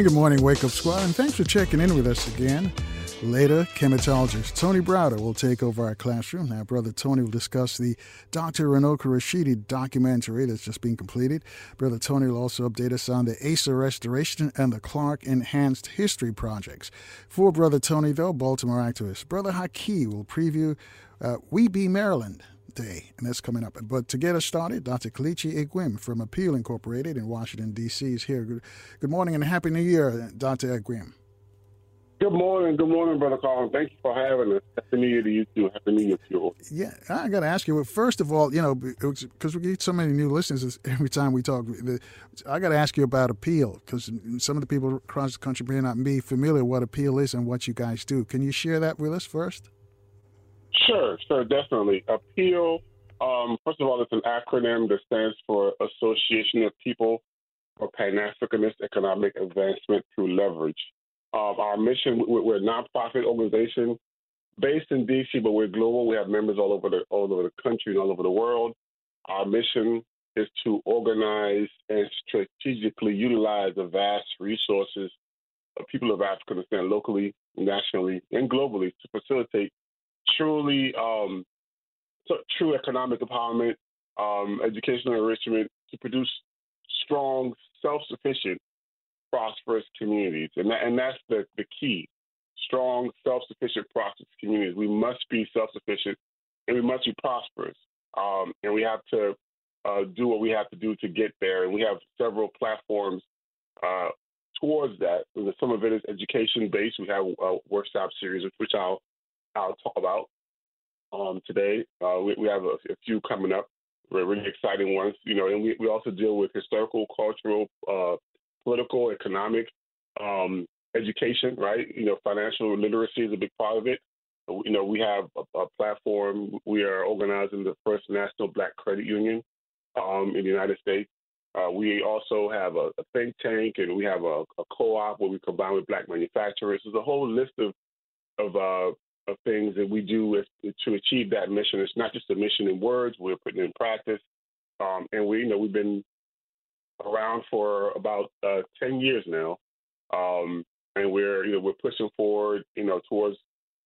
And good morning, Wake Up Squad, and thanks for checking in with us again. Later, Kemetologist Tony Browder will take over our classroom. Now, Brother Tony will discuss the Dr. Runoko Rashidi documentary that's just been completed. Brother Tony will also update us on the Asa Restoration and the Clarke Enhanced History projects. For Brother Tony, though, Baltimore activist Brother Haki will preview uh, We Be Maryland, Day, and that's coming up. But to get us started, Dr. Kelechi Egwim from Appeal Incorporated in Washington, D.C. is here. Good, good morning and Happy New Year, Dr. Egwim. Good morning. Good morning, Brother Colin. Thank you for having us. Happy New Year to you too. Happy New Year to you. Yeah, I got to ask you. Well, first of all, you know, because we get so many new listeners every time we talk, I got to ask you about Appeal because some of the people across the country may not be familiar what Appeal is and what you guys do. Can you share that with us first? Sure, sure, definitely. Appeal, um, first of all, it's an acronym that stands for Association of People for Pan Africanist Economic Advancement Through Leverage. Um, our mission, we're a nonprofit organization based in DC, but we're global. We have members all over the all over the country and all over the world. Our mission is to organize and strategically utilize the vast resources of people of African descent locally, nationally, and globally to facilitate truly um, so true economic empowerment, um, educational enrichment to produce strong, self-sufficient, prosperous communities, and that, and that's the the key. Strong, self-sufficient, prosperous communities. We must be self-sufficient, and we must be prosperous, um, and we have to uh, do what we have to do to get there. And we have several platforms uh, towards that. Some of it is education based. We have a workshop series, which I'll I'll talk about um, today. Uh, we, we, have a, a, few coming up, really exciting ones. You know, and we, we also deal with historical, cultural, uh, political, economic, um, education. Right. You know, financial literacy is a big part of it. You know, we have a, a platform. We are organizing the first national Black credit union um, in the United States. Uh, we also have a, a, think tank and we have a, a, co-op where we combine with black manufacturers. There's a whole list of of uh, of things that we do to achieve that mission. It's not just a mission in words; we're putting it in practice. Um, and we, you know, we've been around for about uh, ten years now, um, and we're, you know, we're pushing forward, you know, towards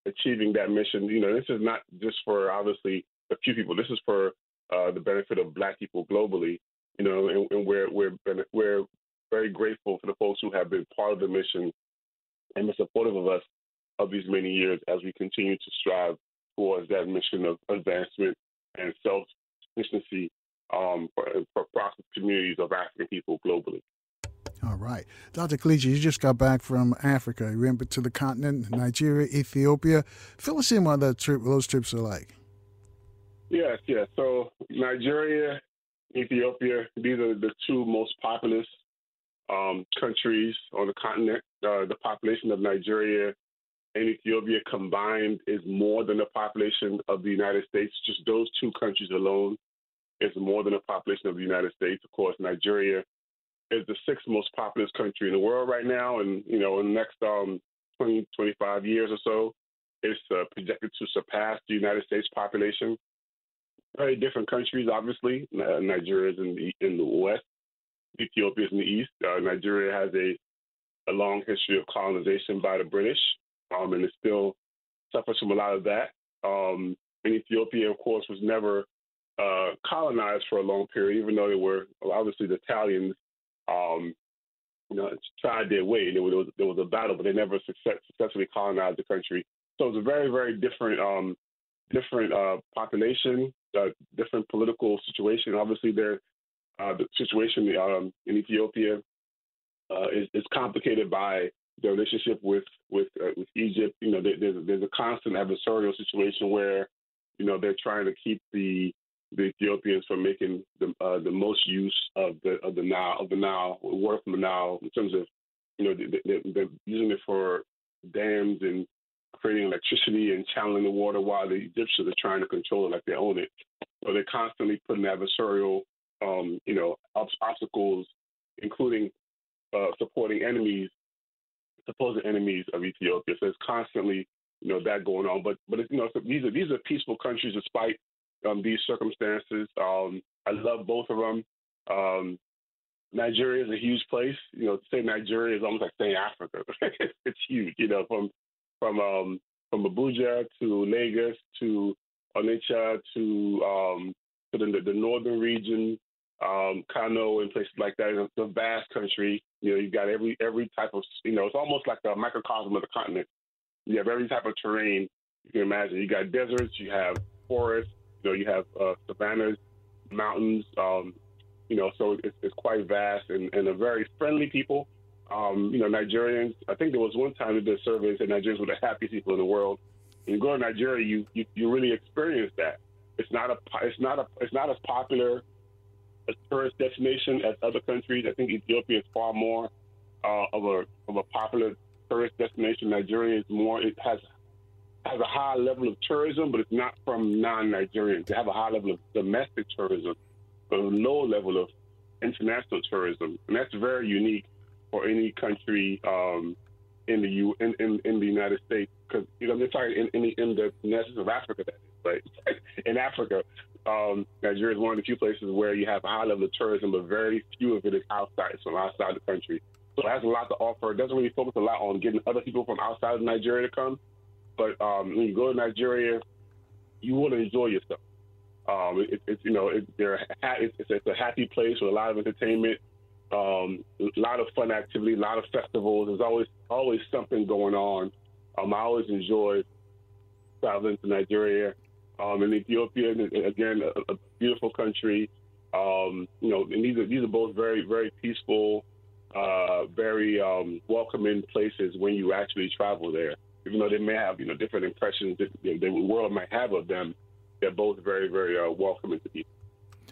achieving that mission. You know, this is not just for obviously a few people. This is for uh, the benefit of Black people globally. You know, and, and we're we're we're very grateful for the folks who have been part of the mission and been supportive of us of these many years as we continue to strive towards that mission of advancement and self sufficiency um, for, for prosperous communities of African people globally. All right. Dr. Kelechi, you just got back from Africa. You went to the continent, Nigeria, Ethiopia. Fill us in what that trip, those trips are like. Yes, yes. So Nigeria, Ethiopia, these are the two most populous um, countries on the continent. Uh, the population of Nigeria and Ethiopia combined is more than the population of the United States. Just those two countries alone is more than the population of the United States. Of course, Nigeria is the sixth most populous country in the world right now, and you know, in the next um, 20, 25 years or so, it's uh, projected to surpass the United States population. Very different countries, obviously. Uh, Nigeria is in the in the west, Ethiopia is in the east. Uh, Nigeria has a a long history of colonization by the British um, and it still suffers from a lot of that. Um, and Ethiopia, of course, was never uh, colonized for a long period, even though they were obviously the Italians, um, you know, tried their way. And there was, there was a battle, but they never success, successfully colonized the country. So it's a very, very different, um, different uh, population, uh, different political situation. Obviously, there, uh, the situation um, in Ethiopia uh, is, is complicated by the relationship with with uh, with Egypt. You know, there, there's there's a constant adversarial situation where you know they're trying to keep the the Ethiopians from making the uh, the most use of the of the Nile of the Nile water from the Nile in terms of you know they, they're using it for dams and creating electricity and channeling the water while the Egyptians are trying to control it like they own it. So they're constantly putting adversarial um, you know obstacles, including uh, supporting enemies, supposed enemies of Ethiopia. So it's constantly you know that going on. But but you know so these are these are peaceful countries despite um, these circumstances. Um, I love both of them. Um, Nigeria is a huge place. You know, to say Nigeria is almost like saying Africa. it's huge. You know, from from um, from Abuja to Lagos to Onitsha to um, to the, the northern region, um, Kano and places like that. It's a vast country. You know, you've got every every type of you know, it's almost like a microcosm of the continent. You have every type of terrain you can imagine. You got deserts, you have forests, you know, you have uh, savannas, mountains. Um, you know, so it's, it's quite vast and, and a very friendly people. Um, you know, Nigerians. I think there was one time that did a survey that Nigerians were the happiest people in the world. When you go to Nigeria, you, you you really experience that. It's not a it's not a it's not as popular a tourist destination as other countries. I think Ethiopia is far more uh, of a of a popular tourist destination. Nigeria is more. It has has a high level of tourism, but it's not from non-Nigerians. They have a high level of domestic tourism, but a low level of international tourism, and that's very unique for any country um, in the U in, in, in the United States. Because you know, they're talking in, in, the, in the nations of Africa, that is, right? in Africa, um, Nigeria is one of the few places where you have a high level of tourism, but very few of it is outside, from outside the country. So it has a lot to offer. It doesn't really focus a lot on getting other people from outside of Nigeria to come. But um, when you go to Nigeria, you want to enjoy yourself. Um, it, it's you know it, it's, it's a happy place with a lot of entertainment, um, a lot of fun activity, a lot of festivals. There's always always something going on. Um, I always enjoy traveling to Nigeria. Um, in Ethiopia, again, a, a beautiful country. Um, you know, and these are these are both very very peaceful, uh, very um, welcoming places when you actually travel there. Even though they may have you know different impressions that the world might have of them, they're both very very uh, welcoming to people.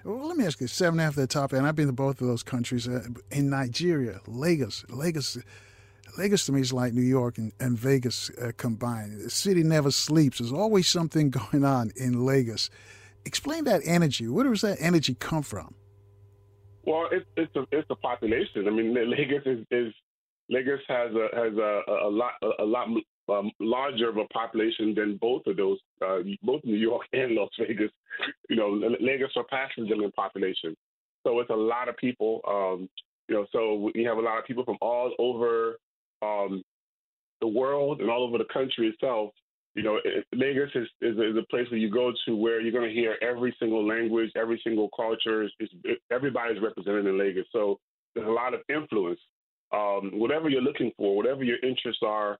Well, let me ask you, seven after the top, and I've been to both of those countries. Uh, in Nigeria, Lagos, Lagos Lagos to me is like New York and, and Vegas uh, combined. The city never sleeps. There's always something going on in Lagos. Explain that energy. Where does that energy come from? Well, it's it's a it's a population. I mean, Lagos is, is Lagos has a has a, a lot a, lot um, larger of a population than both of those, uh, both New York and Las Vegas. You know, Lagos surpasses them in population, so it's a lot of people. Um, you know, so we have a lot of people from all over um, the world and all over the country itself. You know, it, Lagos is, is, is, a place where you go to where you're going to hear every single language, every single culture. Is, is, everybody's represented in Lagos. So there's a lot of influence. Um, whatever you're looking for, whatever your interests are,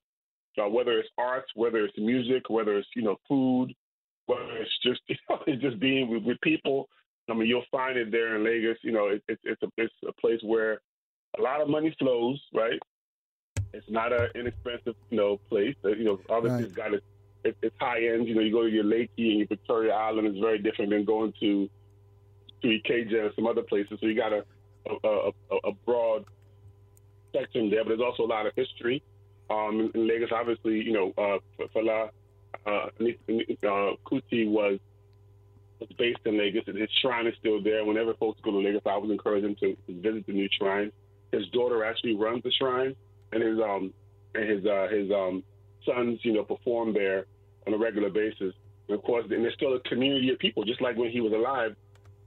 uh, whether it's arts, whether it's music, whether it's you know food, whether it's just you know, it's just being with, with people. I mean, you'll find it there in Lagos. You know, it, it, it's a it's a place where a lot of money flows, right? It's not an inexpensive, you know, place. You know, obviously right. it's got its, it, it's high end. You know, you go to your Lekki and your Victoria Island is very different than going to to Ikeja and some other places. So you got a a, a, a broad spectrum there, but there's also a lot of history. Um, in, Lagos, obviously, you know, uh, Fela uh, uh, Kuti was was based in Lagos, and his shrine is still there. Whenever folks go to Lagos, I always encourage them to visit the new shrine. His daughter actually runs the shrine, and his um and his uh, his um sons, you know, perform there on a regular basis. And of course, and there's still a community of people, just like when he was alive.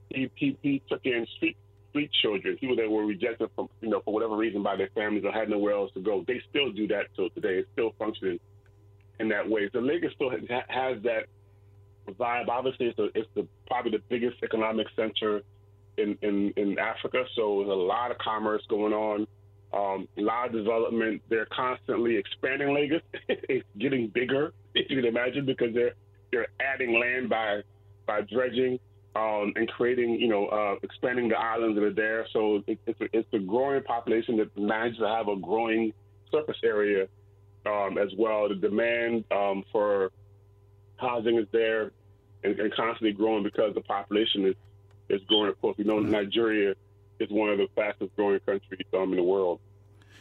He he, he took in street street children, people that were rejected from you know for whatever reason by their families or had nowhere else to go. They still do that till today. It's still functioning in that way. So Lagos still has that vibe. Obviously, it's, a, it's the probably the biggest economic center in, in, in Africa. So there's a lot of commerce going on um, of development. They're constantly expanding Lagos. it's getting bigger, if you can imagine, because they're they're adding land by by dredging. um, and creating, you know, uh, expanding the islands that are there. So it, it's, a, it's a growing population that manages to have a growing surface area um, as well. The demand um, for housing is there and, and, constantly growing because the population is, is growing. Of course, we know Nigeria is one of the fastest growing countries um, in the world.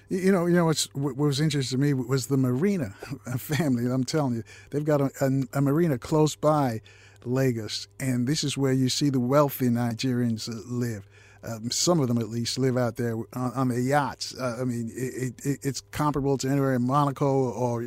You know, you know what's, what was interesting to me was the Marina family. I'm telling you, they've got a, a, a marina close by Lagos, and this is where you see the wealthy Nigerians live. Um, some of them, at least, live out there on, on their yachts. Uh, I mean, it, it, it's comparable to anywhere in Monaco or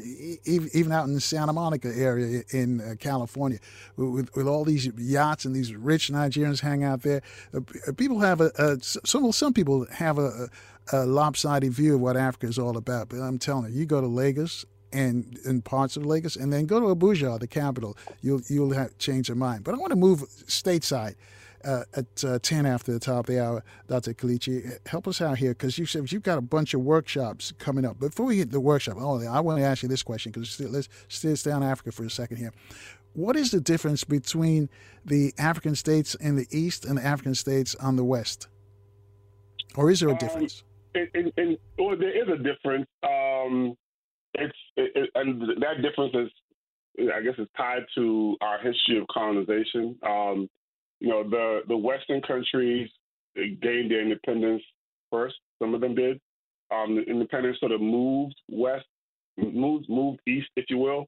even out in the Santa Monica area in uh, California, with, with all these yachts and these rich Nigerians hang out there. Uh, people have a, a some some people have a, a lopsided view of what Africa is all about. But I'm telling you, you go to Lagos and in parts of Lagos, and then go to Abuja, the capital. You'll you'll have, change your mind. But I want to move stateside. Uh, at uh, 10 after the top of the hour, Dr. Kelechi, help us out here because you said you've got a bunch of workshops coming up. Before we hit the workshop, oh, I want to ask you this question because let's stay, stay on Africa for a second here. What is the difference between the African states in the East and the African states on the West? Or is there a um, difference? In, in, in, well, there is a difference. Um, it's it, and that difference is, I guess, is tied to our history of colonization. Um, you know, the the Western countries gained their independence first. Some of them did. Um, the independence sort of moved west, moved moved east, if you will.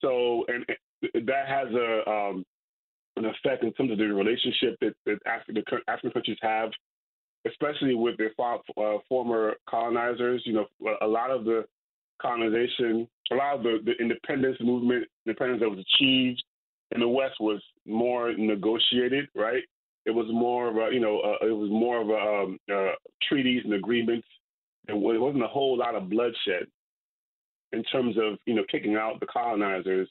So, and that has a um, an effect in terms of the relationship that, that African, African countries have, especially with their uh, former colonizers. You know, a lot of the colonization, a lot of the, the independence movement, independence that was achieved in the West was more negotiated, right? It was more of a, you know, uh, it was more of a, um, uh, treaties and agreements. And it wasn't a whole lot of bloodshed in terms of, you know, kicking out the colonizers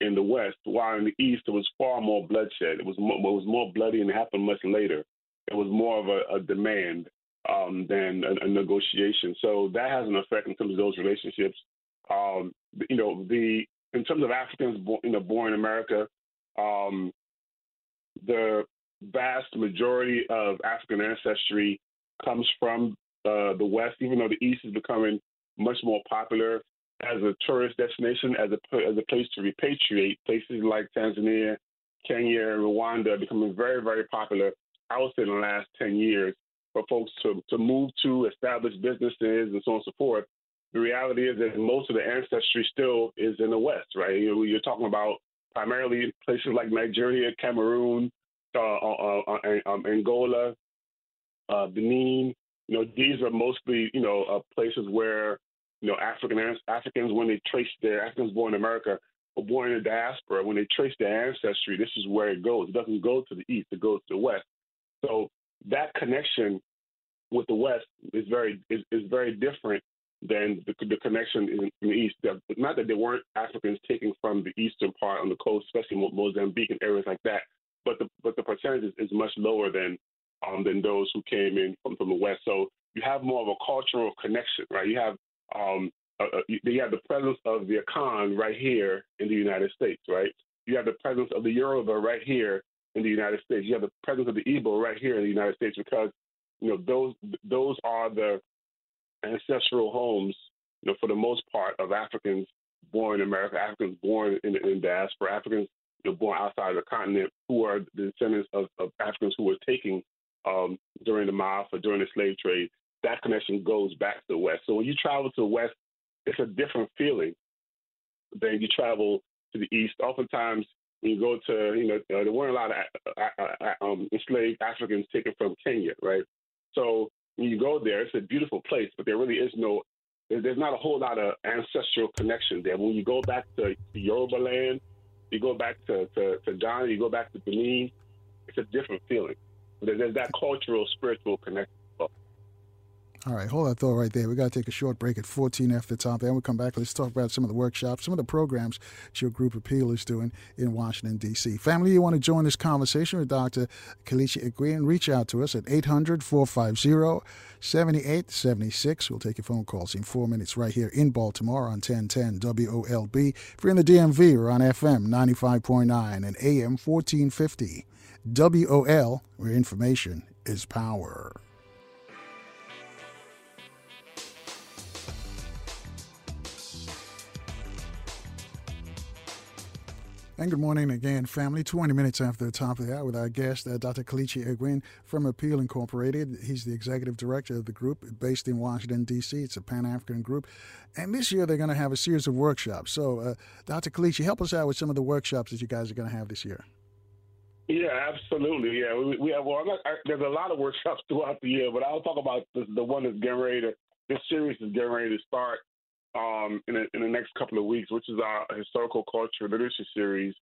in the West, while in the East it was far more bloodshed. It was more, it was more bloody and it happened much later. It was more of a, a demand um, than a, a, negotiation. So that has an effect in terms of those relationships. Um, you know, the in terms of Africans born, you know, born in America, um, the vast majority of African ancestry comes from uh, the West, even though the East is becoming much more popular as a tourist destination, as a as a place to repatriate. Places like Tanzania, Kenya, Rwanda are becoming very, very popular. I would say in the last ten years, for folks to, to move to, establish businesses, and so on and so forth. The reality is that most of the ancestry still is in the West, right? You you're talking about primarily places like Nigeria, Cameroon, uh, uh, uh, uh um, Angola, uh, Benin. You know, these are mostly, you know, uh, places where, you know, African Africans, when they trace their Africans born in America or born in the diaspora, when they trace their ancestry, this is where it goes. It doesn't go to the east; it goes to the west. So that connection with the West is very is, is very different than the, the connection in, in, the East. Not that there weren't Africans taking from the eastern part on the coast, especially Mozambique and areas like that, but the but the percentage is, is much lower than um, than those who came in from, from the West. So you have more of a cultural connection, right? You have um, you have the presence of the Akan right here in the United States, right? You have the presence of the Yoruba right here in the United States. You have the presence of the Igbo right here in the United States because you know those those are the ancestral homes, you know, for the most part of Africans born in America, Africans born in, in diaspora, Africans you know, born outside of the continent who are the descendants of, of Africans who were taken um, during the Maafa or during the slave trade. That connection goes back to the West. So when you travel to the West, it's a different feeling than you travel to the East. Oftentimes, when you go to, you know, uh, there weren't a lot of uh, uh, uh, um, enslaved Africans taken from Kenya, right? So when you go there, it's a beautiful place, but there really is no, there's not a whole lot of ancestral connection there. When you go back to, Yoruba land, you go back to, to, to Ghana, you go back to Benin, it's a different feeling. There's that cultural, spiritual connection. All right, hold that thought right there. We got to take a short break at 14 after the top. Then we come back. Let's talk about some of the workshops, some of the programs that your group Appeal is doing in Washington, D.C. Family, you want to join this conversation with Dr. Kelechi Egwim, reach out to us at 800 450 7876. We'll take your phone calls in four minutes right here in Baltimore on 1010 WOLB. If you're in the DMV, we're on FM 95.9 and AM 1450. WOL, where information is power. And good morning again, family. 20 minutes after the top of the hour with our guest, uh, Dr. Kelechi Egwim from Appeal Incorporated. He's the executive director of the group based in Washington, D.C. It's a Pan African group. And this year they're going to have a series of workshops. So, uh, Dr. Kelechi, help us out with some of the workshops that you guys are going to have this year. Yeah, absolutely. Yeah, we, we have. Well, not, I, there's a lot of workshops throughout the year, but I'll talk about the, the one that's getting ready to. This series is getting ready to start um, in, a, in the next couple of weeks, which is our historical culture literature series.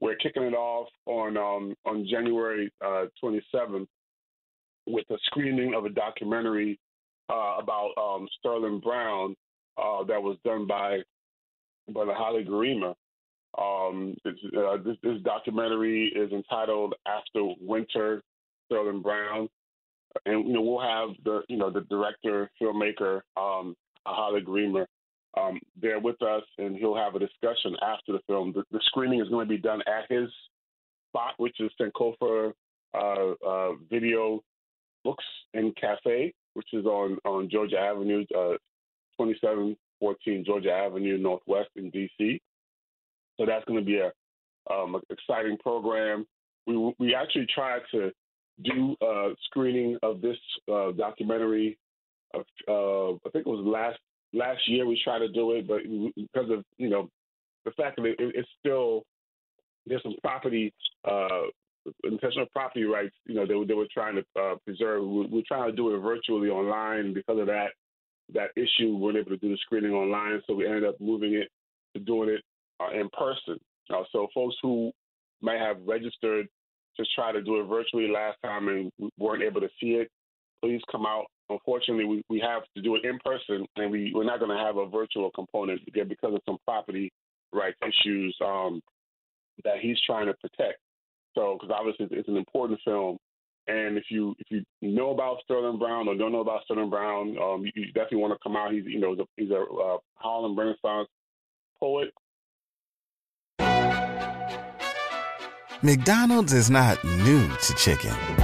We're kicking it off on um, on January uh, 27th with a screening of a documentary uh, about um, Sterling Brown uh, that was done by by the Haile Gerima. Um, uh, this, this, documentary is entitled "After Winter, Sterling Brown," and you know we'll have the you know the director filmmaker um, Haile Gerima um, there with us, and he'll have a discussion after the film. The, the screening is going to be done at his spot, which is Sankofa uh, uh, Video Books and Cafe, which is on on Georgia Avenue, uh, 2714 Georgia Avenue Northwest in DC. So that's going to be a um, exciting program. We we actually tried to do a screening of this uh, documentary. Of, uh, I think it was last last year we tried to do it, but because of you know the fact that it, it's still there's some property uh, intentional property rights, you know, they, they were trying to uh, preserve. We, we're trying to do it virtually online, because of that that issue, we weren't able to do the screening online, so we ended up moving it to doing it uh, in person. So folks who may have registered to try to do it virtually last time and weren't able to see it, please come out unfortunately, we, we have to do it in person, and we, we're not going to have a virtual component again because of some property rights issues um, that he's trying to protect. So, because obviously it's an important film, and if you if you know about Sterling Brown or don't know about Sterling Brown, um, you, you, definitely want to come out. He's you know he's a, uh, Harlem Renaissance poet. McDonald's is not new to chicken.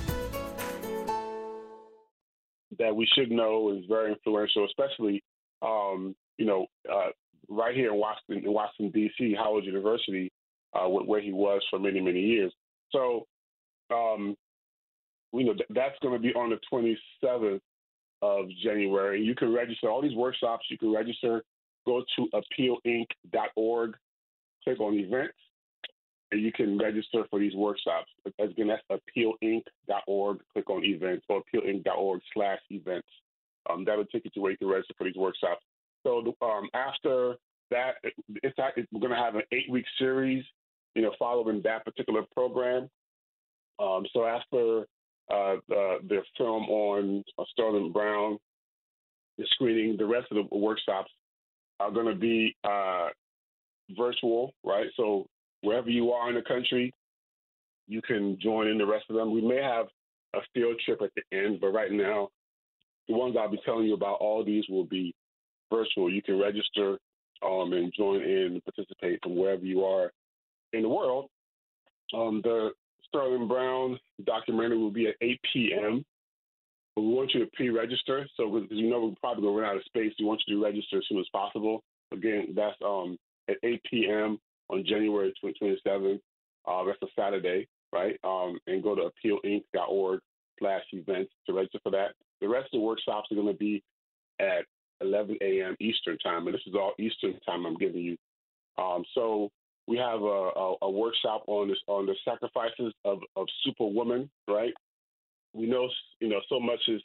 That we should know is very influential, especially um, you know, uh, right here in Washington, in Washington D.C., Howard University, uh, where he was for many, many years. So, um, you know, that's going to be on the 27th of January. You can register all these workshops. You can register. Go to appealinc.org, click on events, you can register for these workshops. Again, that's appealinc.org. Click on events or appealinc.org slash events. Um, that'll take you to where you can register for these workshops. So um, after that, it's, we're going to have an eight-week series, you know, following that particular program. Um, so after uh, the, the, film on uh, Sterling Brown, the screening, the rest of the workshops are going to be uh, virtual, right? So wherever you are in the country, you can join in the rest of them. We may have a field trip at the end, but right now the ones I'll be telling you about, all these will be virtual. You can register um, and join in and participate from wherever you are in the world. Um, the Sterling Brown documentary will be at 8 p.m. We want you to pre-register. So because you know we're probably going to run out of space, we want you to register as soon as possible. Again, that's um, at 8 p.m. on January 27th. Uh, that's a Saturday, right? Um, and go to appealinc.org slash events to register for that. The rest of the workshops are going to be at 11 a.m. Eastern time, and this is all Eastern time I'm giving you. Um, so we have a, a, a, workshop on this on the sacrifices of, of superwomen, right? We know you know so much is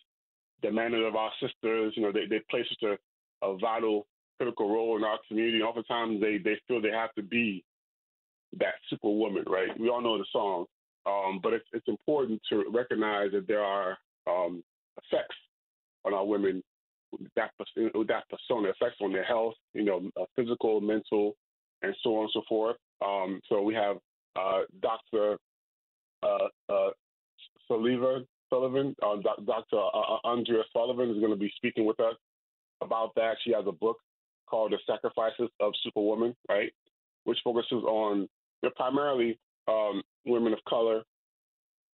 demanded of our sisters. You know they, they play such a, a vital, critical role in our community. Oftentimes they they feel they have to be that superwoman, right? We all know the song, um, but it's it's important to recognize that there are um, effects on our women that with that persona, effects on their health, you know, uh, physical, mental, and so on and so forth. Um, so we have uh, Dr. Uh, uh, Sullivan, Sullivan uh, Dr. Uh, Andrea Sullivan is going to be speaking with us about that. She has a book called The Sacrifices of Superwoman, right, which focuses on primarily um, women of color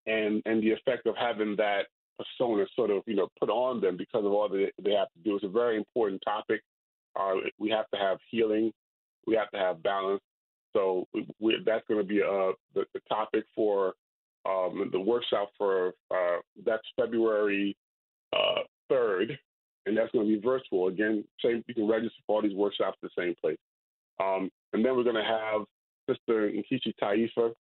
and and the effect of having that persona sort of you know put on them because of all that they have to do. It's a very important topic. Uh, we have to have healing. We have to have balance. So we, we, that's going to be uh, the, the, topic for um, the workshop for uh, that's February uh, third, and that's going to be virtual. Again, same you can register for all these workshops at the same place. Um, and then we're going to have Sister Nkechi Taifa.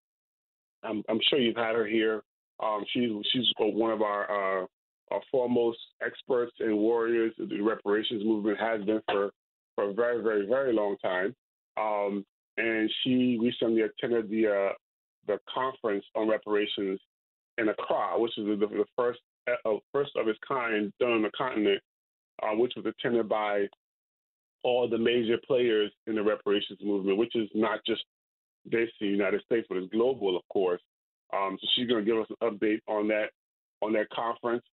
I'm, I'm, sure you've had her here. Um, she's she's one of our uh, our foremost experts and warriors. The reparations movement has been for for a very very very long time. Um, and she recently attended the uh, the conference on reparations in Accra, which is the, the first uh, first of its kind done on the continent, uh, which was attended by all the major players in the reparations movement, which is not just based in the United States, but it's global, of course. Um, so she's going to give us an update on that on that conference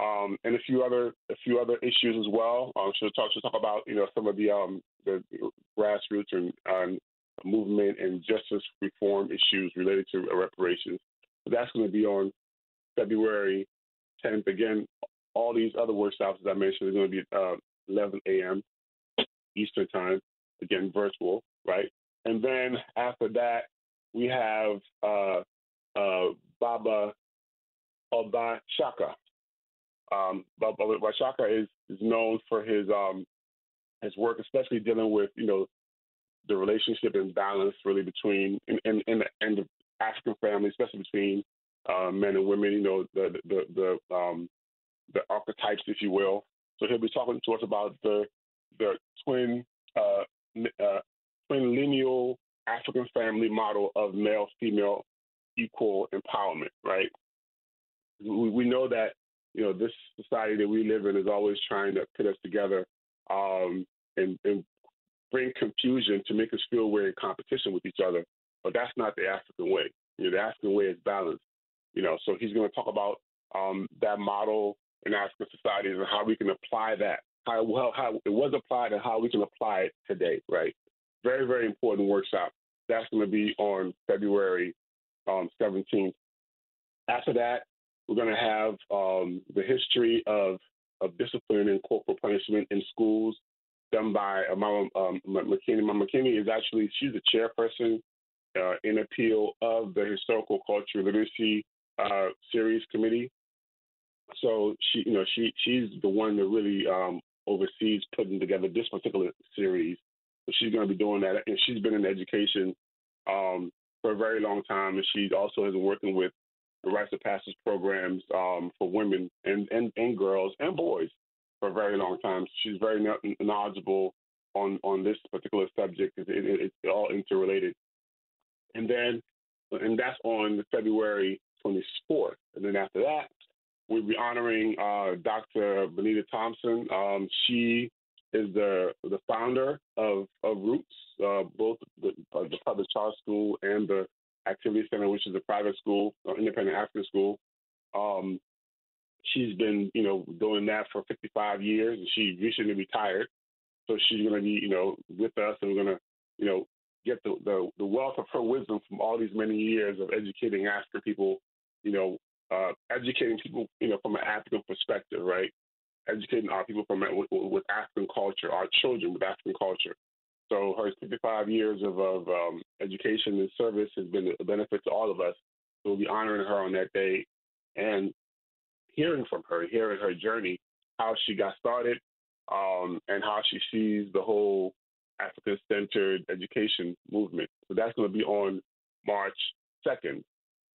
um, and a few other a few other issues as well. Um, she'll talk she'll talk about you know some of the um, the grassroots and movement and justice reform issues related to reparations. That's going to be on February 10th. Again, all these other workshops, as I mentioned, are going to be uh, 11 a.m. Eastern Time. Again, virtual, right? And then after that, we have uh, uh, Baba Oba Shaka. Um, Baba Oba Shaka is, is known for his um, his work, especially dealing with you know the relationship and balance really between in in, in, the, in the African family, especially between uh, men and women. You know the the the um, the archetypes, if you will. So he'll be talking to us about the the twin uh, uh, twin lineal African family model of male female equal empowerment. Right. We, we know that you know this society that we live in is always trying to put us together um, and, and bring confusion to make us feel we're in competition with each other. But that's not the African way. You know, the African way is balance. You know, so he's going to talk about um, that model in African societies and how we can apply that, how well how it was applied and how we can apply it today. Right. Very very important workshop. That's going to be on February um, 17th. After that, we're going to have um, the history of of discipline and corporal punishment in schools done by uh, Mama um, McKinney. Mama McKinney is actually she's the chairperson uh, in appeal of the Historical Culture Literacy uh, Series Committee. So she, you know, she she's the one that really um, oversees putting together this particular series. She's going to be doing that, and she's been in education um, for a very long time, and she also has been working with the rites of passage programs um, for women and, and, and girls and boys for a very long time. She's very knowledgeable on on this particular subject. It, it, it's all interrelated. And then, and that's on February 24th. And then after that, we'll be honoring uh, Dr. Bernida Thompson. Um, she is the the founder of, of Roots, uh, both the, uh, the public charter school and the Activity Center, which is a private school, uh, independent African school. Um, she's been, you know, doing that for 55 years, and she recently retired. So she's going to be, you know, with us, and we're going to, you know, get the, the, the wealth of her wisdom from all these many years of educating African people, you know, uh, educating people, you know, from an African perspective, right? Educating our people from with, with African culture, our children with African culture. So her 55 years of, of um, education and service has been a benefit to all of us. So we'll be honoring her on that day and hearing from her, hearing her journey, how she got started, um, and how she sees the whole African centered education movement. So that's going to be on March 2nd.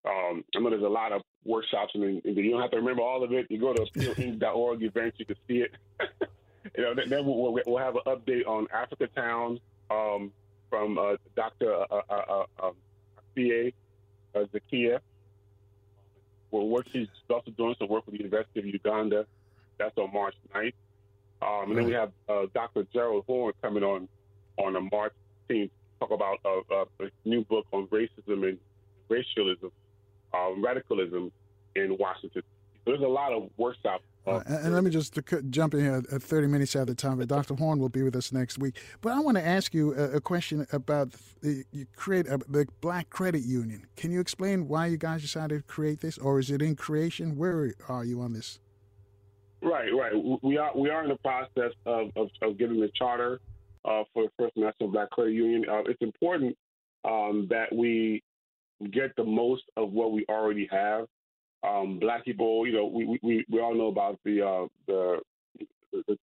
Um, I know there's a lot of workshops, and, you don't have to remember all of it. You go to appealinc.org events, you can see it. you know, then we'll, we'll, have an update on Africa Town um, from uh, Dr. Uh, uh, uh, um, uh, Zakia. Well, what she's also doing some work with the University of Uganda. That's on March 9th. Um, and then we have uh, Dr. Gerald Horne coming on on a March 16th talk about uh, uh, a new book on racism and racialism, um, radicalism in Washington. So there's a lot of workshops. Uh, and, let me just jump in here at 30 minutes at the time. But Dr. Horne will be with us next week. But I want to ask you a, a question about the, you create a, the Black Credit Union. Can you explain why you guys decided to create this, or is it in creation? Where are you on this? Right, right. We are we are in the process of, of, of getting the charter uh, for the First National Black Credit Union. Uh, it's important um, that we get the most of what we already have. Um, black people, you know, we, we, we all know about the uh, the, the,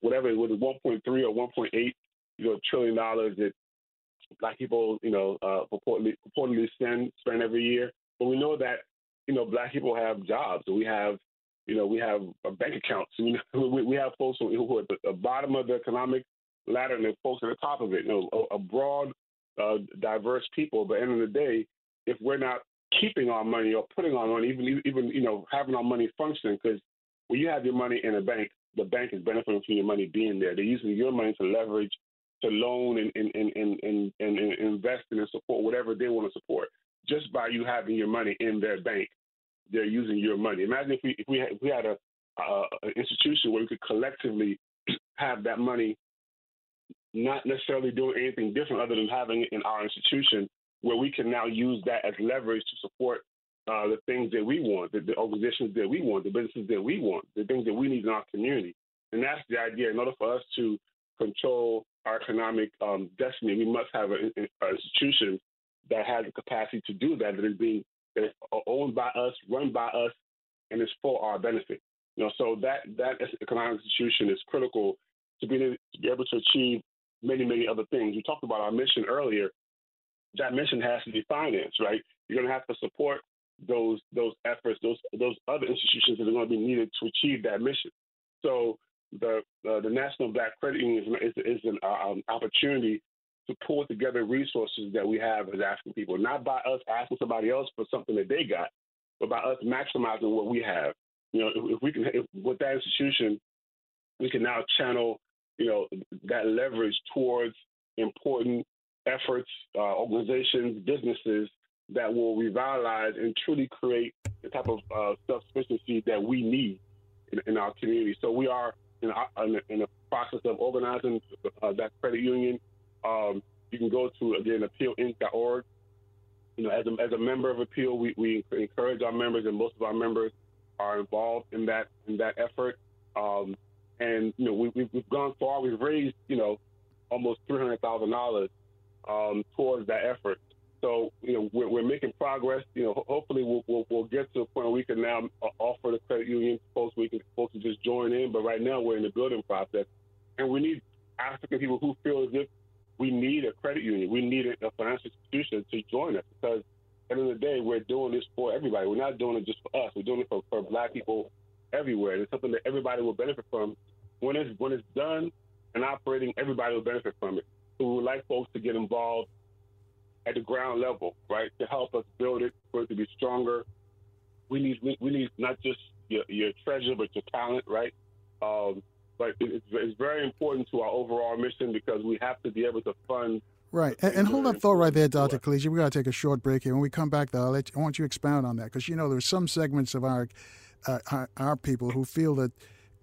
whatever it was, 1.3 or 1.8, you know, trillion dollars that black people, you know, uh, purportedly, purportedly spend spend every year. But we know that, you know, black people have jobs. We have, you know, we have bank accounts. We, we have folks who are at the bottom of the economic ladder and folks at the top of it. You know, a, a broad, uh, diverse people. But end of the day, if we're not keeping our money or putting our money, even even you know having our money function, because when you have your money in a bank, the bank is benefiting from your money being there. They're using your money to leverage, to loan and and and and, and, and invest in and support whatever they want to support. Just by you having your money in their bank, they're using your money. Imagine if we if we had, if we had a, a an institution where we could collectively have that money not necessarily doing anything different other than having it in our institution where we can now use that as leverage to support uh, the things that we want, the, the, organizations that we want, the businesses that we want, the things that we need in our community. And that's the idea. In order for us to control our economic um, destiny, we must have an, institution that has the capacity to do that, that is being that is owned by us, run by us, and is for our benefit. You know, so that that economic institution is critical to be, to be able to achieve many, many other things. We talked about our mission earlier. That mission has to be financed, right? You're going to have to support those those efforts, those those other institutions that are going to be needed to achieve that mission. So the uh, the National Black Credit Union is, is, is an uh, um, opportunity to pull together resources that we have as African people, not by us asking somebody else for something that they got, but by us maximizing what we have. You know, if, if we can, if, with that institution, we can now channel you know, that leverage towards important efforts, uh, organizations, businesses that will revitalize and truly create the type of uh, self-sufficiency that we need in, in, our community. So we are in, a, in the process of organizing uh, that credit union. Um, you can go to again appealinc.org. You know, as a, as a member of Appeal, we, we encourage our members, and most of our members are involved in that in that effort. Um, and you know we, we've, we've gone far. We've raised you know almost three hundred thousand um, dollars towards that effort. So you know we're, we're making progress. You know hopefully we'll, we'll, we'll get to a point where we can now uh, offer the credit union folks we can folks to just join in. But right now we're in the building process, and we need African people who feel as if we need a credit union. We need a financial institution to join us because at the end of the day we're doing this for everybody. We're not doing it just for us. We're doing it for, for Black people everywhere. It's something that everybody will benefit from when it's when it's done and operating, everybody will benefit from it. So we would like folks to get involved at the ground level, right, to help us build it for it to be stronger. We need we, we need not just your, your treasure, but your talent, right? Um, but it's, it's very important to our overall mission because we have to be able to fund Right, and, and, hold that thought right there, Dr. Kelechi. We got to take a short break here. When we come back, though, I'll let you, I want you to expound on that because you know there's some segments of our, uh, our, people who feel that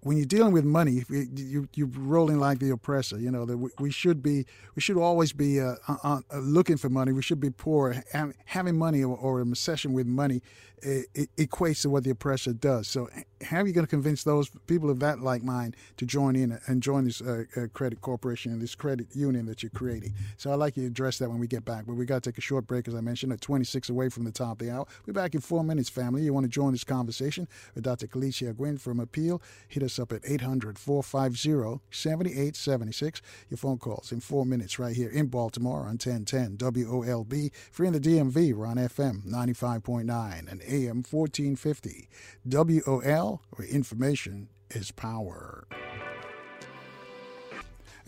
when you're dealing with money, you, are rolling like the oppressor. You know that we, we should be, we should always be uh, uh, uh, looking for money. We should be poor. Having money or, or a obsession with money it, equates to what the oppressor does. So, how are you going to convince those people of that like mind to join in and join this uh, uh, credit corporation and this credit union that you're creating? So, I'd like you to address that when we get back. But we got to take a short break, as I mentioned, at 26 away from the top of the hour. We're back in four minutes, family. You want to join this conversation with Dr. Kelechi Egwim from Appeal? Hit us up at 800 450 7876. Your phone calls in four minutes right here in Baltimore on 1010 WOLB. You're in the DMV, we're on FM 95.9 and AM 1450. WOL, where information is power.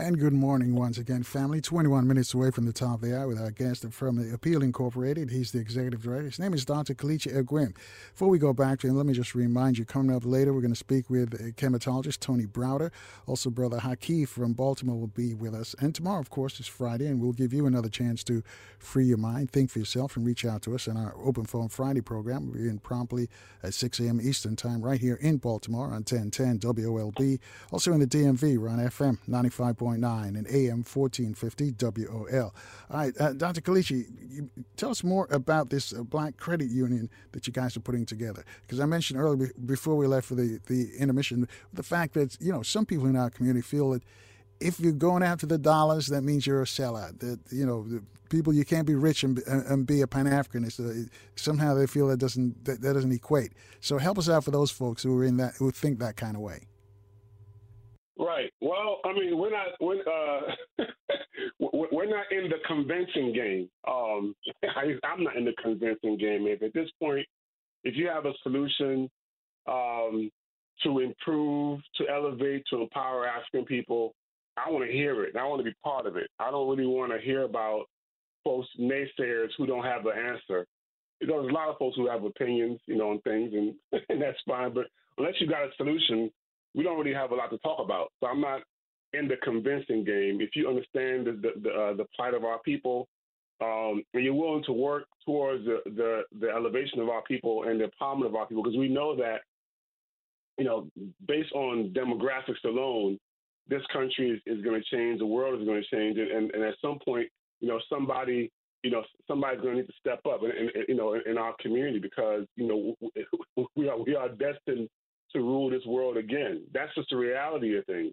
And good morning once again, family. 21 minutes away from the top of the hour with our guest from the Appeal Incorporated. He's the executive director. His name is Dr. Kelechi Egwim. Before we go back to him, let me just remind you coming up later, we're going to speak with a Kemetologist Tony Browder. Also, Brother Haki from Baltimore will be with us. And tomorrow, of course, is Friday, and we'll give you another chance to free your mind, think for yourself, and reach out to us in our Open Phone Friday program. We're in promptly at 6 a.m. Eastern Time right here in Baltimore on 1010 WOLB. Also in the DMV, we're on FM 95. 101.9 and AM 1450 WOL. All right, uh, Dr. Kelechi, tell us more about this uh, Black Credit Union that you guys are putting together. Because I mentioned earlier, before we left for the, the intermission, the fact that, you know, some people in our community feel that if you're going after the dollars, that means you're a sellout. That you know, people you can't be rich and, and be a Pan Africanist. Uh, somehow they feel that doesn't that, that, doesn't equate. So help us out for those folks who are in that who think that kind of way. Right. Well, I mean, we're not we're, uh, we're not in the convincing game. Um, I, am not in the convincing game. If at this point, if you have a solution um, to improve, to elevate, to empower African people, I want to hear it. I want to be part of it. I don't really want to hear about folks naysayers who don't have an answer. Because there's a lot of folks who have opinions, you know, on things, and, and that's fine. But unless you got a solution, we don't really have a lot to talk about. So I'm not in the convincing game. If you understand the the, the, uh, the plight of our people, um, and you're willing to work towards the, the, the elevation of our people and the empowerment of our people, because we know that, you know, based on demographics alone, this country is, is going to change. The world is going to change, and, and, and at some point, you know, somebody you know, somebody's going to need to step up, and, you know, in, in our community because you know we are we are destined to rule this world again. That's just the reality of things.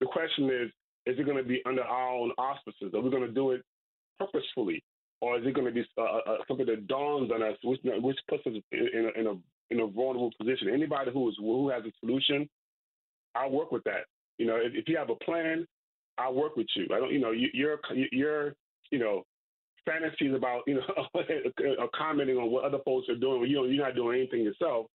The question is, is it going to be under our own auspices? Are we going to do it purposefully? Or is it going to be uh, uh, uh, something that dawns on us, which, which puts us in a, in, a, in a vulnerable position? Anybody who, is, who has a solution, I'll work with that. You know, if, if you have a plan, I'll work with you. I don't, you know, you, you're, you're, you know, fantasies about, you know, commenting on what other folks are doing when you you're not doing anything yourself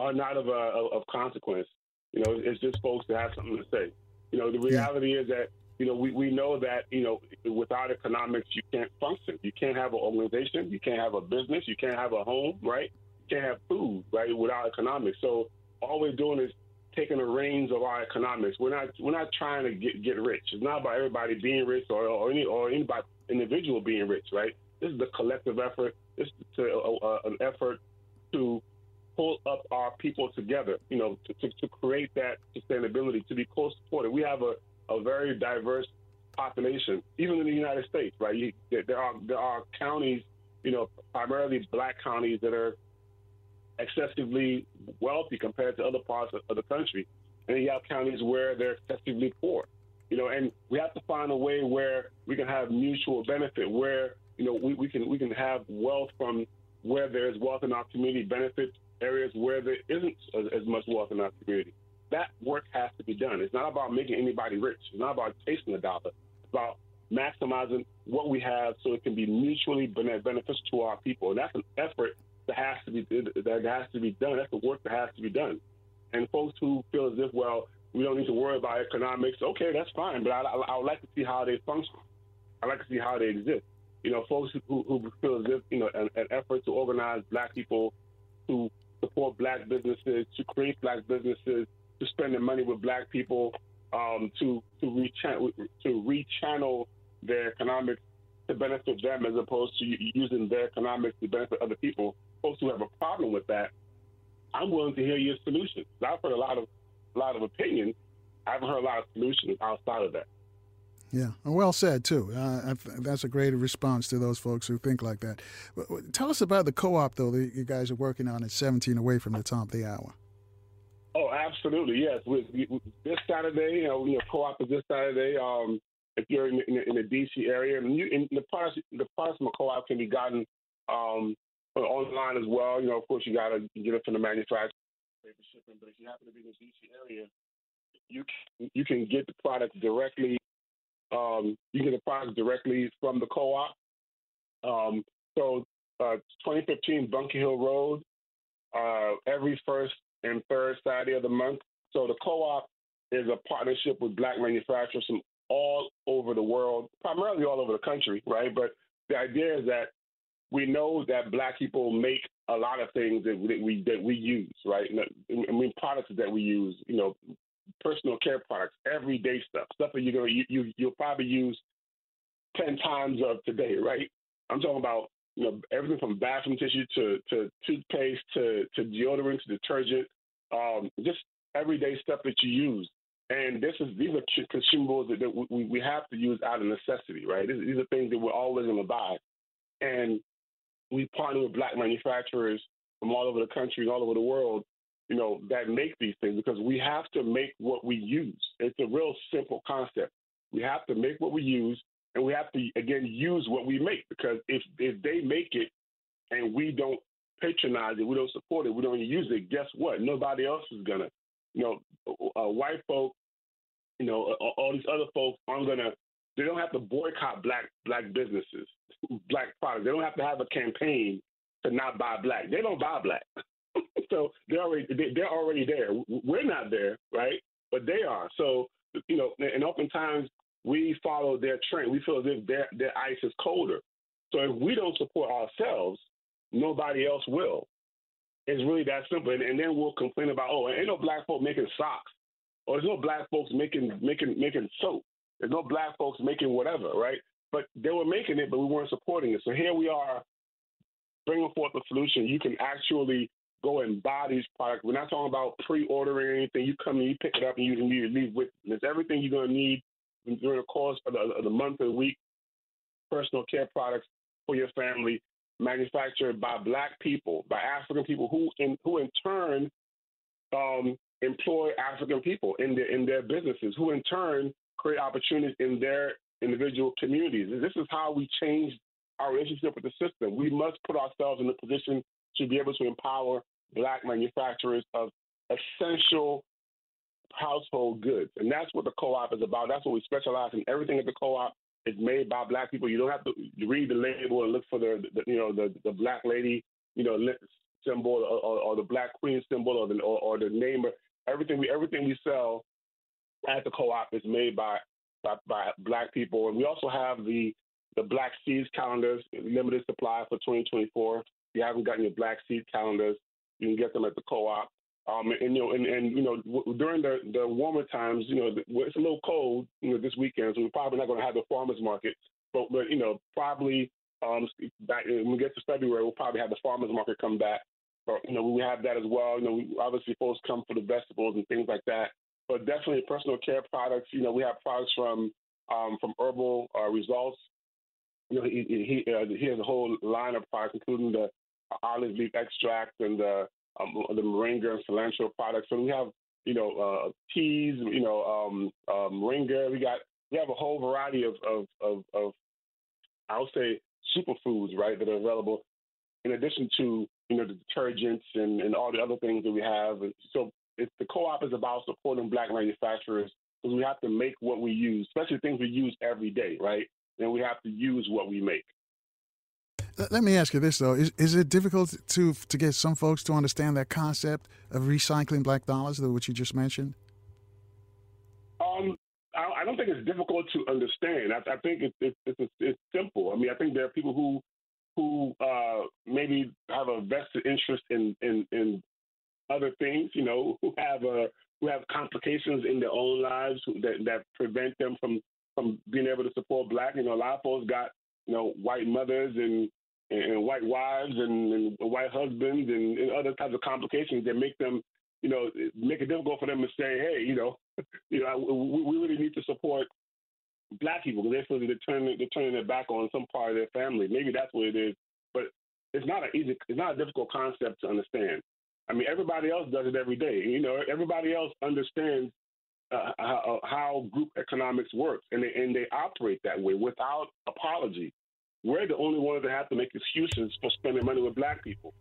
are not of, uh, of consequence. You know, it's just folks that have something to say. You know, the reality yeah. is that you know we, we know that you know without economics you can't function. You can't have an organization. You can't have a business. You can't have a home. Right? You can't have food. Right? Without economics. So all we're doing is taking the reins of our economics. We're not we're not trying to get get rich. It's not about everybody being rich or, or any or anybody individual being rich. Right? This is the collective effort. This is a, a, an effort to pull up our people together, you know, to, to, to create that sustainability, to be co-supported. We have a, a very diverse population, even in the United States, right? You, there are there are counties, you know, primarily black counties that are excessively wealthy compared to other parts of, the country, and then you have counties where they're excessively poor. You know, and we have to find a way where we can have mutual benefit, where you know we, we can we can have wealth from where there's wealth in our community benefits areas where there isn't as, much wealth in our community. That work has to be done. It's not about making anybody rich. It's not about chasing a dollar. It's about maximizing what we have so it can be mutually beneficial to our people. And that's an effort that has to be that has to be done. That's the work that has to be done. And folks who feel as if, well, we don't need to worry about economics. Okay, that's fine, but I, I, I would like to see how they function. I like to see how they exist. You know, folks who, who feel as if you know an, an effort to organize Black people to support black businesses, to create black businesses, to spend the money with black people, um, to to rechannel to rechannel their economics to benefit them as opposed to using their economics to benefit other people. Folks who have a problem with that, I'm willing to hear your solutions. I've heard a lot of a lot of opinion. I haven't heard a lot of solutions outside of that. Yeah, well said too. Uh, that's a great response to those folks who think like that. Tell us about the co-op though that you guys are working on at 17 away from the top of the hour. Oh, absolutely, yes. We, we, this Saturday, you know, you know, co-op is this Saturday. Um, if you're in, in, in the DC area, and, you, and the products, the products from a co-op can be gotten um, online as well. You know, of course, you got to get it from the manufacturer, shipping. But if you happen to be in the DC area, you can, you can get the product directly um, you get the product directly from the co-op. Um, so uh, 2015 Bunker Hill Road, uh, every first and third Saturday of the month. So the co-op is a partnership with black manufacturers from all over the world, primarily all over the country, right? But the idea is that we know that black people make a lot of things that we that we use, right? I mean, products that we use, you know, personal care products, everyday stuff, stuff that you're gonna you, you you'll probably use ten times of today, right? I'm talking about you know everything from bathroom tissue to to toothpaste to to deodorant to detergent, um, just everyday stuff that you use. And this is these are consumables that, that we, we have to use out of necessity, right? These, these are things that we're always going to buy, and we partner with black manufacturers from all over the country all over the world you know, that make these things because we have to make what we use. It's a real simple concept. We have to make what we use and we have to again use what we make because if if they make it and we don't patronize it, we don't support it, we don't use it, guess what? Nobody else is gonna. You know, uh, white folk, you know, all these other folks aren't gonna. They don't have to boycott black black businesses, black products. They don't have to have a campaign to not buy black. They don't buy black. so they're already they're already there. We're not there, right? But they are. So you know, and oftentimes we follow their trend. We feel as if their their ice is colder. So if we don't support ourselves, nobody else will. It's really that simple. And, and then we'll complain about, oh, ain't no black folk making socks, or there's no black folks making making making soap. There's no black folks making whatever, right? But they were making it, but we weren't supporting it. So here we are, bringing forth a solution. You can actually go and buy these products. We're not talking about pre-ordering anything. You come and you pick it up and you can leave with it. It's everything you're going to need during the course of the, of the month or week. Personal care products for your family, manufactured by Black people, by African people, who in who in turn um, employ African people in their in their businesses, who in turn create opportunities in their individual communities. This is how we change our relationship with the system. We must put ourselves in a position to be able to empower black manufacturers of essential household goods. And that's what the co-op is about. That's what we specialize in. Everything at the co-op is made by black people. You don't have to read the label and look for the, the you know the, the black lady you know symbol or, or, the black queen symbol or the or, or the name. Everything we everything we sell at the co-op is made by, by by black people. And we also have the the Black Seeds calendars, limited supply for 2024 you haven't gotten your Black Seed calendars, you can get them at the co-op. Um, and, you know, and, and you know, w- during the, the warmer times, you know, it's a little cold, you know, this weekend, so we're probably not going to have the farmers market. But, but you know, probably um, back when we get to February, we'll probably have the farmers market come back. But you know, we have that as well. You know, we, obviously folks come for the vegetables and things like that. But definitely personal care products. You know, we have products from um, from Herbal uh, Results. You know, he he, uh, he has a whole line of products, including the olive leaf extract and the um, the moringa and cilantro products. So we have you know uh, teas, you know um, uh, moringa. We got we have a whole variety of of of, of I would say superfoods, right, that are available. In addition to you know the detergents and, and all the other things that we have. So it's, the co-op is about supporting black manufacturers because we have to make what we use, especially things we use every day, right? And we have to use what we make. Let me ask you this though: is is it difficult to to get some folks to understand that concept of recycling black dollars, which you just mentioned? Um, I, I don't think it's difficult to understand. I, I think it's, it's it's, it's simple. I mean, I think there are people who who uh, maybe have a vested interest in, in in other things. You know, who have a who have complications in their own lives that that prevent them from from being able to support black. You know, a lot of folks got you know white mothers and and, white wives and, and white husbands and, and, other types of complications that make them you know, make it difficult for them to say, hey, you know, you know, we, we really need to support black people because they feel they're turning they're turning their back on some part of their family. Maybe that's what it is, but it's not an easy, it's not a difficult concept to understand. I mean, everybody else does it every day. You know, everybody else understands uh, how, how, group economics works, and they, and they operate that way without apology. We're the only ones that have to make excuses for spending money with black people.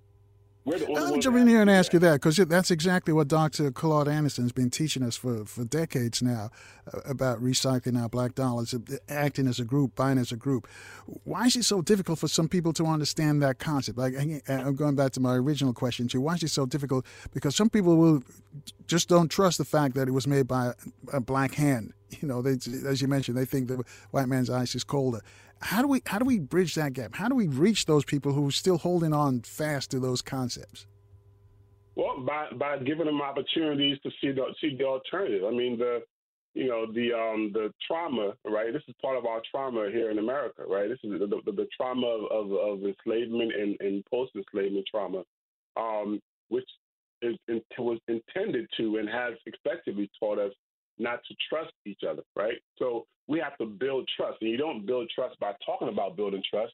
Let me jump in here and ask you that because that's exactly what Dr. Claude Anderson's been teaching us for, for decades now uh, about recycling our black dollars, uh, acting as a group, buying as a group. Why is it so difficult for some people to understand that concept? Like I'm going back to my original question too. Why is it so difficult? Because some people will just don't trust the fact that it was made by a black hand. You know, they, as you mentioned, they think the white man's ice is colder how do we how do we bridge that gap? How do we reach those people who are still holding on fast to those concepts? Well, by by giving them opportunities to see the see the alternative. I mean the you know the um the trauma right. This is part of our trauma here in America, right? This is the the, the trauma of, of enslavement and, and post enslavement trauma, um, which is was intended to and has effectively taught us not to trust each other, right? So we have to build trust. And you don't build trust by talking about building trust.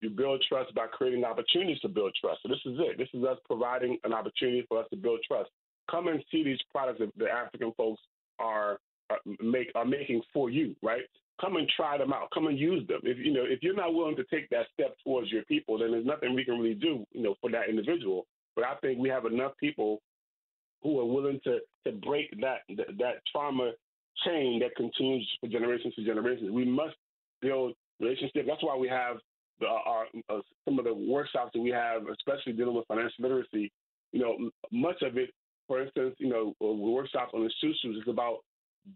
You build trust by creating opportunities to build trust. So this is it. This is us providing an opportunity for us to build trust. Come and see these products that the African folks are, are make are making for you, right? Come and try them out. Come and use them. If you know if you're not willing to take that step towards your people, then there's nothing we can really do, you know, for that individual. But I think we have enough people who are willing to to break that that, that trauma chain that continues for generations to generations. We must build relationships. That's why we have the, our uh, some of the workshops that we have, especially dealing with financial literacy. You know, much of it, for instance, you know, uh, workshops on the susus is about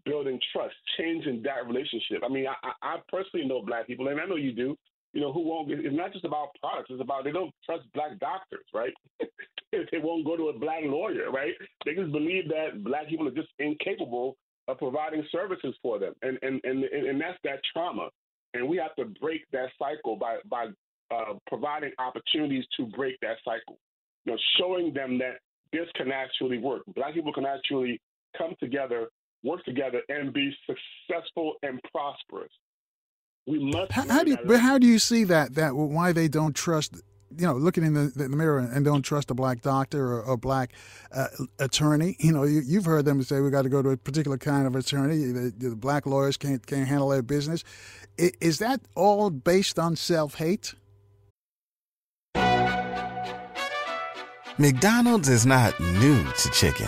building trust, changing that relationship. I mean, I, I personally know black people, and I know you do. You know, who won't? Get, it's not just about products. It's about they don't trust black doctors, right? they won't go to a black lawyer, right? They just believe that black people are just incapable of providing services for them, and and and and that's that trauma. And we have to break that cycle by by uh, providing opportunities to break that cycle. You know, showing them that this can actually work. Black people can actually come together, work together, and be successful and prosperous. We must. How, how do you, but how do you see that? That why they don't trust you know, looking in the, the mirror and don't trust a black doctor or a black uh, attorney. You know, you, have heard them say we got to go to a particular kind of attorney. The, the black lawyers can't can't handle their business. Is that all based on self hate? McDonald's is not new to chicken,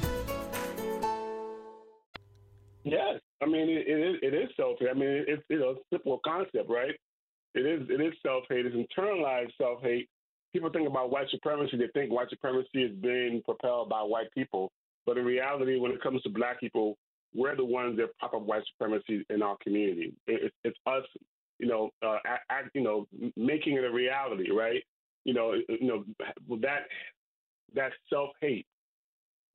I mean it, it is it is self hate. I mean it's you know simple concept, right? It is it is self hate. It's internalized self hate. People think about white supremacy. They think white supremacy is being propelled by white people but in reality, when it comes to black people, we're the ones that prop up white supremacy in our community. It, it's us, you know, uh, act, you know, making it a reality, right? You know, you know that that self hate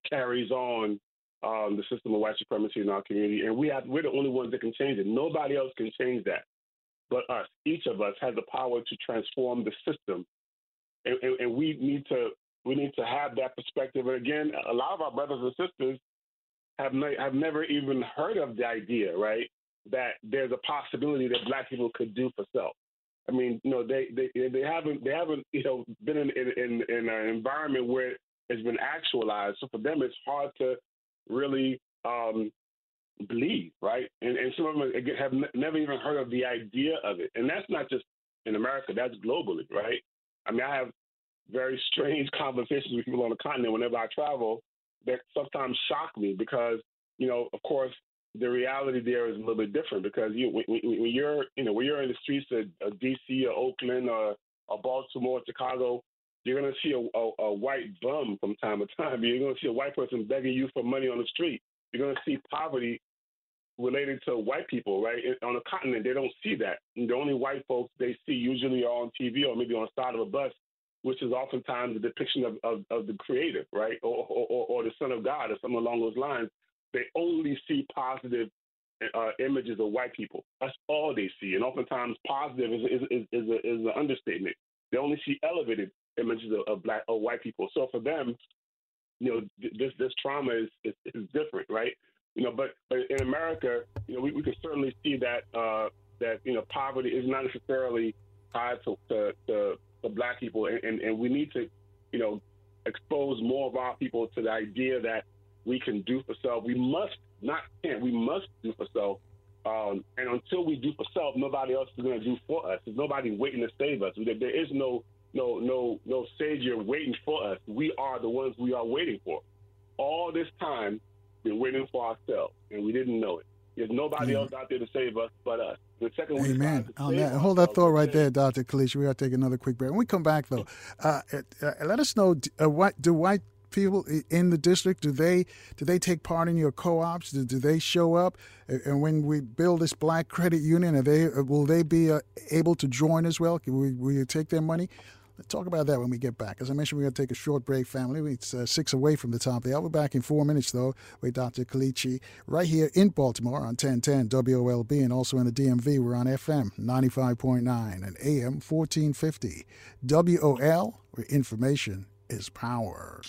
carries on um, the system of white supremacy in our community, and we have we're the only ones that can change it. Nobody else can change that, but us. Each of us has the power to transform the system, and, and, and we need to we need to have that perspective. And again, a lot of our brothers and sisters have have never even heard of the idea, right? That there's a possibility that Black people could do for self. I mean, you know, they they they haven't they haven't you know been in in, in an environment where it's been actualized. So for them, it's hard to really um, believe, right? And, and some of them again, have n- never even heard of the idea of it. And that's not just in America, that's globally, right? I mean, I have very strange conversations with people on the continent whenever I travel that sometimes shock me because, you know, of course, the reality there is a little bit different because you when, when you're you know when you're in the streets of, of D.C. or Oakland or, or Baltimore, Chicago, you're going to see a, a, a, white bum from time to time. You're going to see a white person begging you for money on the street. You're going to see poverty related to white people, right? On the continent, they don't see that. And the only white folks they see usually are on TV or maybe on the side of a bus, which is oftentimes a depiction of, of, of the creator, right? Or, or, or the son of God or something along those lines. They only see positive uh, images of white people. That's all they see. And oftentimes positive is, is, is, is, a, is an understatement. They only see elevated images of, of black or white people. So for them, you know, this this trauma is, is, is different, right? You know, but, but in America, you know, we, we can certainly see that uh, that you know poverty is not necessarily tied to to, to, to black people, and, and, and we need to, you know, expose more of our people to the idea that we can do for self. We must not can't. we must do for self. Um, and until we do for self, nobody else is going to do for us. There's nobody waiting to save us. There, there is no no no no savior waiting for us. We are the ones we are waiting for. All this time, been waiting for ourselves, and we didn't know it. There's nobody else out there to save us but us. The second Amen. On that, hold that thought right there, Dr. Kelechi. We got to take another quick break. When we come back, though, uh, uh, let us know uh, what do white people in the district do they do they take part in your co-ops? Do, do they show up? And when we build this black credit union, are they will they be uh, able to join as well? Can we, will you take their money? Let's talk about that when we get back. As I mentioned, we're going to take a short break, family. It's uh, six away from the top of the hour. We're back in four minutes, though, with Dr. Kelechi right here in Baltimore on 1010 WOLB and also in the DMV. We're on FM 95.9 and AM 1450. WOL, where information is power.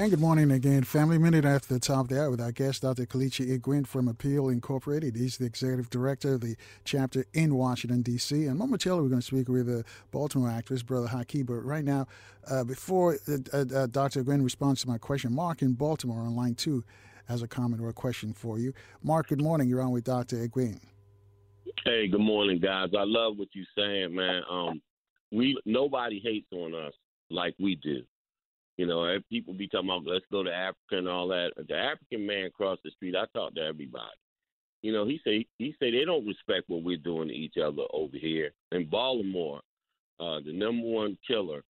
And good morning again, family. Minute after the top of the hour with our guest, Dr. Kelechi Egwim from Appeal Incorporated. He's the executive director of the chapter in Washington, D.C. And momentarily, we're going to speak with a Baltimore actress, Brother Haki. But right now, uh, before uh, uh, uh Dr. Egwim responds to my question, Mark in Baltimore on line two has a comment or a question for you. Mark, good morning. You're on with Dr. Iguin. Hey, good morning, guys. I love what you're saying, man. Um, we nobody hates on us like we do. You know, people be talking about let's go to Africa and all that. The African man across the street, I talk to everybody. You know, he say he say they don't respect what we're doing to each other over here in Baltimore. Uh, the number one killer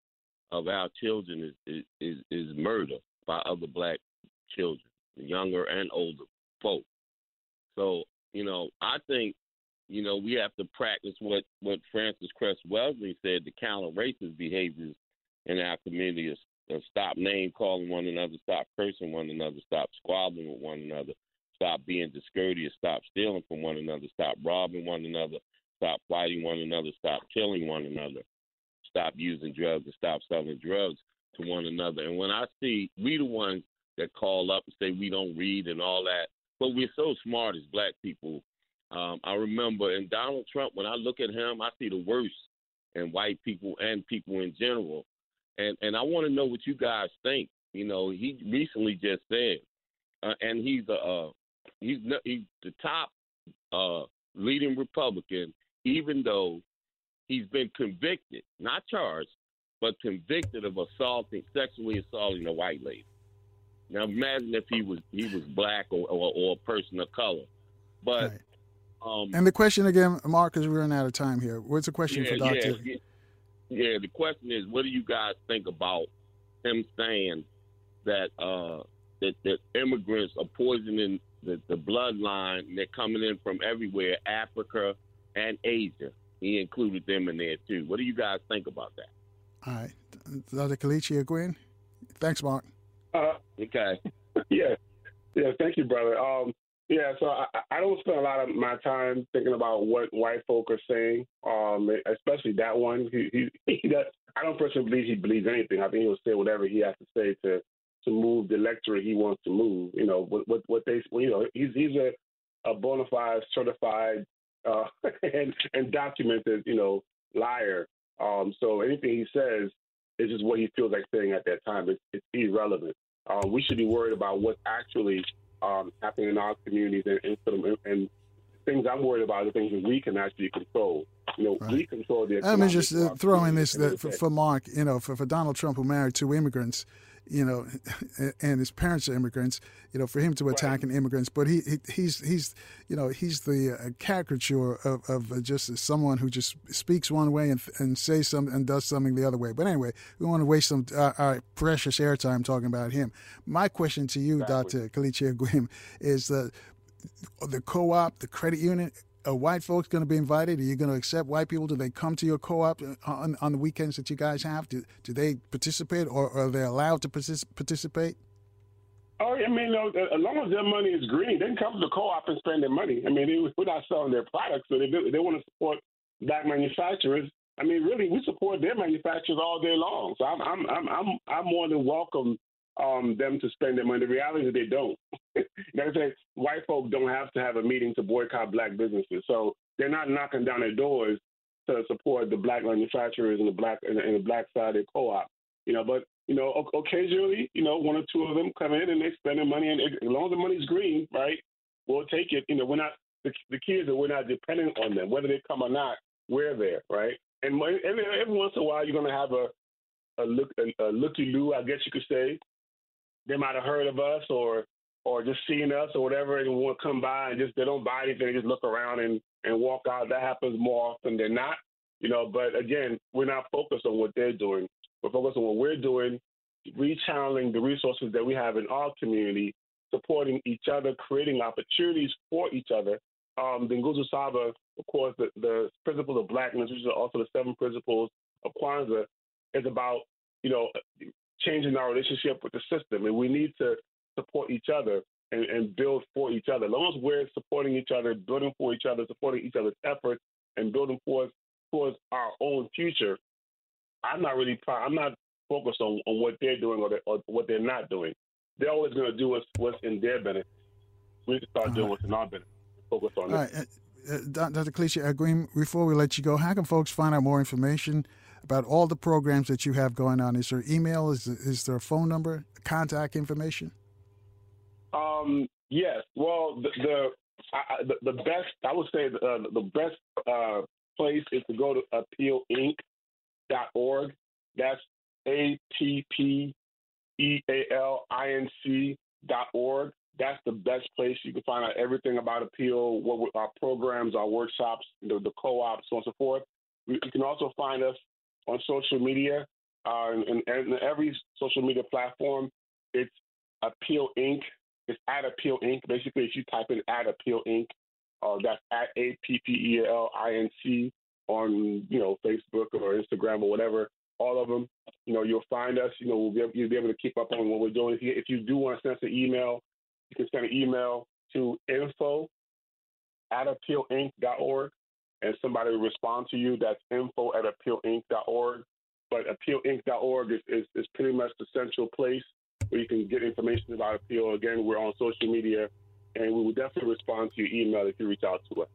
of our children is, is is is murder by other black children, younger and older folks. So you know, I think you know we have to practice what what Frances Cress Welsing said: the counter racist behaviors in our community stop name calling one another, stop cursing one another, stop squabbling with one another, stop being discourteous, stop stealing from one another, stop robbing one another, stop fighting one another, stop killing one another, stop using drugs and stop selling drugs to one another. And when I see we the ones that call up and say we don't read and all that, but we're so smart as black people. Um, I remember in Donald Trump, when I look at him, I see the worst in white people and people in general and and I want to know what you guys think. You know, he recently just said, uh, and he's the uh, he's he's the top uh, leading Republican, even though he's been convicted, not charged, but convicted of assaulting, sexually assaulting a white lady. Now imagine if he was he was black or or, or a person of color, but. Right. Um, and the question again, Mark, because we're running out of time here. What's the question yeah, for Doctor? Yeah, yeah, the question is, what do you guys think about him saying that uh, that, that immigrants are poisoning the, the bloodline? They're coming in from everywhere, Africa and Asia. He included them in there too. What do you guys think about that? All right, Dr. Kelechi Egwim. Thanks, Mark. Uh, okay. yeah, yeah. Thank you, brother. Um, yeah, so I, I don't spend a lot of my time thinking about what white folk are saying, um, especially that one. He, he, he does, I don't personally believe he believes anything. I think he'll say whatever he has to say to to move the electorate he wants to move. You know, what what, what they, you know, he's he's a a bona fide certified uh, and and documented, you know, liar. Um, so anything he says is just what he feels like saying at that time. It's, it's irrelevant. Uh, we should be worried about what's actually um, happening in our communities and, and, and things I'm worried about are the things that we can actually control. You know, right. we control the. Let me just uh, throw in this that for, for, Mark. You know, for, for Donald Trump, who married two immigrants, you know, and his parents are immigrants. You know, for him to attack right. an immigrant, but he, he, he's he's you know he's the uh, caricature of, of just someone who just speaks one way and and says something and does something the other way. But anyway, we want to waste some uh, our precious airtime talking about him. My question to you, exactly. Dr. Kelechi Egwim, is that the co-op, the credit union, are white folks going to be invited? Are you going to accept white people? Do they come to your co-op uh, on, on the weekends that you guys have? Do, do they participate or are they allowed to participate? Oh, I mean, no, as long as their money is green, they can come to the co-op and spend their money. I mean, they, we're not selling their products, so they, they want to support black manufacturers. I mean, really, we support their manufacturers all day long. So I'm, I'm, I'm, I'm, I'm more than welcome um, them to spend their money. The reality is they don't. like I say, white folk don't have to have a meeting to boycott black businesses, so they're not knocking down their doors to support the black manufacturers and the black and and the black side of co-op. You know, but you know, occasionally, you know, one or two of them come in and they spend their money, and as long as the money's green, right, we'll take it. You know, we're not the, the kids that we're not dependent on them, whether they come or not. We're there, right? And, and every once in a while, you're to have a a look a, a looky loo, I guess you could say, they might have heard of us or or just seen us or whatever and want to come by and just they don't buy anything, they just look around and and walk out. That happens more often than not, you know. But again, we're not focused on what they're doing. We're focused on what we're doing, rechanneling the resources that we have in our community, supporting each other, creating opportunities for each other. Um, the Nguzo Saba, of course, the, the principles of blackness, which are also the seven principles of Kwanzaa, is about you know changing our relationship with the system, and we need to support each other and, and build for each other. As long as we're supporting each other, building for each other, supporting each other's efforts, and building towards towards our own future, I'm not really I'm not focused on, on what they're doing or, or what they're not doing. They're always going to do what's, what's in their benefit. We need to start doing what's in our benefit. Focus on All it. Right. Uh, uh, Dr. Kelechi, before we let you go, how can folks find out more information about all the programs that you have going on? Is there email? Is, is there a phone number? Contact information? Um, yes. Well, the the, I, the, the best I would say the, uh, the best uh, place is to go to appealinc.org. That's a p p e a l i n c dot org. That's the best place. You can find out everything about Appeal, what our programs, our workshops, the, the co-ops, so on and so forth. You can also find us on social media, uh, and, and every social media platform, it's Appeal Inc. It's at Appeal Inc. Basically, if you type in at Appeal Inc., uh, that's at A P P E L I N C on you know Facebook or Instagram or whatever. All of them, you know, you'll find us. You know, we'll be able, you'll be able to keep up on what we're doing. If you, if you do want to send us an email, you can send an email to info at appealinc.org and somebody will respond to you. That's info at appealinc.org. But appealinc.org is, is, is pretty much the central place where you can get information about Appeal. Again, we're on social media, and we will definitely respond to your email if you reach out to us.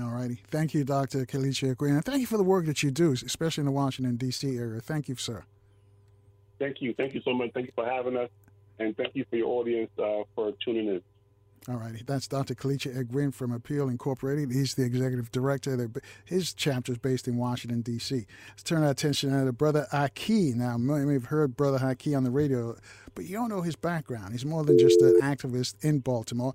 All righty. Thank you, Dr. Kelechi Egwim. And thank you for the work that you do, especially in the Washington, D.C. area. Thank you, sir. Thank you. Thank you so much. Thank you for having us. And thank you for your audience uh, for tuning in. All righty. That's Dr. Kelechi Egwim from Appeal Incorporated. He's the executive director. His chapter is based in Washington, D.C. Let's turn our attention to Brother Haki. Now, you may have heard Brother Haki on the radio, but you don't know his background. He's more than just an activist in Baltimore.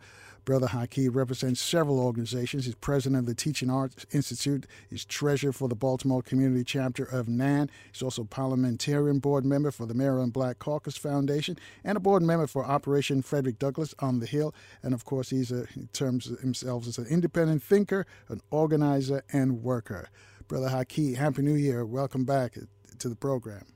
Brother Haki represents several organizations. He's president of the Teaching Arts Institute. He's treasurer for the Baltimore Community Chapter of NAN. He's also parliamentarian board member for the Maryland Black Caucus Foundation and a board member for Operation Frederick Douglass on the Hill. And of course, he's a, he terms himself as an independent thinker, an organizer, and worker. Brother Haki, Happy New Year. Welcome back to the program.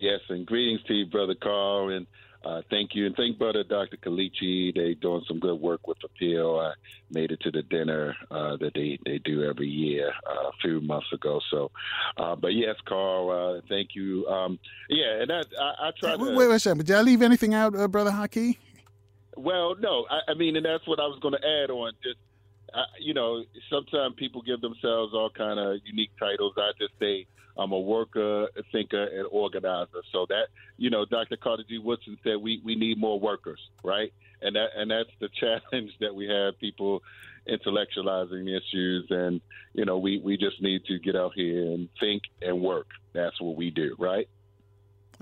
Yes, and greetings to you, Brother Carl, and uh, thank you, and thank Brother Dr. Kelechi. They doing some good work with Appeal. I made it to the dinner uh, that they, they do every year uh, a few months ago. So, uh, but yes, Carl, uh, thank you. Um, yeah, and that, I, I try wait, to. Wait, wait a second. Did I leave anything out, uh, Brother Haki? Well, no. I, I, mean, and that's what I was going to add on. Just I, you know, sometimes people give themselves all kind of unique titles. I just say I'm a worker, a thinker, and organizer. So that you know, Dr. Carter G. Woodson said we we need more workers, right? And that and that's the challenge that we have people intellectualizing issues, and you know, we we just need to get out here and think and work. That's what we do, right?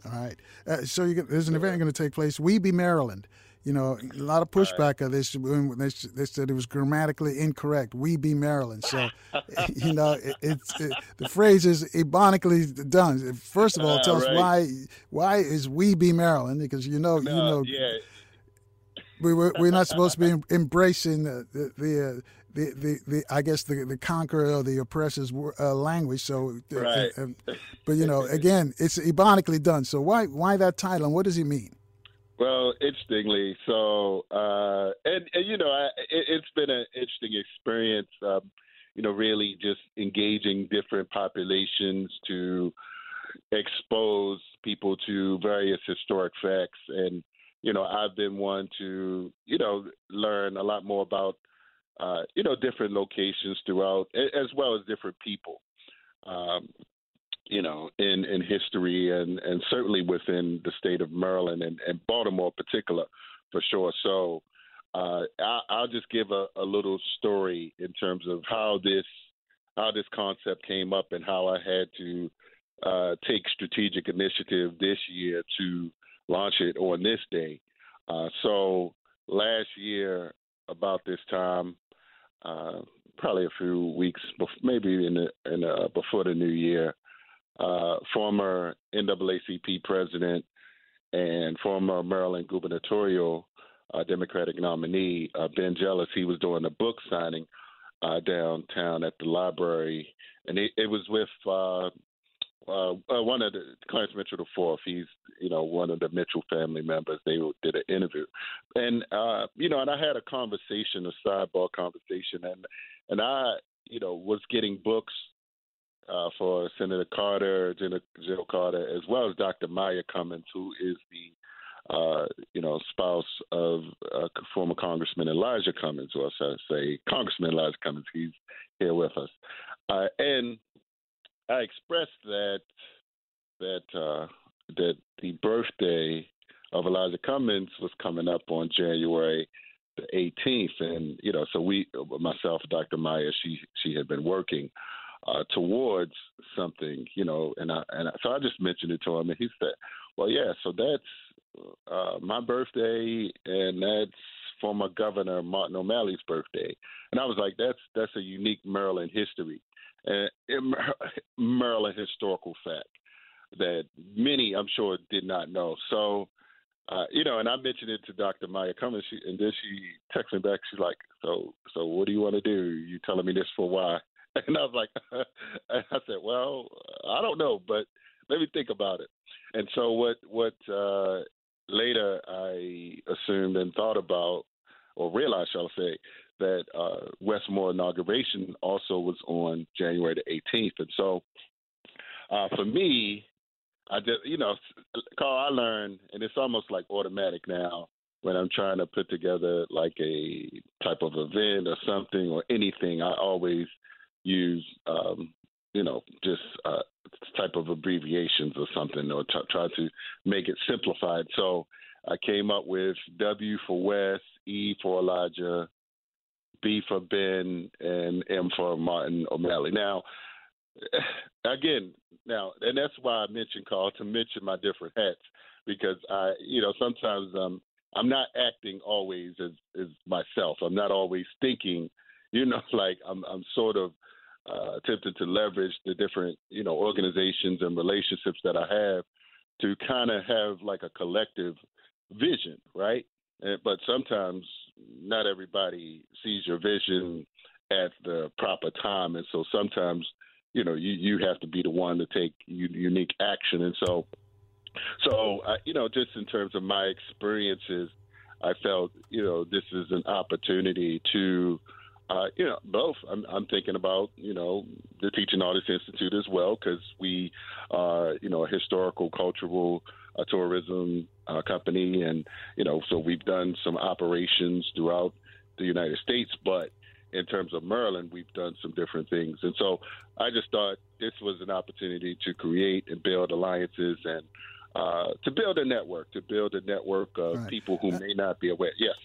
All right. Uh, so you, there's an event going to take place. We be Maryland. You know, a lot of pushback of this. They, they said it was grammatically incorrect. We be Maryland. So, you know, it, it's it, the phrase is ebonically done. First of all, tell uh, us why why is we be Maryland? Because you know, no, you know, yeah. we we're, we're not supposed to be embracing the the. the uh, the, the, the I guess the the conqueror or the oppressor's uh, language. So, uh, right. Uh, but you know, again, it's ebonically done. So why why that title and what does it mean? Well, interestingly, so uh, and, and you know, I, it, has been an interesting experience. Um, you know, really just engaging different populations to expose people to various historic facts and you know i've been one to you know learn a lot more about uh, you know, different locations throughout, as well as different people, um, you know, in, in history and, and certainly within the state of Maryland and, and Baltimore in particular, for sure. So uh, I, will just give a, a little story in terms of how this how this concept came up and how I had to uh, take strategic initiative this year to launch it on this day. Uh, so last year, about this time, uh, probably a few weeks, maybe in the, in the, before the new year. Uh, former NAACP president and former Maryland gubernatorial uh, Democratic nominee uh, Ben Jealous, he was doing a book signing uh, downtown at the library, and it, it was with uh, uh, one of the Clarence Mitchell the fourth. He's you know one of the Mitchell family members. They did an interview, and you know, and I had a conversation, a sidebar conversation, and and I you know was getting books uh, for Senator Carter, Jill Carter, as well as Dr. Maya Cummings, who is the uh, you know spouse of uh, former Congressman Elijah Cummings, or I say Congressman Elijah Cummings. He's here with us, uh, and I expressed that that uh, that the birthday of Elijah Cummings was coming up on January the 18th, and you know, so we, myself, Dr. Maya, she she had been working uh, towards something, you know, and I and I, so I just mentioned it to him, and he said, "Well, yeah, so that's uh, my birthday, and that's former Governor Martin O'Malley's birthday," and I was like, "That's that's a unique Maryland history." uh, Maryland historical fact that many, I'm sure, did not know. So, uh, you know, and I mentioned it to Dr. Maya Cummings, she, and then she texted me back. She's like, "So, so what do you want to do? You telling me this for why?" And I was like, I said, "Well, I don't know, but let me think about it." And so, what what uh, later I assumed and thought about, or realized, shall I say, that uh, Wes Moore inauguration also was on January the 18th, and so uh, for me, I just you know, Carl, I learned, and it's almost like automatic now when I'm trying to put together like a type of event or something or anything. I always use um, you know just uh, type of abbreviations or something, or t- try to make it simplified. So I came up with W for Wes, E for Elijah, B for Ben, and M for Martin O'Malley. Now, again, now, and that's why I mentioned Carl to mention my different hats because I, you know, sometimes um, I'm not acting always as as myself. I'm not always thinking, you know, like I'm I'm sort of uh, attempting to leverage the different, you know, organizations and relationships that I have to kind of have like a collective vision, right? And, but sometimes not everybody sees your vision at the proper time, and so sometimes you know you you have to be the one to take unique action, and so so uh, you know just in terms of my experiences, I felt you know this is an opportunity to. Uh, you know, both. I'm, I'm, thinking about, you know, the Teaching Artists Institute as well, because we are, you know, a historical, cultural a tourism uh, company, and you know, so we've done some operations throughout the United States. But in terms of Maryland, we've done some different things. And so I just thought this was an opportunity to create and build alliances and uh, to build a network, to build a network of right. people who may not be aware. Yes.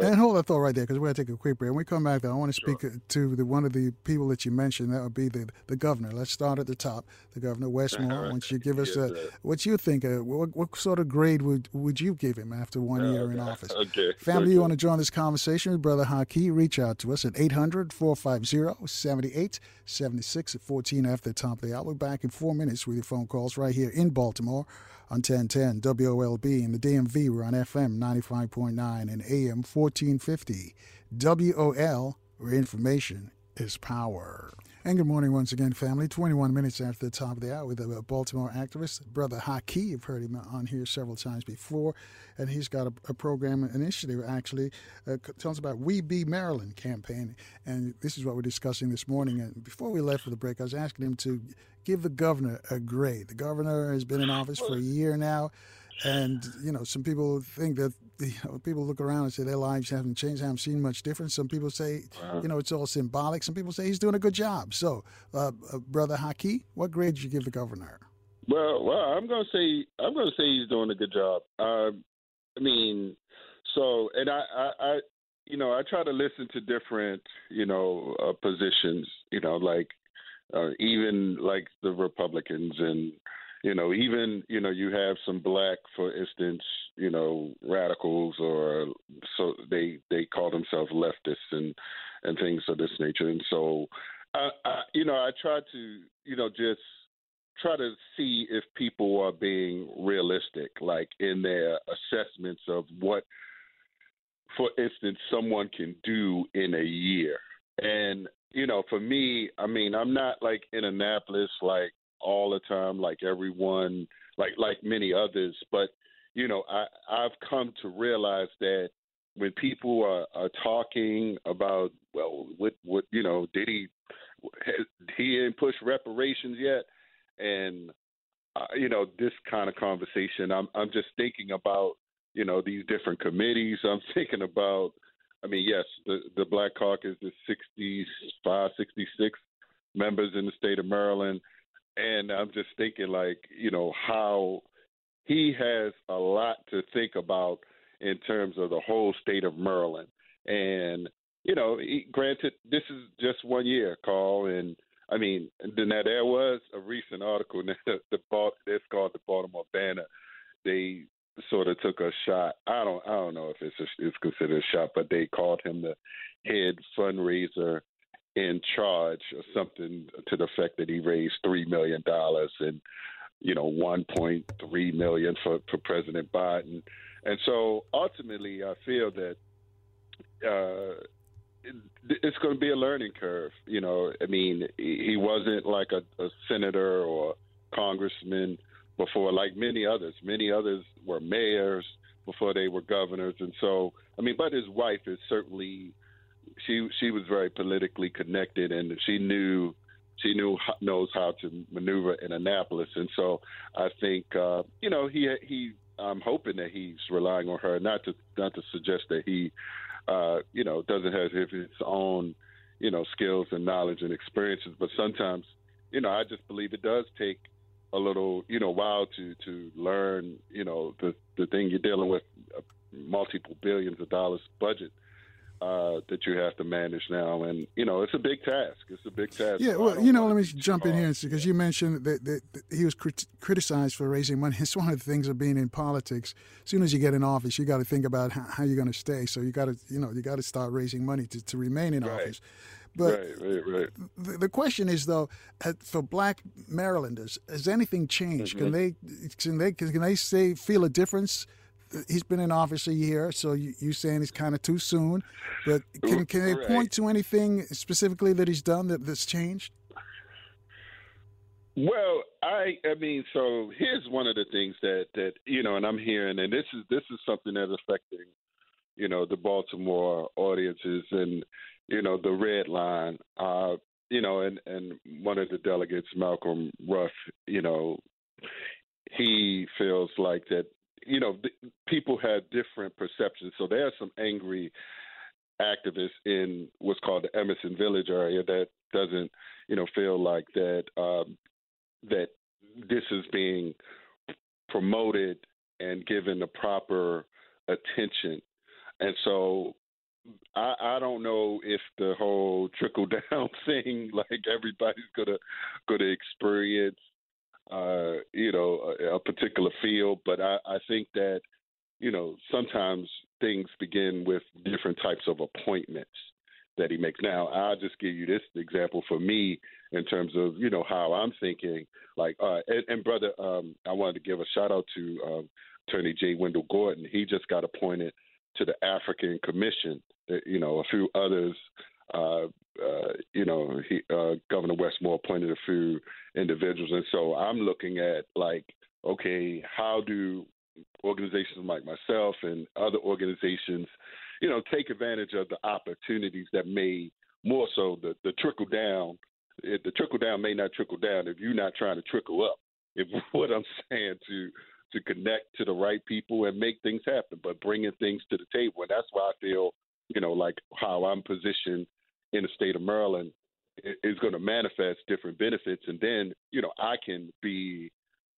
And hold that thought right there because we're going to take a quick break. When we come back, though, I want to speak sure. to the, one of the people that you mentioned. That would be the, the governor. Let's start at the top. The governor, Wes Moore. Once you give us a, what you think, uh, what, what, sort of grade would, would you give him after one year okay. in office? Okay. Family, okay. you want to join this conversation with Brother Haki? Reach out to us at 800 450 7876 at 14 after the top of the hour. We're back in four minutes with your phone calls right here in Baltimore on 1010 WOLB. In the DMV, we're on FM 95.9 and AM 1450. WOL, where information is power. And good morning once again, family. 21 minutes after the top of the hour with a Baltimore activist, Brother Haki. You've heard him on here several times before. And he's got a, a program, initiative actually, uh, tells about We Be Maryland campaign. And this is what we're discussing this morning. And before we left for the break, I was asking him to give the governor a grade. The governor has been in office for a year now. And, you know, some people think that you know, people look around and say their lives haven't changed, haven't seen much difference. Some people say, uh-huh. you know, it's all symbolic. Some people say he's doing a good job. So, uh, uh, Brother Haki, what grade did you give the governor? Well, well, I'm going to say I'm going to say he's doing a good job. Uh, I mean, so and I, I, I, you know, I try to listen to different, you know, uh, positions. You know, like uh, even like the Republicans and you know, even you know, you have some black, for instance, you know, radicals or so they they call themselves leftists and and things of this nature. And so, I, I you know, I try to you know just try to see if people are being realistic, like in their assessments of what, for instance, someone can do in a year. And you know, for me, I mean, I'm not like in Annapolis, like all the time, like everyone, like like many others. But you know, I I've come to realize that when people are, are talking about, well, what what you know, did he he didn't push reparations yet, and uh, you know, this kind of conversation, I'm I'm just thinking about you know these different committees. I'm thinking about. I mean, yes, the the Black Caucus is 65, 66 members in the state of Maryland and I'm just thinking like you know how he has a lot to think about in terms of the whole state of Maryland, and you know, he, granted, this is just one year, Carl, and I mean, then there was a recent article that the, it's called the Baltimore Banner. They sort of took a shot. I don't, I don't know if it's a, it's considered a shot, but they called him the head fundraiser in charge or something to the effect that he raised three million dollars and you know 1.3 million for for President Biden, and so ultimately I feel that uh, it's going to be a learning curve. You know, I mean, he wasn't like a, a senator or congressman before, like many others. Many others were mayors before they were governors, and so I mean, but his wife is certainly she she was very politically connected, and she knew she knew knows how to maneuver in Annapolis, and so I think uh, you know he he I'm hoping that he's relying on her, not to not to suggest that he uh, you know doesn't have his own you know skills and knowledge and experiences, but sometimes you know I just believe it does take a little you know while to to learn you know the the thing you're dealing with multiple billions of dollars budget uh, that you have to manage now, and you know it's a big task. It's a big task. Yeah, well, you know, let me jump in here because you mentioned that, that, that he was crit- criticized for raising money. It's one of the things of being in politics. As soon as you get in office, you got to think about how, how you're going to stay. So you got to, you know, you got to start raising money to, to remain in right. office. But right, right, right. The, the, question is though, for Black Marylanders, has anything changed? Mm-hmm. Can they can they can they say feel a difference? He's been in office a year, so you, you saying it's kind of too soon. But can can they point to anything specifically that he's done that, that's changed? Well, I I mean, so here's one of the things that that you know, and I'm hearing, and this is this is something that's affecting, you know, the Baltimore audiences and you know the red line. Uh, you know, and and one of the delegates, Malcolm Ruff, you know, he feels like that you know, people have different perceptions. So there are some angry activists in what's called the Edmondson Village area that doesn't, you know, feel like that um, that this is being promoted and given the proper attention. And so I, I don't know if the whole trickle down thing, like everybody's gonna gonna experience, uh, you know, a, a particular field, but I, I think that, you know, sometimes things begin with different types of appointments that he makes. Now, I'll just give you this example for me in terms of you know how I'm thinking. Like, uh, and, and brother, um, I wanted to give a shout out to um, Attorney J. Wyndal Gordon. He just got appointed to the African Commission. You know, a few others. Uh, uh, you know, he, uh, Governor Wes Moore appointed a few individuals, and so I'm looking at like, okay, how do organizations like myself and other organizations, you know, take advantage of the opportunities that may more so the, the trickle down. It, the trickle down may not trickle down if you're not trying to trickle up. If what I'm saying to to connect to the right people and make things happen, but bringing things to the table, and that's why I feel, you know, like how I'm positioned in the state of Maryland is going to manifest different benefits, and then you know I can be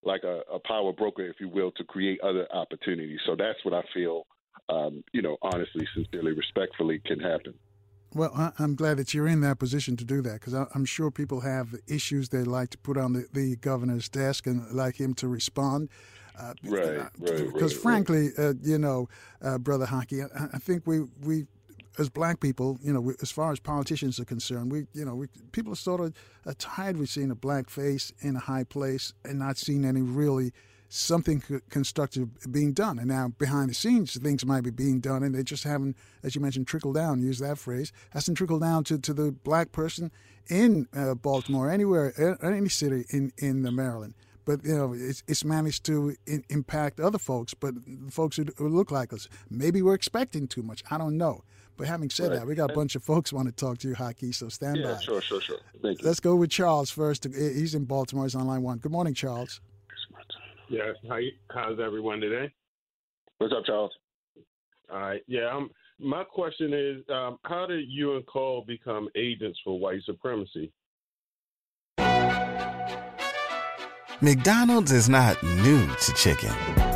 like a, a power broker, if you will, to create other opportunities. So that's what I feel, um, you know, honestly, sincerely, respectfully, can happen. Well, I'm glad that you're in that position to do that because I'm sure people have issues they'd like to put on the, the governor's desk and like him to respond. Uh, right, right. Because right, frankly, right. Uh, you know, uh, brother Haki, I, I, think we we as black people, you know, we, as far as politicians are concerned, we, you know, we, people are sort of are tired of seeing a black face in a high place and not seeing any really something constructive being done. And now behind the scenes, things might be being done, and they just haven't, as you mentioned, trickled down. Use that phrase. Hasn't trickled down to, to the black person in uh, Baltimore, anywhere, any city in in the Maryland. But you know, it's, it's managed to in, impact other folks, but folks who, who look like us. Maybe we're expecting too much. I don't know. But having said right. that, we got a bunch of folks want to talk to you, Haki. So stand yeah, by. Sure, sure, sure. Thank you. Let's go with Charles first. He's in Baltimore. He's on line one. Good morning, Charles. Yes. How you, how's everyone today? What's up, Charles? All right. Yeah. Um, my question is, um, how did you and Cole become agents for white supremacy? McDonald's is not new to chicken.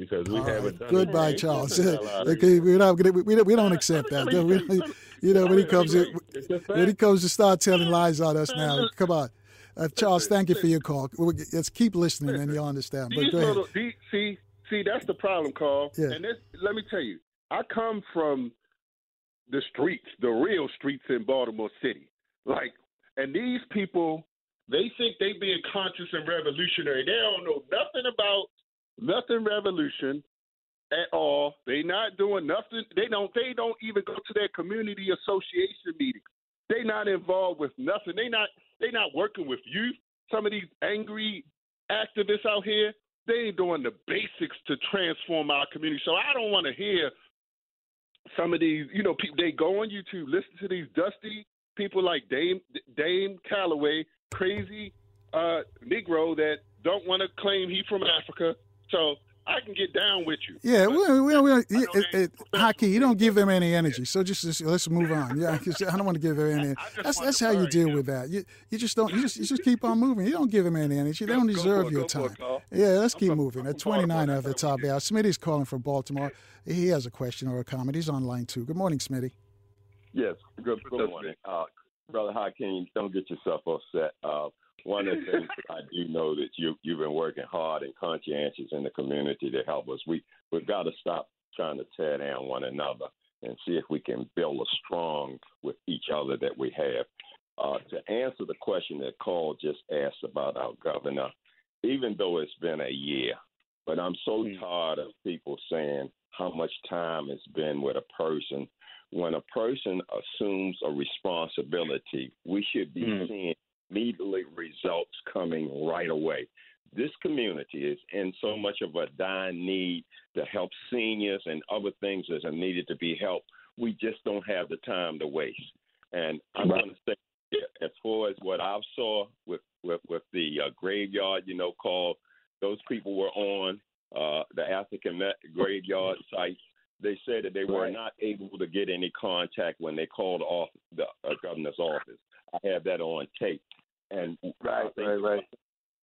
because we All haven't right. Goodbye, Charles. okay, we're not gonna, we, don't, we don't accept that. We, you know, when he comes in, when he comes to start telling lies on us now, come on. Uh, Charles, thank you for your call. Let's keep listening, and you'll understand. But go ahead. See, see, that's the problem, Carl. Yeah. And this, let me tell you, I come from the streets, the real streets in Baltimore City. Like, and these people, they think they being conscious and revolutionary. They don't know nothing about nothing revolution at all. They not doing nothing. They don't. They don't even go to their community association meetings. They not involved with nothing. They not. They not working with youth. Some of these angry activists out here, they ain't doing the basics to transform our community. So I don't want to hear some of these. You know, people they go on YouTube, listen to these dusty people like Dame Dame Calloway, crazy uh, Negro that don't want to claim he from Africa so I can get down with you. Yeah, we, we, we, it, it, it, Haki, you don't give them any energy. So just, just let's move on. Yeah, I don't want to give them any. That's that's how you deal with that. You you just don't. You just you just keep on moving. You don't give them any energy. They don't deserve your time. Yeah, let's keep moving. At 29 at the top there. Smitty's calling from Baltimore. He has a question or a comment. He's on line two. Good morning, Smitty. Yes. Good, good morning, uh, brother Hakeem. Don't get yourself upset. Uh, one of the things I do know that you you've been working hard and conscientious in the community to help us. We we've got to stop trying to tear down one another and see if we can build a strong with each other that we have. Uh, to answer the question that Carl just asked about our governor, even though it's been a year, but I'm so mm. tired of people saying how much time it's been with a person. When a person assumes a responsibility, we should be mm. seeing immediately results coming right away. This community is in so much of a dying need to help seniors and other things that are needed to be helped. We just don't have the time to waste. And I'm right. going to say, as far as what I saw with with, with the uh, graveyard, you know, called those people were on uh, the African graveyard site. They said that they were right. not able to get any contact when they called off the uh, governor's office. I have that on tape, and right, I think right, right.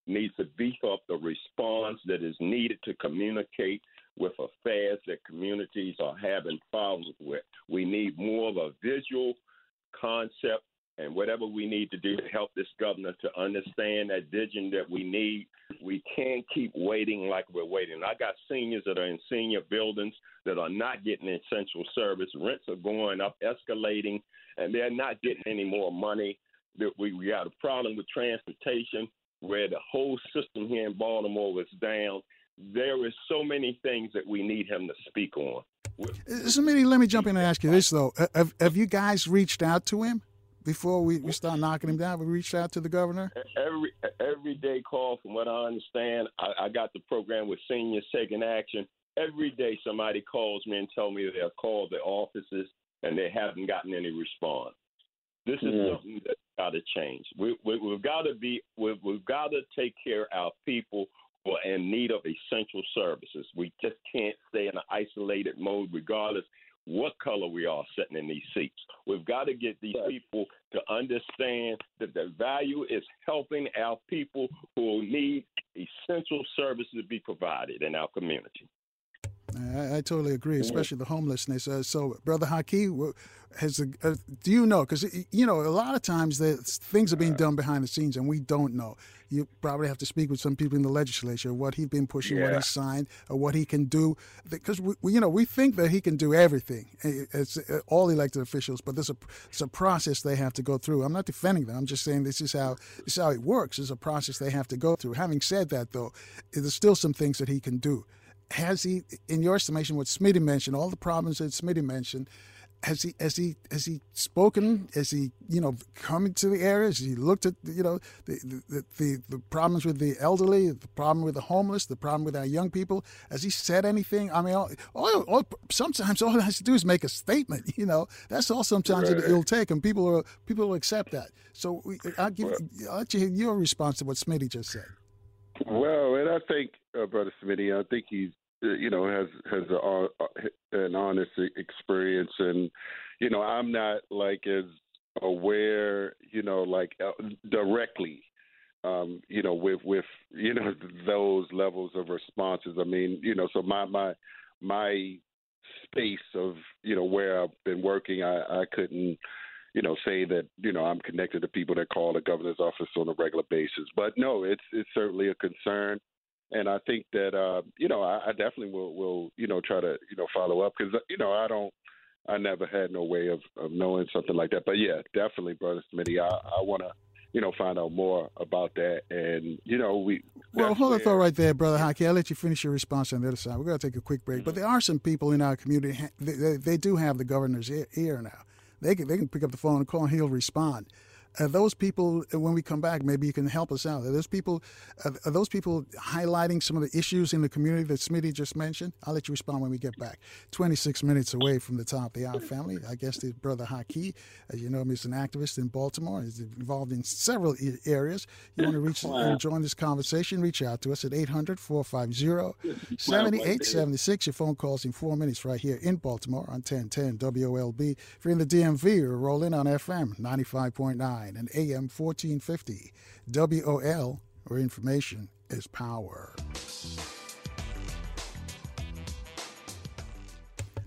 needs to beef up the response that is needed to communicate with affairs that communities are having problems with. We need more of a visual concept and whatever we need to do to help this governor to understand that vision that we need. We can't keep waiting like we're waiting. I got seniors that are in senior buildings that are not getting essential service. Rents are going up, escalating, and they're not getting any more money. We, we got a problem with transportation where the whole system here in Baltimore was down. There is so many things that we need him to speak on. Uh, so, let me jump in and ask you this though: uh, Have, have you guys reached out to him? before we, we start knocking him down? We reached out to the governor. Every every day call, from what I understand, I, I got the program with seniors taking action. Every day somebody calls me and tell me they've called the offices and they haven't gotten any response. This is yeah. something that's got to change. We, we, we've got to be we've, we've got to take care of our people who are in need of essential services. We just can't stay in an isolated mode, regardless what color we are sitting in these seats. We've got to get these people to understand that the value is helping our people who need essential services to be provided in our community. I, I totally agree, especially the homelessness. Uh, so, Brother Haki, has a, uh, do you know? Because you know, a lot of times the things are being done behind the scenes, and we don't know. You probably have to speak with some people in the legislature what he's been pushing, yeah. what he signed, or what he can do. Because we, we, you know, we think that he can do everything. It's uh, all elected officials, but there's a it's a process they have to go through. I'm not defending them. I'm just saying this is how this is how it works. It's a process they have to go through. Having said that, though, there's still some things that he can do has he, in your estimation, what Smitty mentioned, all the problems that Smitty mentioned, has he has he has he spoken? Has he you know come into the area? Has he looked at you know the the, the the problems with the elderly, the problem with the homeless, the problem with our young people? Has he said anything? I mean, all, all, all sometimes all he has to do is make a statement. You know, that's all. Sometimes right. it, will take, and people will people will accept that. So I'll give I'll let you your response to what Smitty just said. Well, and I think, uh, Brother Smitty, I think he's uh, you know has has a, uh, an honest experience, and you know I'm not like as aware, you know, like uh, directly, um, you know, with with you know those levels of responses. I mean, you know, so my my my space of you know where I've been working, I, I couldn't you know, say that you know I'm connected to people that call the governor's office on a regular basis. But no, it's it's certainly a concern, and I think that uh, you know I, I definitely will will you know try to you know follow up because you know I don't I never had no way of of knowing something like that. But yeah, definitely, brother Smitty, I I want to you know, find out more about that. And, you know, we. Well, hold the thought right there, Brother Haki. I'll let you finish your response on the other side. We're going to take a quick break. Mm-hmm. But there are some people in our community, they, they, they do have the governor's ear now they can they can pick up the phone and call and he'll respond are those people when we come back maybe you can help us out. Are those people are those people highlighting some of the issues in the community that smitty just mentioned? I'll let you respond when we get back. 26 minutes away from the top of the hour family. I guess the brother haki as you know him is an activist in baltimore. He's involved in several areas. You want to reach and join this conversation reach out to us at 800-450-7876 your phone calls in four minutes right here in baltimore on 1010 wolb if you're in the dmv or roll in on fm 95.9 and AM 1450. WOL, where information is power.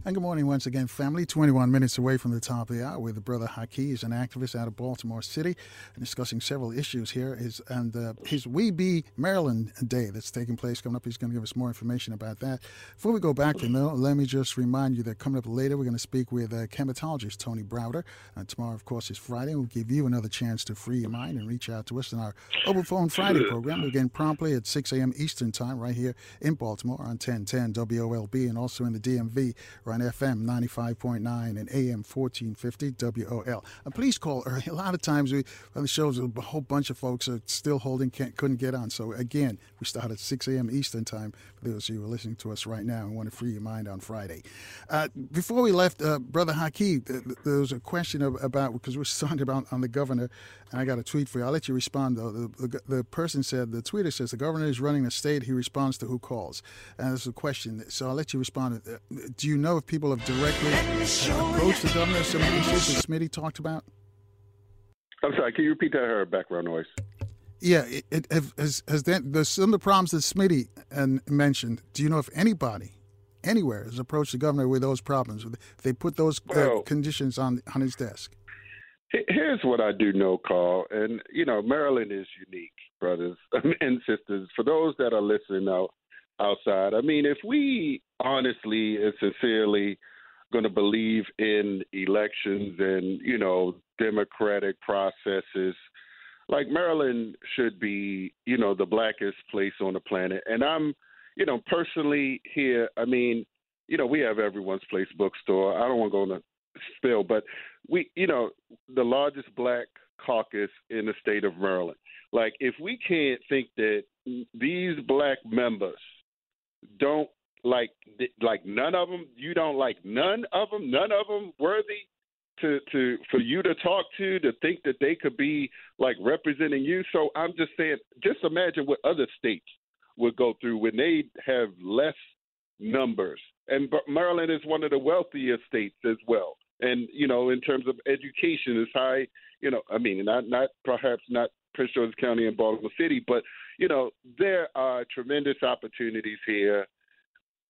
And good morning once again, family. 21 minutes away from the top of the hour with Brother Haki. is an activist out of Baltimore City and discussing several issues here. His, and uh, his We Be Maryland Day that's taking place coming up. He's going to give us more information about that. Before we go back to Mill, let me just remind you that coming up later, we're going to speak with uh, Kemetologist Tony Browder. And tomorrow, of course, is Friday. We'll give you another chance to free your mind and reach out to us in our Open Phone Friday program. Again, promptly at 6 a.m. Eastern Time right here in Baltimore on 1010 WOLB and also in the DMV on FM 95.9 and AM 1450 WOL. And please call early. A lot of times we on the shows, a whole bunch of folks are still holding, can't, couldn't get on. So again, we start at 6 a.m. Eastern Time for those of you who are listening to us right now and want to free your mind on Friday. Uh, before we left, uh, Brother Haki, there was a question about, because we're talking about on the governor, and I got a tweet for you. I'll let you respond, though. The, the, the person said, the tweeter says, the governor is running the state. He responds to who calls. And there's a question. So I'll let you respond. Uh, do you know if people have directly approached the governor some of the issues that Smitty talked about? I'm sorry. Can you repeat that? Her background noise. Yeah, it, it has has that the some of the problems that Smitty and mentioned. Do you know if anybody anywhere has approached the governor with those problems? If they put those uh, well, uh, conditions on on his desk. Here's what I do know, Carl, and you know Maryland is unique, brothers and sisters. For those that are listening out outside, I mean, if we honestly and sincerely going to believe in elections and you know democratic processes like Maryland should be, you know, the blackest place on the planet. And I'm, you know, personally here, I mean, you know, we have everyone's place bookstore. I don't want to go on a spill, but we, you know, the largest black caucus in the state of Maryland. Like, if we can't think that these black members don't like, like none of them, you don't like none of them, none of them worthy to to for you to talk to to think that they could be like representing you. So I'm just saying, just imagine what other states would go through when they have less numbers. And Maryland is one of the wealthiest states as well. And you know, in terms of education, is high. You know, I mean, not not perhaps not Prince George's County and Baltimore City, but you know, there are tremendous opportunities here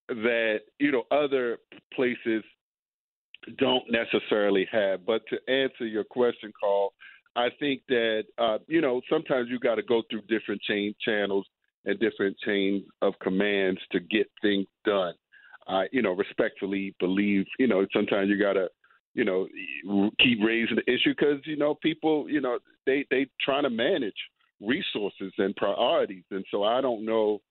that you know other places don't necessarily have. But to answer your question, Carl, I think that uh, you know sometimes you got to go through different chain channels and different chains of commands to get things done. I, you know, respectfully believe, you know, sometimes you got to, you know, keep raising the issue because you know people, you know, they they trying to manage resources and priorities, and so I don't know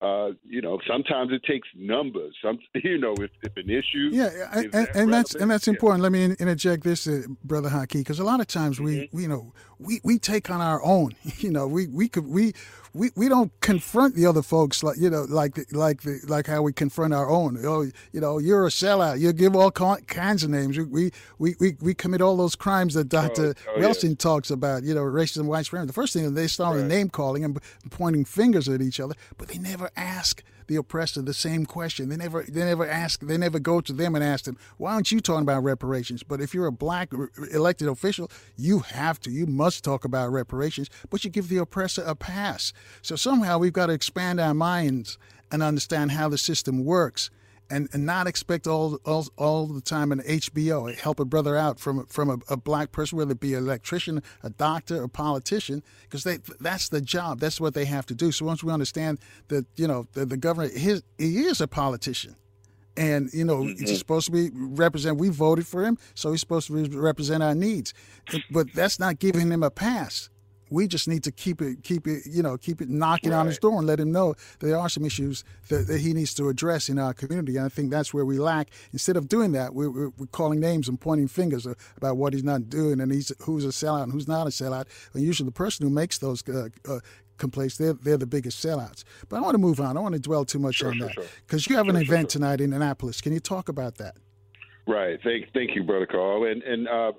uh, you know, sometimes it takes numbers. Some, you know, if, if an issue, yeah, and, that and that's and that's important. Yeah. Let me interject this, uh, brother Haki, because a lot of times mm-hmm. we, we, you know, we, we take on our own. You know, we we could we we, we don't confront the other folks like you know like like the, like how we confront our own. Oh, you know, you're a sellout. You give all kinds of names. We we we, we commit all those crimes that Dr. Oh, oh, Welsing yeah. talks about. You know, racism, white supremacy. The first thing they start right. name calling and pointing fingers at each other, but they never ask the oppressor the same question. They never they never ask they never go to them and ask them, why aren't you talking about reparations? But if you're a black elected official, you have to, you must talk about reparations, but you give the oppressor a pass. So somehow we've got to expand our minds and understand how the system works and, and not expect all, all all the time an HBO help a brother out from from a, a black person, whether it be an electrician, a doctor, a politician, because they that's the job. That's what they have to do. So once we understand that you know the, the governor his, he is a politician, and you know mm-hmm. he's supposed to be represent. We voted for him, so he's supposed to represent our needs. But that's not giving him a pass. We just need to keep it, keep it, you know, keep it knocking right. on his door and let him know there are some issues that, that, he needs to address in our community. And I think that's where we lack. Instead of doing that, we're, we're, we're calling names and pointing fingers about what he's not doing and he's who's a sellout and who's not a sellout. And usually the person who makes those uh, uh, complaints, they're, they're the biggest sellouts. But I want to move on. I don't want to dwell too much sure, on sure, that because sure. you have an event tonight in Annapolis. Can you talk about that? Right. Thank, thank you, brother Carl. And and uh,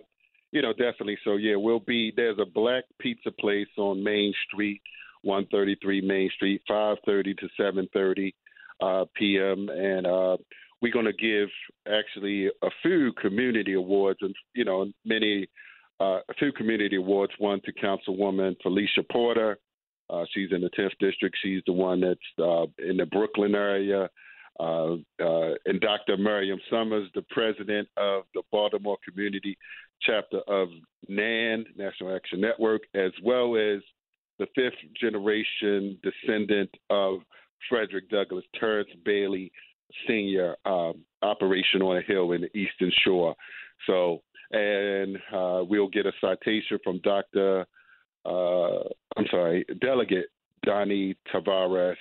you know, definitely. So yeah, we'll be there's a black pizza place on Main Street, 133 Main Street, 5:30 to 7:30 uh, p.m. and uh, we're going to give actually a few community awards and you know many uh, a few community awards. One to Councilwoman Phylicia Porter. Uh, she's in the 10th district. She's the one that's uh, in the Brooklyn area. uh, uh, and Dr. Miriam Summers, the president of the Baltimore Community Chapter of NAN, National Action Network, as well as the fifth generation descendant of Frederick Douglass, Terrence Bailey Sr., um, Operation on a Hill in the Eastern Shore. So, and uh, we'll get a citation from Dr. Uh, I'm sorry, Delegate Donnie Tavares,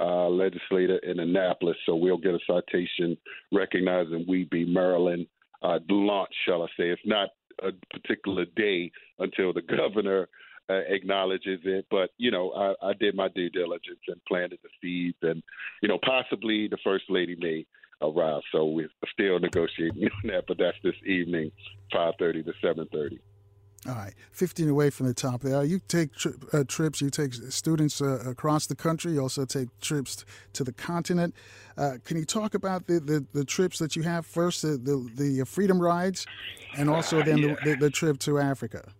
uh, legislator in Annapolis. So we'll get a citation recognizing we be Maryland uh, launch, shall I say. It's not a particular day until the governor uh, acknowledges it. But you know, I, I did my due diligence and planted the seeds, and you know, possibly the first lady may arrive. So we're still negotiating on that, but that's this evening, five thirty to seven thirty. All right, 15 away from the top there. You take tri- uh, trips, you take students uh, across the country, you also take trips to the continent. Uh, can you talk about the, the, the, trips that you have? First, the, the, the freedom rides, and also then yeah. the, the, trip to Africa.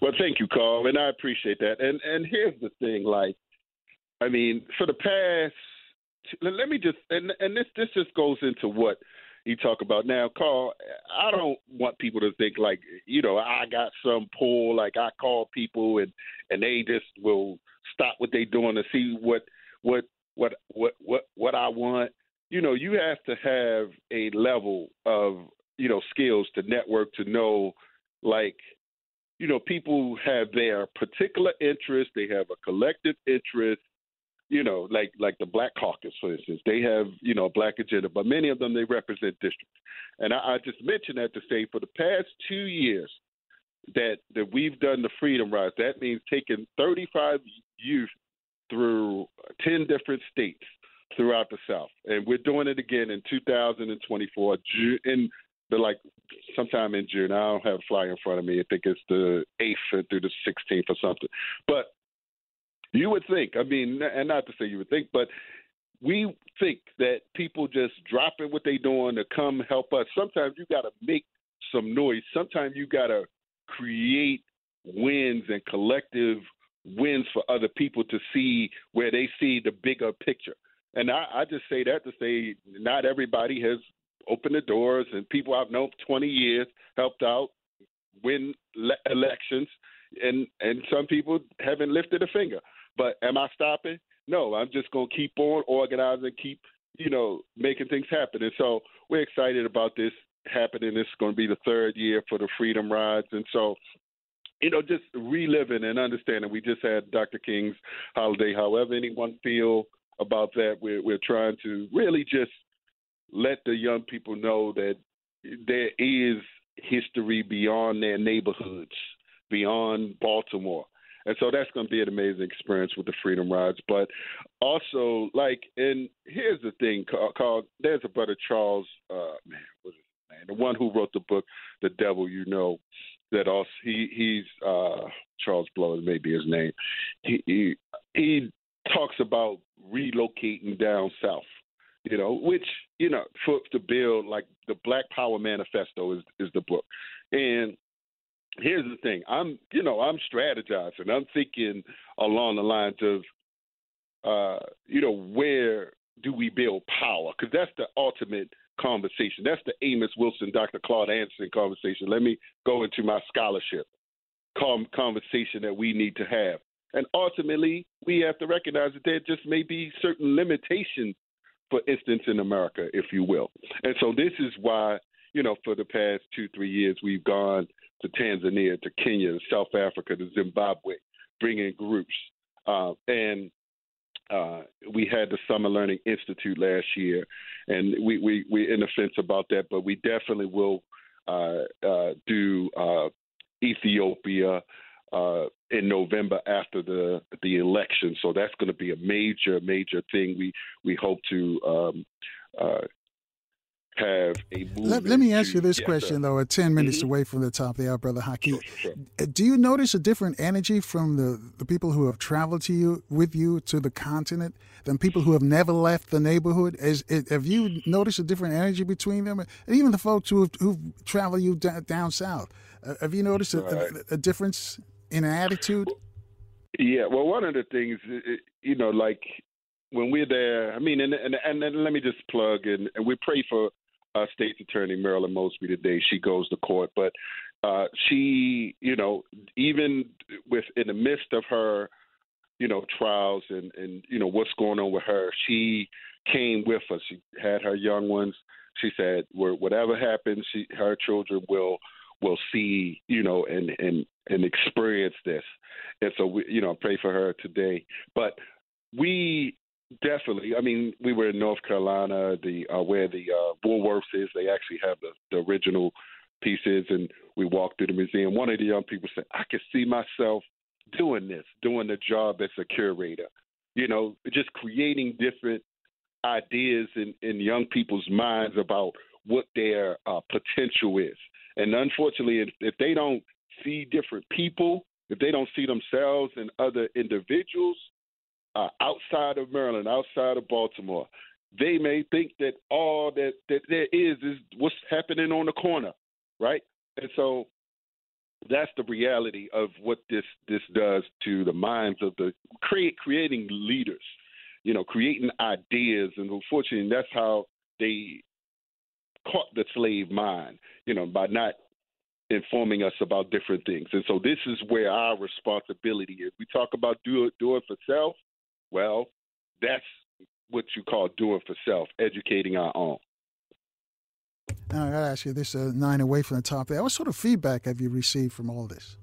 Well, thank you, Carl, and I appreciate that. And and here's the thing, like, I mean, for the past, let me just, and and this this just goes into what you talk about now, Carl. I don't want people to think like you know I got some pull, like I call people and and they just will stop what they're doing to see what what what what what what I want. You know, you have to have a level of you know skills to network to know like you know people have their particular interest, they have a collective interest you know, like like the Black Caucus, for instance, they have you know a black agenda, but many of them they represent districts. And I, I just mentioned that to say for the past two years that that we've done the Freedom Rides, that means taking 35 youth through 10 different states throughout the South, and we're doing it again in 2024 in the like sometime in June. I don't have a flyer in front of me. I think it's the 8th through the 16th or something. But you would think, I mean, and not to say you would think, but we think that people just dropping what they're doing to come help us. Sometimes you got to make some noise. Sometimes you got to create wins and collective wins for other people to see where they see the bigger picture. And I, I just say that to say not everybody has opened the doors, and people I've known for 20 years helped out win le- elections, and and some people haven't lifted a finger. But am I stopping? No, I'm just going to keep on organizing, keep, you know, making things happen. And so we're excited about this happening. This is going to be the third year for the Freedom Rides. And so, you know, just reliving and understanding. We just had Dr. King's holiday. However, anyone feel about that, we're, we're trying to really just let the young people know that there is history beyond their neighborhoods, beyond Baltimore. And so that's going to be an amazing experience with the Freedom Rides. But also, like, and here's the thing, called there's a brother Charles, uh, man, what is his name? The one who wrote the book, The Devil You Know. That also he he's uh, Charles Blow, may be his name. He he he talks about relocating down south you know, which you know, for to build like the Black Power Manifesto is is the book, and here's the thing. I'm you know i'm strategizing. I'm thinking along the lines of uh you know where do we build power? Because that's the ultimate conversation. That's the amos wilson dr claude anderson conversation. Let me go into my scholarship conversation that we need to have. And ultimately we have to recognize that there just may be certain limitations for instance in america if you will. And so this is why you know for the past two three years we've gone to Tanzania, to Kenya, to South Africa, to Zimbabwe, bringing groups. Uh, and uh, we had the Summer Learning Institute last year, and we, we, we're in the fence about that, but we definitely will uh, uh do uh, Ethiopia uh, in November after the the election. So that's going to be a major, major thing. We we hope to um, have a let, let, me ask you this question though. At ten minutes mm-hmm. away from the top of the hour, brother Haki, sure, sure, sure. do you notice a different energy from the, the people who have traveled to you with you to the continent than people who have never left the neighborhood? Is, have you noticed a different energy between them, and even the folks who have, who've traveled you down, down south? Uh, have you noticed a, right. a, a difference in attitude? Yeah, well, one of the things, you know, like when we're there, I mean, and and and, and let me just plug and, and we pray for uh, State's Attorney Marilyn Mosby today. She goes to court, but uh, she, you know, even with in the midst of her, you know, trials and and you know what's going on with her, she came with us. She had her young ones. She said, whatever happens, she her children will will see, you know, and and and experience this. And so we, you know, pray for her today. But we definitely. I mean, we were in North Carolina, the uh, where the uh, Woolworths is. They actually have the, the original pieces, and we walked through the museum. One of the young people said, "I could see myself doing this, doing the job as a curator. You know, just creating different ideas in, in young people's minds about what their uh, potential is. And unfortunately, if, if they don't see different people, if they don't see themselves and other individuals uh, outside of Maryland, outside of Baltimore, they may think that all that, that there is is what's happening on the corner, right? And so that's the reality of what this this does to the minds of the create creating leaders, you know, creating ideas, and unfortunately, that's how they caught the slave mind, you know, by not informing us about different things. And so this is where our responsibility is. We talk about do it, do it for self. Well, that's what you call doing for self, educating our own. Now, I got to ask you this uh, nine away from the top there. What sort of feedback have you received from all this?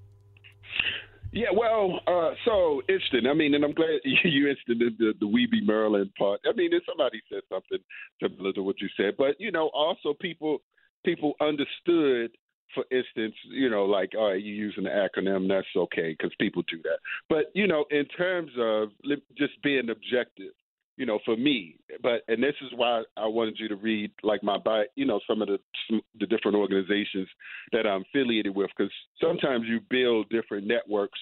Yeah, well, uh, so interesting. I mean, and I'm glad you interested in the, the We Be Maryland part. I mean, if somebody said something similar to what you said, but you know, also people people understood. For instance, you know, like, all right, you're using the acronym, that's okay because people do that. But you know, in terms of just being objective, you know, for me. But and this is why I wanted you to read like my bio, you know, some of the the different organizations that I'm affiliated with, because sometimes you build different networks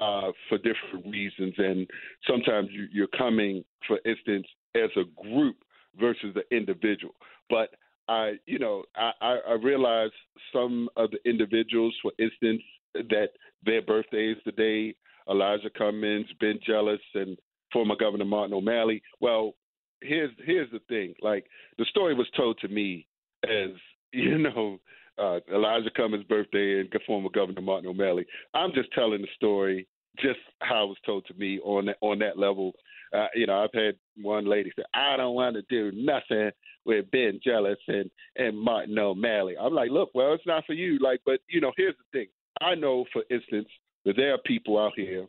uh, for different reasons, and sometimes you, you're coming, for instance, as a group versus the individual. But I, you know, I, I realize some of the individuals, for instance, that their birthday birthdays today, Elijah Cummings, Ben Jealous, and former Governor Martin O'Malley. Well, here's here's the thing. Like the story was told to me as you know uh, Elijah Cummings' birthday and former Governor Martin O'Malley. I'm just telling the story just how it was told to me on that on that level. Uh, you know, I've had one lady say, "I don't want to do nothing with Ben Jealous and and Martin O'Malley." I'm like, "Look, well, it's not for you." Like, but you know, here's the thing. I know, for instance, that there are people out here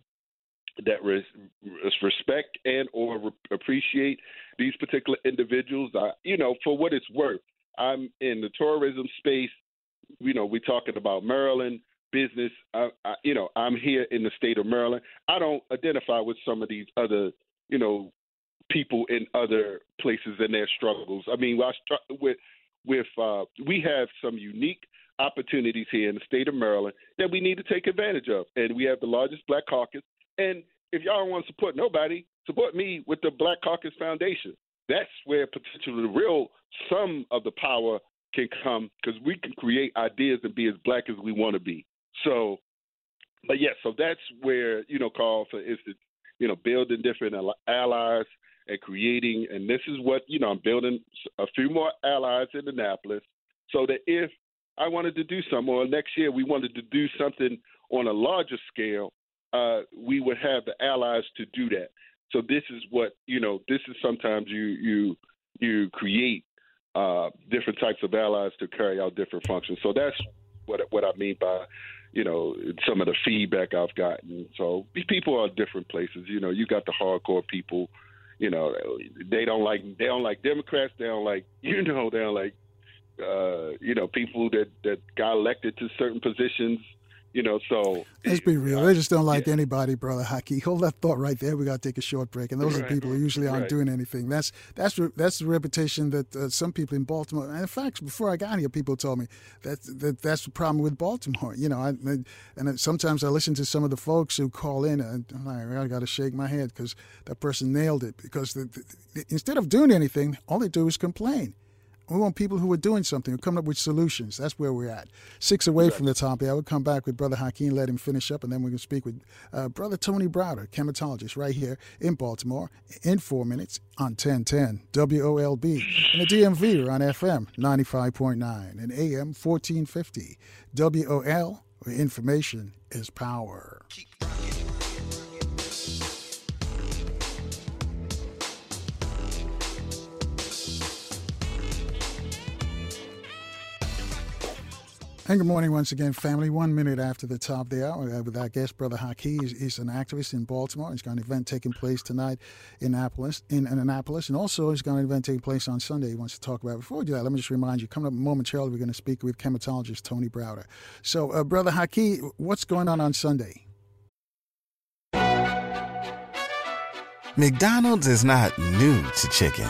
that res- respect and or re- appreciate these particular individuals. I, you know, for what it's worth, I'm in the tourism space. You know, we're talking about Maryland business. I, I, you know, I'm here in the state of Maryland. I don't identify with some of these other, you know, people in other places and their struggles. I mean, with with uh, we have some unique opportunities here in the state of Maryland that we need to take advantage of, and we have the largest Black Caucus and if y'all don't want to support nobody, support me with the Black Caucus Foundation. That's where potentially the real sum of the power can come because we can create ideas and be as black as we want to be. So, but yeah, so that's where you know, call for instance, you know, building different allies and creating, and this is what you know, I'm building a few more allies in Annapolis, so that if I wanted to do something, or next year we wanted to do something on a larger scale, uh, we would have the allies to do that. So this is what you know. This is sometimes you you you create uh, different types of allies to carry out different functions. So that's what what I mean by you know some of the feedback I've gotten. So these people are different places. You know, you got the hardcore people. You know, they don't like they don't like Democrats. They don't like you know they don't like uh, you know people that that got elected to certain positions you know, so let's be real. They just don't like yeah. anybody, brother Haki. Hold that thought right there. We got to take a short break, and those right. are people who usually aren't right. doing anything. That's that's that's the reputation that uh, some people in Baltimore. And in fact, before I got here, people told me that, that that's the problem with Baltimore. You know, I, and sometimes I listen to some of the folks who call in, and I'm like, I got to shake my head because that person nailed it. Because the, the, instead of doing anything, all they do is complain. We want people who are doing something, who are coming up with solutions. That's where we're at. Six away from the top there. I will come back with Brother Hakeem, let him finish up, and then we can speak with uh, Brother Tony Browder, Kemetologist, right here in Baltimore in four minutes on 1010 WOLB. And the DMV are on FM 95.9 and AM 1450. WOL, where information is power. And good morning once again, family. One minute after the top of the hour, uh, with our guest, Brother Haki. He's, he's, an activist in Baltimore. He's got an event taking place tonight in Annapolis, in, in Annapolis, and also he's got an event taking place on Sunday. He wants to talk about. Before we do that, let me just remind you, coming up momentarily, we're going to speak with Kemetologist Tony Browder. So, uh, Brother Haki, what's going on on Sunday? McDonald's is not new to chicken,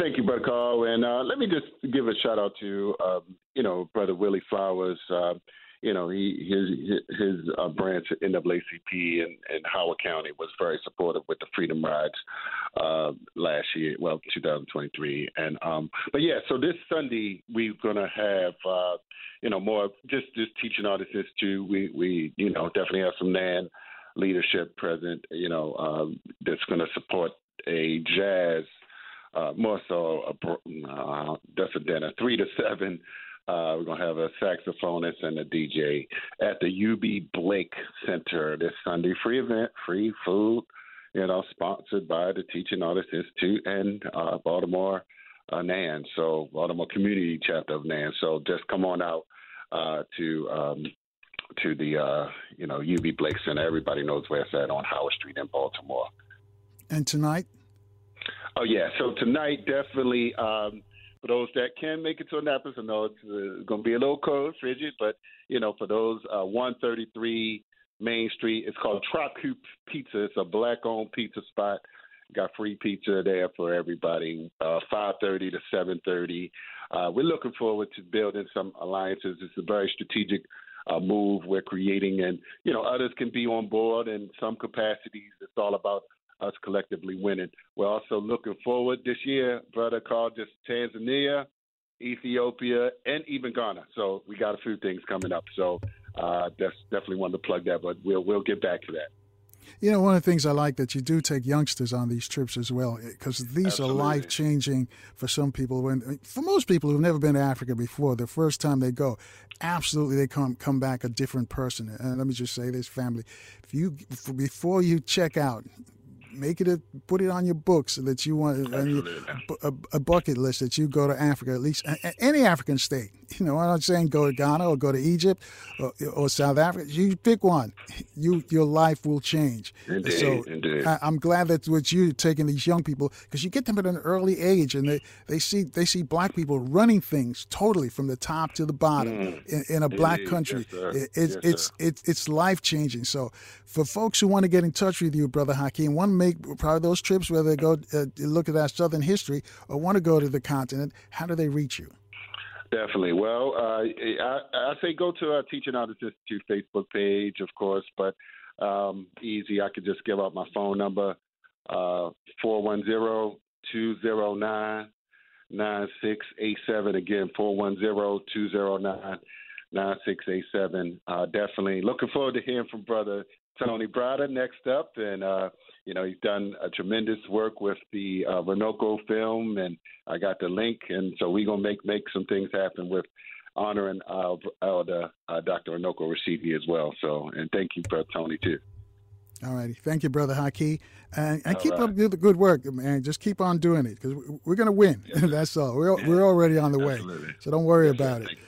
Thank you, Brother Carl. And uh, let me just give a shout out to, um, you know, Brother Willie Flowers. Uh, you know, he his his uh, branch at NAACP in, in Howard County was very supportive with the Freedom Rides uh, last year, well, 2023. And um, but yeah, so this Sunday we're gonna have uh, you know more just just teaching artists too. We we you know definitely have some NAN leadership present. You know, um, that's gonna support a jazz. Uh, more so, a, uh, a three to seven uh, we're going to have a saxophonist and a DJ at the UB Blake Center this Sunday. Free event, free food, you know, sponsored by the Teaching Artists Institute and uh, Baltimore uh, NAN, so Baltimore Community Chapter of NAN. So just come on out uh, to um, to the uh, you know UB Blake Center. Everybody knows where it's at on Howard Street in Baltimore. And tonight? Oh yeah, so tonight definitely. Um, for those that can make it to Annapolis, I know it's uh, going to be a little cold, frigid, but you know, for those uh, 133 Main Street, it's called Trocoup Pizza. It's a black-owned pizza spot. Got free pizza there for everybody. Uh, 5:30 to 7:30. Uh, we're looking forward to building some alliances. It's a very strategic uh, move we're creating, and you know others can be on board in some capacities. It's all about us collectively winning. We're also looking forward this year, brother Carl, just Tanzania, Ethiopia, and even Ghana. So we got a few things coming up. So uh, that's definitely wanted to plug that, but we'll we'll get back to that. You know, one of the things I like that you do take youngsters on these trips as well, because these Absolutely. are life changing for some people. When for most people who've never been to Africa before, the first time they go, absolutely they come come back a different person. And let me just say this, family, if you before you check out, make it a put it on your books that you want your, a, a, bucket list that you go to Africa at least any African state. You know, I'm not saying go to Ghana or go to Egypt or, or South Africa. You pick one, you your life will change. Indeed, so indeed. I, am glad that what you taking these young people because you get them at an early age and they, they see they see black people running things totally from the top to the bottom mm. in, in, a black country. Yes, it, it's yes, it's, it's it's life changing. So for folks who want to get in touch with you, brother Hakeem, one to make probably those trips where they go uh, look at that Southern history or want to go to the continent, how do they reach you? Definitely. Well, uh, I, I say go to our Teaching Artists Institute Facebook page, of course, but um, easy. I could just give out my phone number, uh, 410 209 9687. Again, 410 209 9687. Uh, definitely looking forward to hearing from Brother Tony Browder next up. And, uh, you know, he's done a tremendous work with the uh, Runoko film, and I got the link. And so we're going to make, make some things happen with honoring uh, Elder uh, Dr. Runoko Rashidi as well. So, and thank you, Brother Tony, too. All righty. Thank you, Brother Haki. And, and keep right. up the good work, man. Just keep on doing it because we're going to win. That's all. We're, we're already on the way. So don't worry Yes, about it.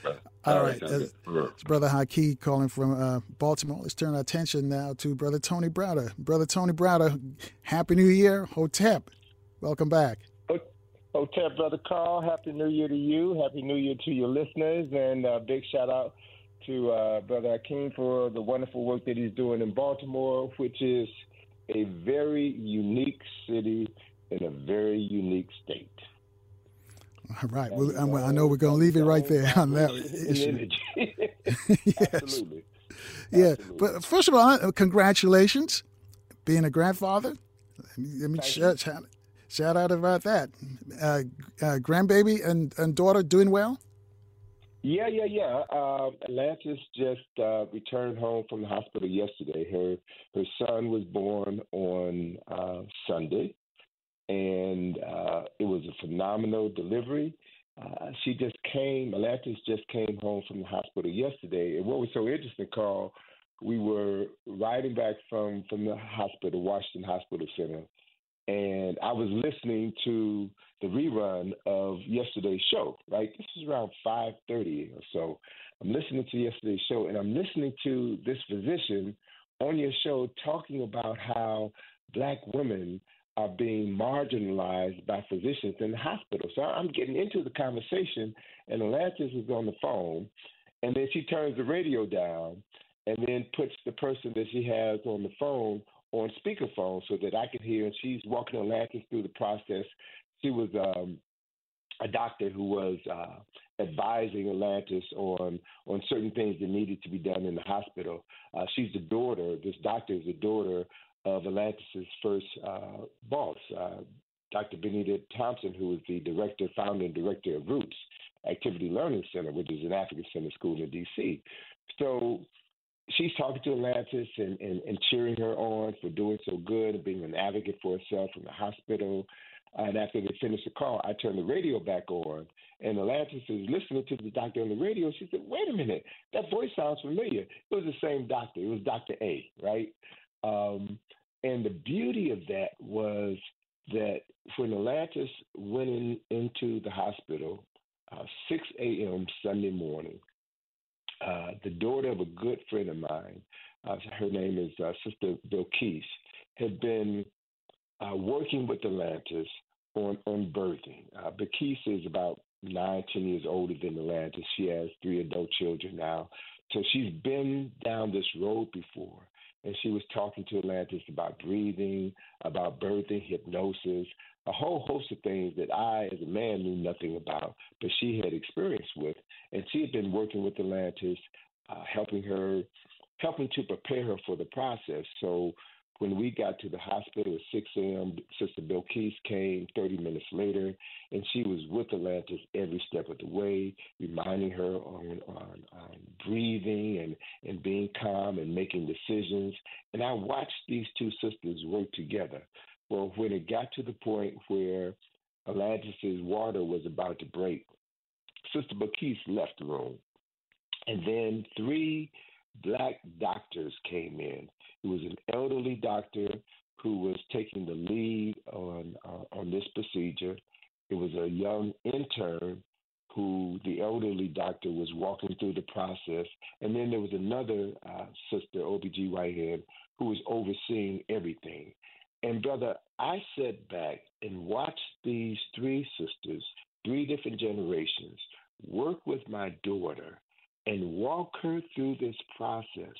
Thank you, brother. All All right. right, It's it's Brother Haki calling from uh, Baltimore. Let's turn our attention now to Brother Tony Browder. Brother Tony Browder, Happy New Year. Hotep. Welcome back. Hotep Brother Carl, Happy New Year to you. Happy New Year to your listeners. And a big shout out to uh, Brother Akeem for the wonderful work that he's doing in Baltimore, which is a very unique city in a very unique state. All right. Well, I know we're going to leave it right there on that issue. yes. Absolutely. Yeah. But first of all, uh, congratulations being a grandfather. Let me, let me shout, shout, shout out about that. Uh, uh, grandbaby and, and daughter doing well? Yeah, yeah, yeah. Uh, Atlantis just uh, returned home from the hospital yesterday. Her her son was born on uh, Sunday, and uh, it was a phenomenal delivery. Uh, she just came. Atlantis just came home from the hospital yesterday, and what was so interesting, Carl, we were riding back from from the hospital, Washington Hospital Center, and I was listening to the rerun of yesterday's show. Right, this is around five thirty or so. I'm listening to yesterday's show, and I'm listening to this physician on your show talking about how black women are being marginalized by physicians in the hospital. So I'm getting into the conversation, and Atlantis is on the phone, and then she turns the radio down, and then puts the person that she has on the phone on speakerphone so that I can hear. And she's walking Atlantis through the process. She was um, a doctor who was uh, advising Atlantis on on certain things that needed to be done in the hospital. Uh, she's the daughter. This doctor is the daughter of Atlantis's first uh, boss, uh, Dr. Bernida Thompson, who is the director, founder, and director of Roots Activity Learning Center, which is an African Center school in D.C. So she's talking to Atlantis and, and, and cheering her on for doing so good and being an advocate for herself in the hospital. And after they finished the call, I turned the radio back on, and Atlantis is listening to the doctor on the radio. She said, "Wait a minute, that voice sounds familiar." It was the same doctor. It was Doctor A, right? Um, and the beauty of that was that when Atlantis went in, into the hospital, uh, 6 a.m. Sunday morning, uh, the daughter of a good friend of mine, uh, her name is uh, Sister Bilquis, had been uh, working with Atlantis on, on birthing. Uh, Bilquis is about nine, ten years older than Atlantis. She has three adult children now. So she's been down this road before. And she was talking to Atlantis about breathing, about birthing, hypnosis, a whole host of things that I, as a man, knew nothing about, but she had experience with. And she had been working with Atlantis, uh, helping her, helping to prepare her for the process. So when we got to the hospital at 6 a.m., Sister Bilquis came 30 minutes later, and she was with Atlantis every step of the way, reminding her on, on, on breathing and, and being calm and making decisions. And I watched these two sisters work together. Well, when it got to the point where Atlantis's water was about to break, Sister Bilquis left the room. And then three black doctors came in. It was an elderly doctor who was taking the lead on uh, on this procedure. It was a young intern who the elderly doctor was walking through the process, and then there was another uh, sister, OBGYN, who was overseeing everything. And brother, I sat back and watched these three sisters, three different generations, work with my daughter and walk her through this process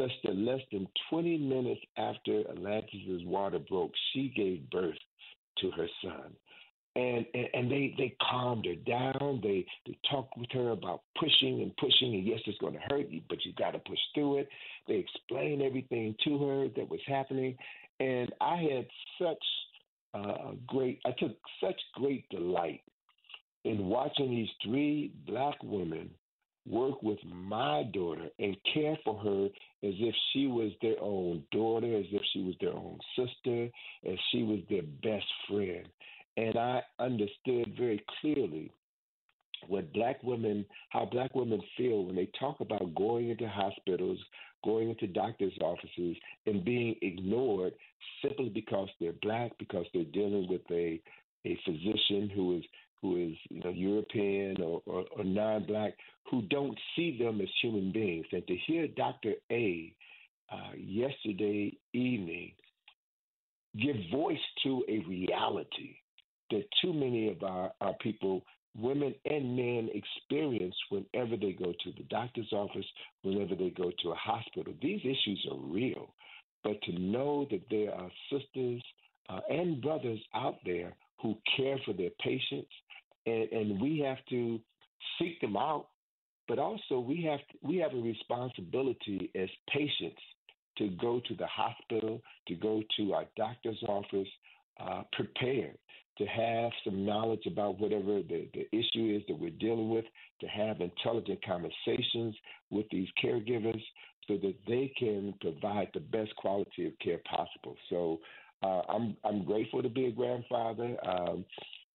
such that less than 20 minutes after Atlantis' water broke, she gave birth to her son. And, and and they they calmed her down. They they talked with her about pushing and pushing, and yes, it's going to hurt you, but you got to push through it. They explained everything to her that was happening, and I had such uh, great. I took such great delight in watching these three black women work with my daughter and care for her as if she was their own daughter, as if she was their own sister, as she was their best friend. And I understood very clearly what black women, how black women feel when they talk about going into hospitals, going into doctors' offices, and being ignored simply because they're black, because they're dealing with a a physician who is who is you know European or, or, or non-black, who don't see them as human beings. And to hear Dr. A uh, yesterday evening give voice to a reality that too many of our, our people, women and men, experience whenever they go to the doctor's office, whenever they go to a hospital. These issues are real. But to know that there are sisters uh, and brothers out there who care for their patients, and, and we have to seek them out, but also we have we have a responsibility as patients to go to the hospital, to go to our doctor's office, uh, prepared to have some knowledge about whatever the, the issue is that we're dealing with, to have intelligent conversations with these caregivers so that they can provide the best quality of care possible. So uh, I'm I'm grateful to be a grandfather. Um,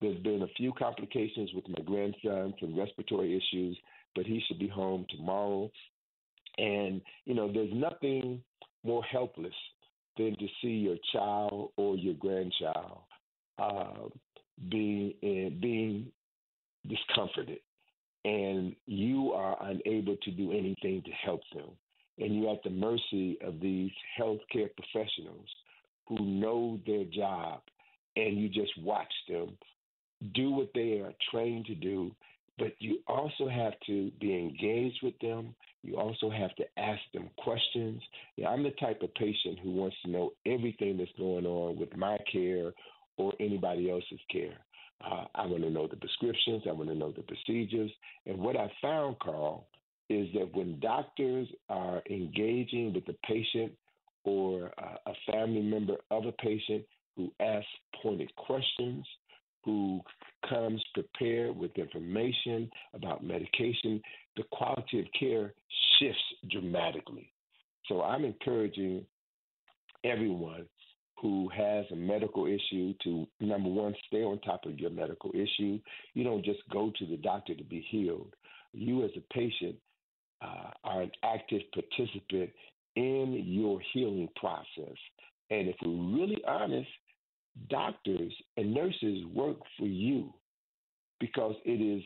there's been a few complications with my grandson, some respiratory issues, but he should be home tomorrow. And you know, there's nothing more helpless than to see your child or your grandchild uh, being in, being discomforted, and you are unable to do anything to help them, and you're at the mercy of these healthcare professionals who know their job, and you just watch them do what they are trained to do but you also have to be engaged with them. You also have to ask them questions. I'm the type of patient who wants to know everything that's going on with my care or anybody else's care. Uh, I want to know the prescriptions. I want to know the procedures. And what I found, Carl, is that when doctors are engaging with the patient or uh, a family member of a patient who asks pointed questions, who comes prepared with information about medication, the quality of care shifts dramatically. So I'm encouraging everyone who has a medical issue to number one, stay on top of your medical issue. You don't just go to the doctor to be healed. You, as a patient, uh, are an active participant in your healing process. And if we're really honest, doctors and nurses work for you because it is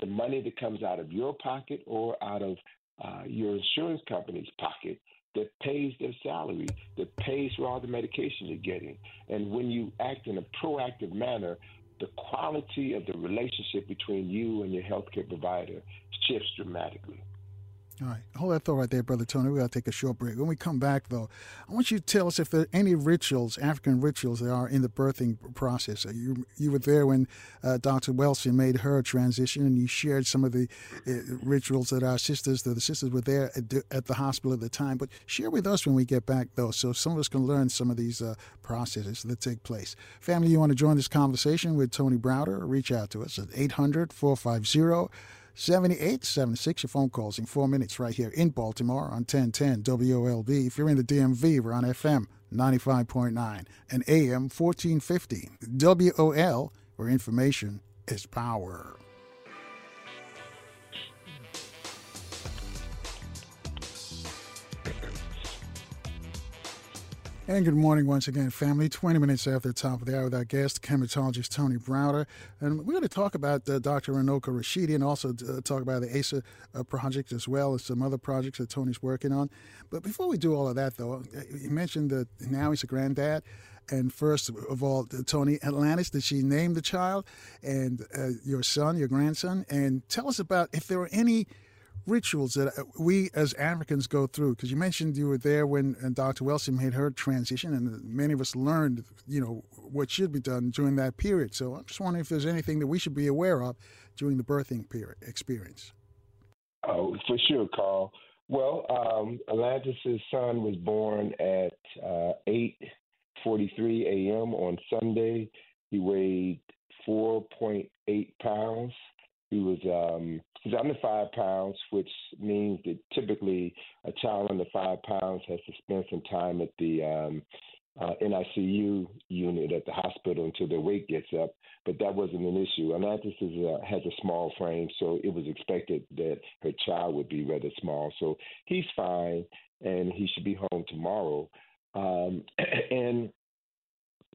the money that comes out of your pocket or out of uh, your insurance company's pocket that pays their salary, that pays for all the medication you're getting. And when you act in a proactive manner, the quality of the relationship between you and your healthcare provider shifts dramatically. All right, hold that thought right there, Brother Tony. We got to take a short break. When we come back, though, I want you to tell us if there are any rituals, African rituals, that are in the birthing process. Uh, you you were there when uh, Dr. Wilson made her transition, and you shared some of the uh, rituals that our sisters, the, the sisters were there at, at, the hospital at the time. But share with us when we get back, though, so some of us can learn some of these uh, processes that take place. Family, you want to join this conversation with Tony Browder? Reach out to us at 800 450 7876. Your phone calls in four minutes right here in Baltimore on 1010 WOLB. If you're in the DMV, we're on FM 95.9 and AM 1450. WOL, where information is power. And good morning once again, family. 20 minutes after the top of the hour with our guest, Kemetologist Tony Browder. And we're going to talk about uh, Dr. Runoko Rashidi and also uh, talk about the ASA uh, project as well as some other projects that Tony's working on. But before we do all of that, though, uh, you mentioned that now he's a granddad. And first of all, Tony, Atlantis, did she name the child and uh, your son, your grandson? And tell us about if there were any rituals that uh, we as Africans go through? Because you mentioned you were there when uh, Dr. Wilson made her transition, and many of us learned, you know, what should be done during that period. So I'm just wondering if there's anything that we should be aware of during the birthing period experience. Oh, for sure, Carl. Well, um, Atlantis' son was born at uh, 8:43 a.m. on Sunday. He weighed 4.8 pounds. He was um, he's under five pounds, which means that typically a child under five pounds has to spend some time at the um, uh, NICU unit at the hospital until their weight gets up, but that wasn't an issue. Atlantis is a, has a small frame, so it was expected that her child would be rather small. So he's fine, and he should be home tomorrow. Um, and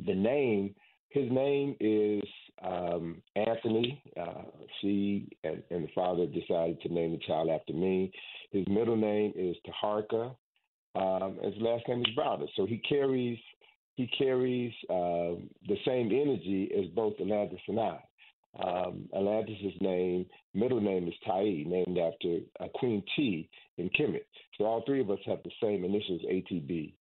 the name, his name is um, Anthony. Uh, she and, and, the father decided to name the child after me. His middle name is Taharka. Um, his last name is Browder. So he carries he carries uh, the same energy as both Atlantis and I. Um, Atlantis' name, middle name is Tai, named after uh, Queen T in Kemet. So all three of us have the same initials, ATB.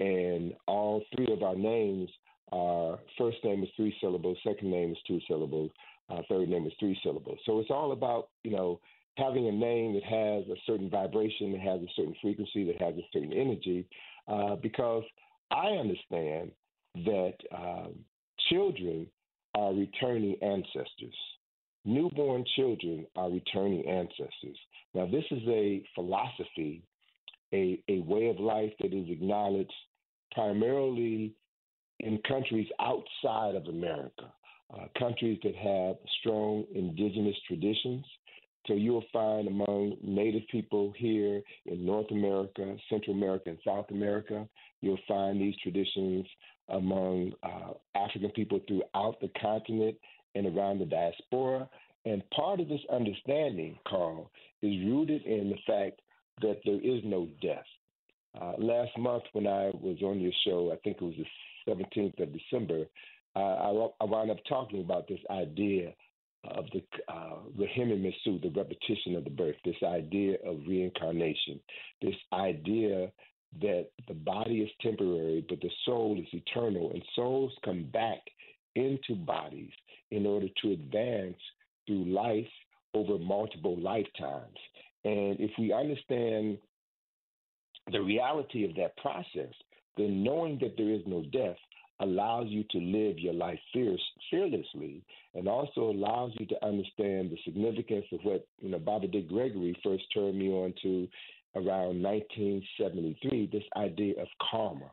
And all three of our names our first name is three syllables, second name is two syllables, uh, third name is three syllables. So it's all about, you know, having a name that has a certain vibration, that has a certain frequency, that has a certain energy, uh, because I understand that um, children are returning ancestors. Newborn children are returning ancestors. Now, this is a philosophy, a, a way of life that is acknowledged primarily in countries outside of America, uh, countries that have strong indigenous traditions. So you'll find among Native people here in North America, Central America, and South America, you'll find these traditions among uh, African people throughout the continent and around the diaspora. And part of this understanding, Carl, is rooted in the fact that there is no death. Uh, last month, when I was on your show, I think it was the 17th of December, uh, I, I wound up talking about this idea of the uh, Misu, the repetition of the birth, this idea of reincarnation, this idea that the body is temporary, but the soul is eternal, and souls come back into bodies in order to advance through life over multiple lifetimes. And if we understand the reality of that process, then knowing that there is no death allows you to live your life fierce, fearlessly and also allows you to understand the significance of what, you know, Baba Dick Gregory first turned me on to around 1973, this idea of karma,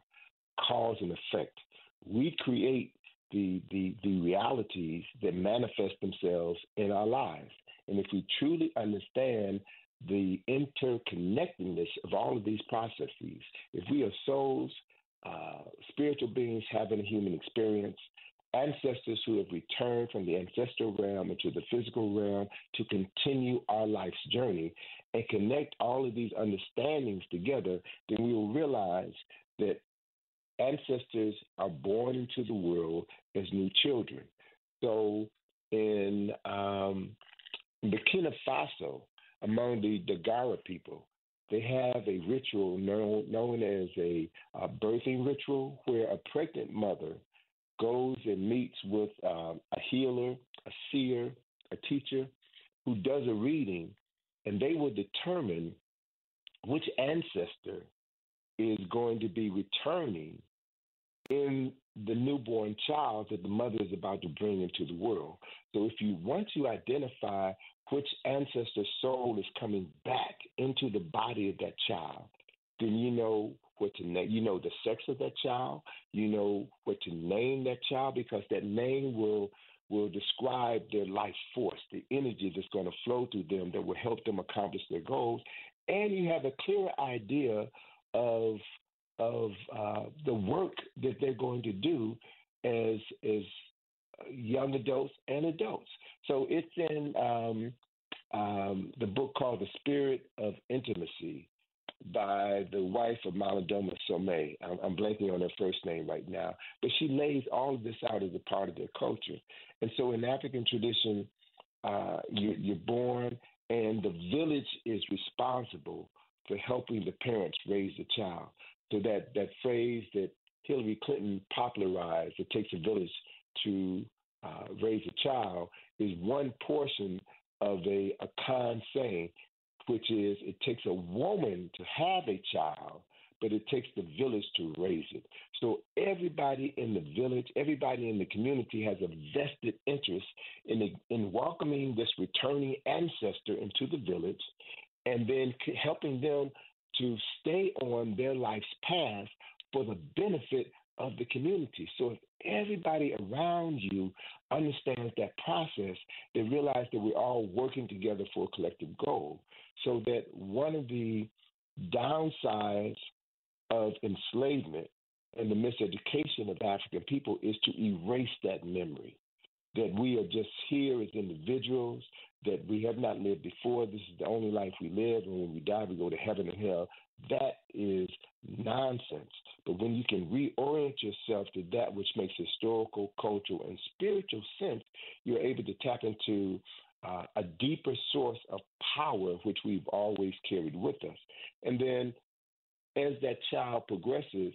cause and effect. We create the, the, the realities that manifest themselves in our lives. And if we truly understand the interconnectedness of all of these processes, if we are souls uh, spiritual beings having a human experience, ancestors who have returned from the ancestral realm into the physical realm to continue our life's journey and connect all of these understandings together, then we will realize that ancestors are born into the world as new children. So in um, Burkina Faso, among the Dagara people, they have a ritual known, known as a, a birthing ritual where a pregnant mother goes and meets with um, a healer, a seer, a teacher who does a reading, and they will determine which ancestor is going to be returning in the newborn child that the mother is about to bring into the world. So if you want to identify which ancestor soul is coming back into the body of that child, then you know what to name. You know the sex of that child. You know what to name that child because that name will will describe their life force, the energy that's going to flow through them that will help them accomplish their goals, and you have a clear idea of of uh, the work that they're going to do as as young adults and adults. So it's in um, um, the book called The Spirit of Intimacy by the wife of Malidoma Somé. I'm, I'm blanking on her first name right now, but she lays all of this out as a part of their culture. And so in African tradition, uh, you, you're born, and the village is responsible for helping the parents raise the child. So that, that phrase that Hillary Clinton popularized, it takes a village to uh, raise a child, is one portion of a, a con saying, which is it takes a woman to have a child, but it takes the village to raise it. So everybody in the village, everybody in the community has a vested interest in the, in welcoming this returning ancestor into the village, and then helping them to stay on their life's path for the benefit of the community. So if everybody around you understands that process, they realize that we're all working together for a collective goal. So that one of the downsides of enslavement and the miseducation of African people is to erase that memory. That we are just here as individuals, that we have not lived before. This is the only life we live, and when we die, we go to heaven and hell. That is nonsense. But when you can reorient yourself to that which makes historical, cultural, and spiritual sense, you're able to tap into uh, a deeper source of power, which we've always carried with us. And then as that child progresses,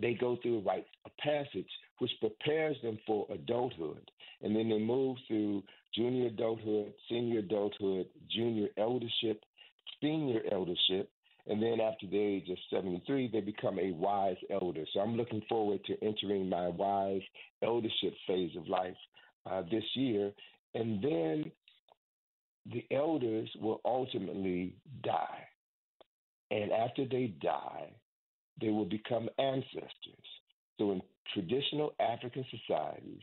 they go through a rite of passage, which prepares them for adulthood. And then they move through junior adulthood, senior adulthood, junior eldership, senior eldership, and then after the age of 73, they become a wise elder. So I'm looking forward to entering my wise eldership phase of life uh, this year. And then the elders will ultimately die. And after they die, they will become ancestors. So in traditional African societies,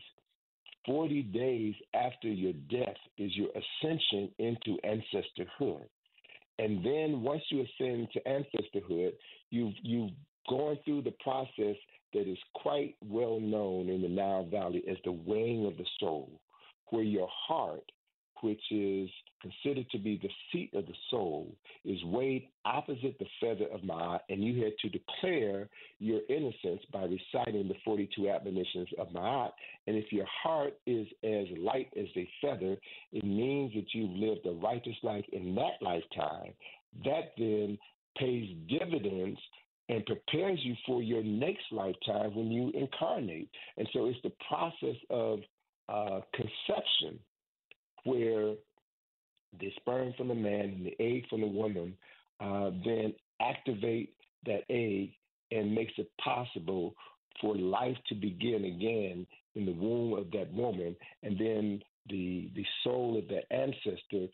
40 days after your death is your ascension into ancestorhood. And then once you ascend to ancestorhood, you've you've gone through the process that is quite well known in the Nile Valley as the weighing of the soul, where your heart which is considered to be the seat of the soul, is weighed opposite the feather of Ma'at, and you had to declare your innocence by reciting the 42 admonitions of Ma'at. And if your heart is as light as a feather, it means that you've lived a righteous life in that lifetime. That then pays dividends and prepares you for your next lifetime when you incarnate. And so it's the process of uh, conception where the sperm from the man and the egg from the woman uh, then activate that egg and makes it possible for life to begin again in the womb of that woman, and then the the soul of that ancestor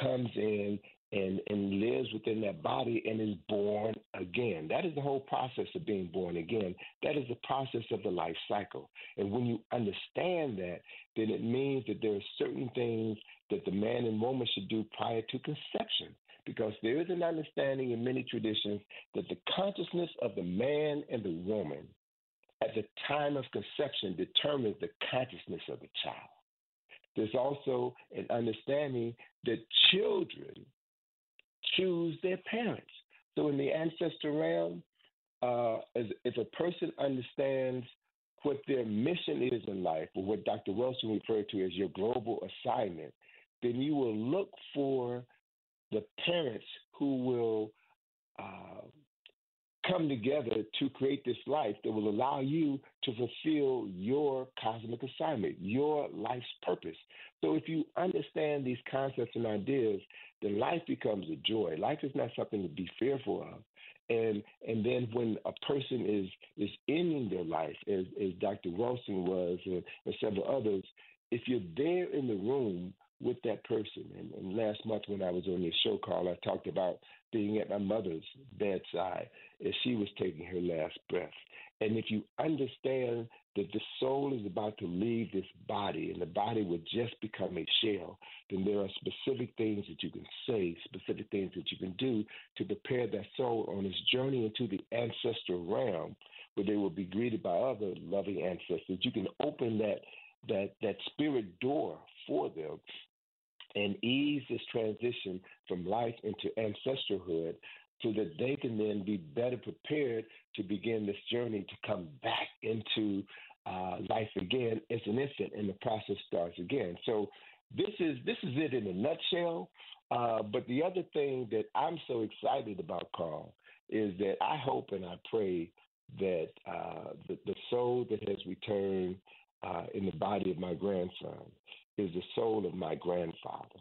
comes in and, and lives within that body and is born again. That is the whole process of being born again. That is the process of the life cycle. And when you understand that, then it means that there are certain things that the man and woman should do prior to conception. Because there is an understanding in many traditions that the consciousness of the man and the woman at the time of conception determines the consciousness of the child. There's also an understanding that children choose their parents. So in the ancestor realm, uh, if a person understands what their mission is in life, or what Dr. Wilson referred to as your global assignment, then you will look for the parents who will uh, come together to create this life that will allow you to fulfill your cosmic assignment, your life's purpose. So if you understand these concepts and ideas, then life becomes a joy. Life is not something to be fearful of. And and then when a person is is ending their life, as as Dr. Wilson was and, and several others, if you're there in the room with that person. And, and, last month when I was on your show, call, I talked about being at my mother's bedside as she was taking her last breath. And if you understand that the soul is about to leave this body and the body will just become a shell, then there are specific things that you can say, specific things that you can do to prepare that soul on its journey into the ancestral realm where they will be greeted by other loving ancestors. You can open that that that spirit door for them and ease this transition from life into ancestralhood so that they can then be better prepared to begin this journey to come back into uh, life again as an infant, and the process starts again. So this is this is it in a nutshell. Uh, but the other thing that I'm so excited about, Carl, is that I hope and I pray that uh, the, the, soul that has returned uh, in the body of my grandson is the soul of my grandfather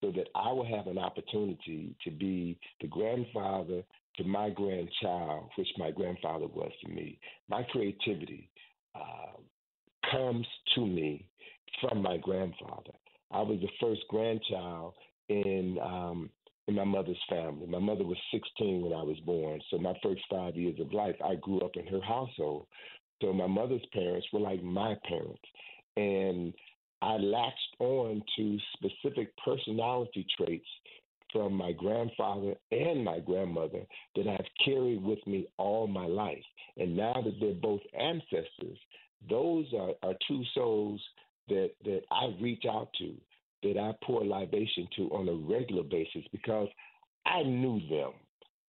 so that I will have an opportunity to be the grandfather to my grandchild, which my grandfather was to me. My creativity uh, comes to me from my grandfather. I was the first grandchild in um, in my mother's family. My mother was 16 when I was born, so my first five years of life, I grew up in her household. So my mother's parents were like my parents. And I latched on to specific personality traits from my grandfather and my grandmother that I've carried with me all my life. And now that they're both ancestors, those are, are two souls that, that I reach out to, that I pour libation to on a regular basis because I knew them.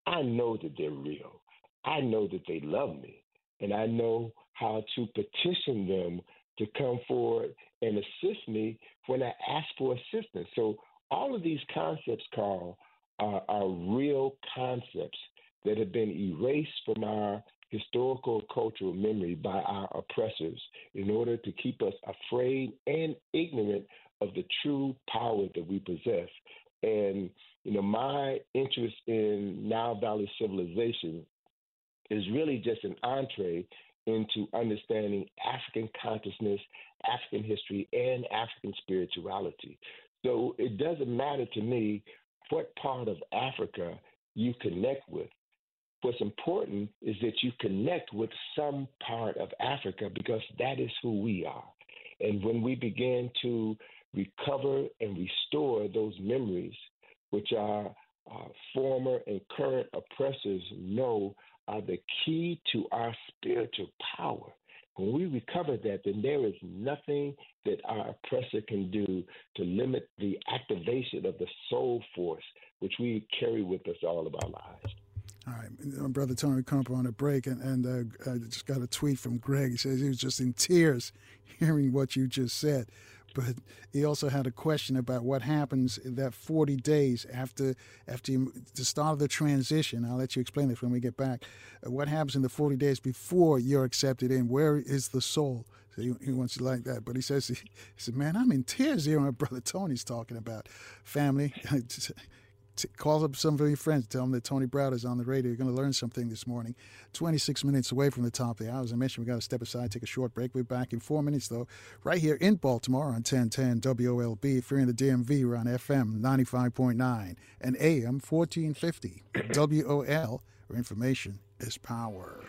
I know that they're real. I know that they love me. And I know how to petition them to come forward and assist me when I ask for assistance. So all of these concepts, Carl, are, are real concepts that have been erased from our historical cultural memory by our oppressors in order to keep us afraid and ignorant of the true power that we possess. And, you know, my interest in Nile Valley civilization is really just an entree into understanding African consciousness, African history, and African spirituality. So it doesn't matter to me what part of Africa you connect with. What's important is that you connect with some part of Africa because that is who we are. And when we begin to recover and restore those memories, which our uh, former and current oppressors know are the key to our spiritual power. When we recover that, then there is nothing that our oppressor can do to limit the activation of the soul force, which we carry with us all of our lives. All right, brother Tony come up on a break, and, and uh, I just got a tweet from Greg. He says he was just in tears hearing what you just said but he also had a question about what happens in that 40 days after after you, the start of the transition. I'll let you explain this when we get back. Uh, what happens in the 40 days before you're accepted in? Where is the soul? So he, he wants you like that. But he says, he, he said, man, I'm in tears here. My brother Tony's talking about family. call up some of your friends, tell them that Tony Browder is on the radio. You're going to learn something this morning. 26 minutes away from the top of the hour. As I mentioned, we got to step aside, take a short break. We're back in four minutes, though, right here in Baltimore on 1010 WOLB. If you're in the DMV, we're on FM 95.9 and AM 1450. WOL, where information is power.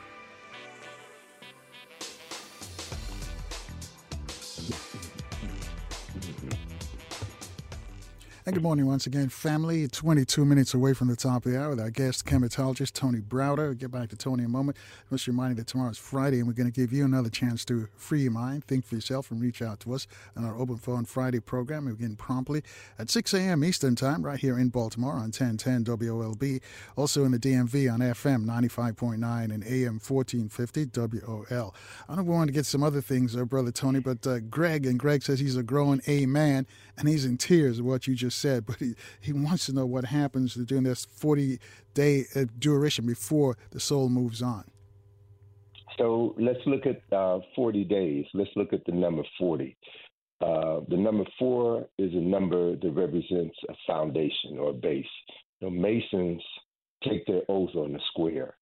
And good morning once again, family. 22 minutes away from the top of the hour with our guest, Kemetologist Tony Browder. We'll get back to Tony in a moment. Just reminding that tomorrow's Friday, and we're going to give you another chance to free your mind, think for yourself, and reach out to us on our Open Phone Friday program. We begin promptly at 6 a.m. Eastern Time, right here in Baltimore on 1010 WOLB. Also in the DMV on FM 95.9 and AM 1450 WOL. I don't want to get some other things, uh, Brother Tony, but uh, Greg, and Greg says he's a growing A man, and he's in tears of what you just just said, but he, he wants to know what happens during this 40 day uh, duration before the soul moves on. So let's look at uh, 40 days. Let's look at the number 40. Uh, the number four is a number that represents a foundation or a base. You know, Masons take their oath on the square.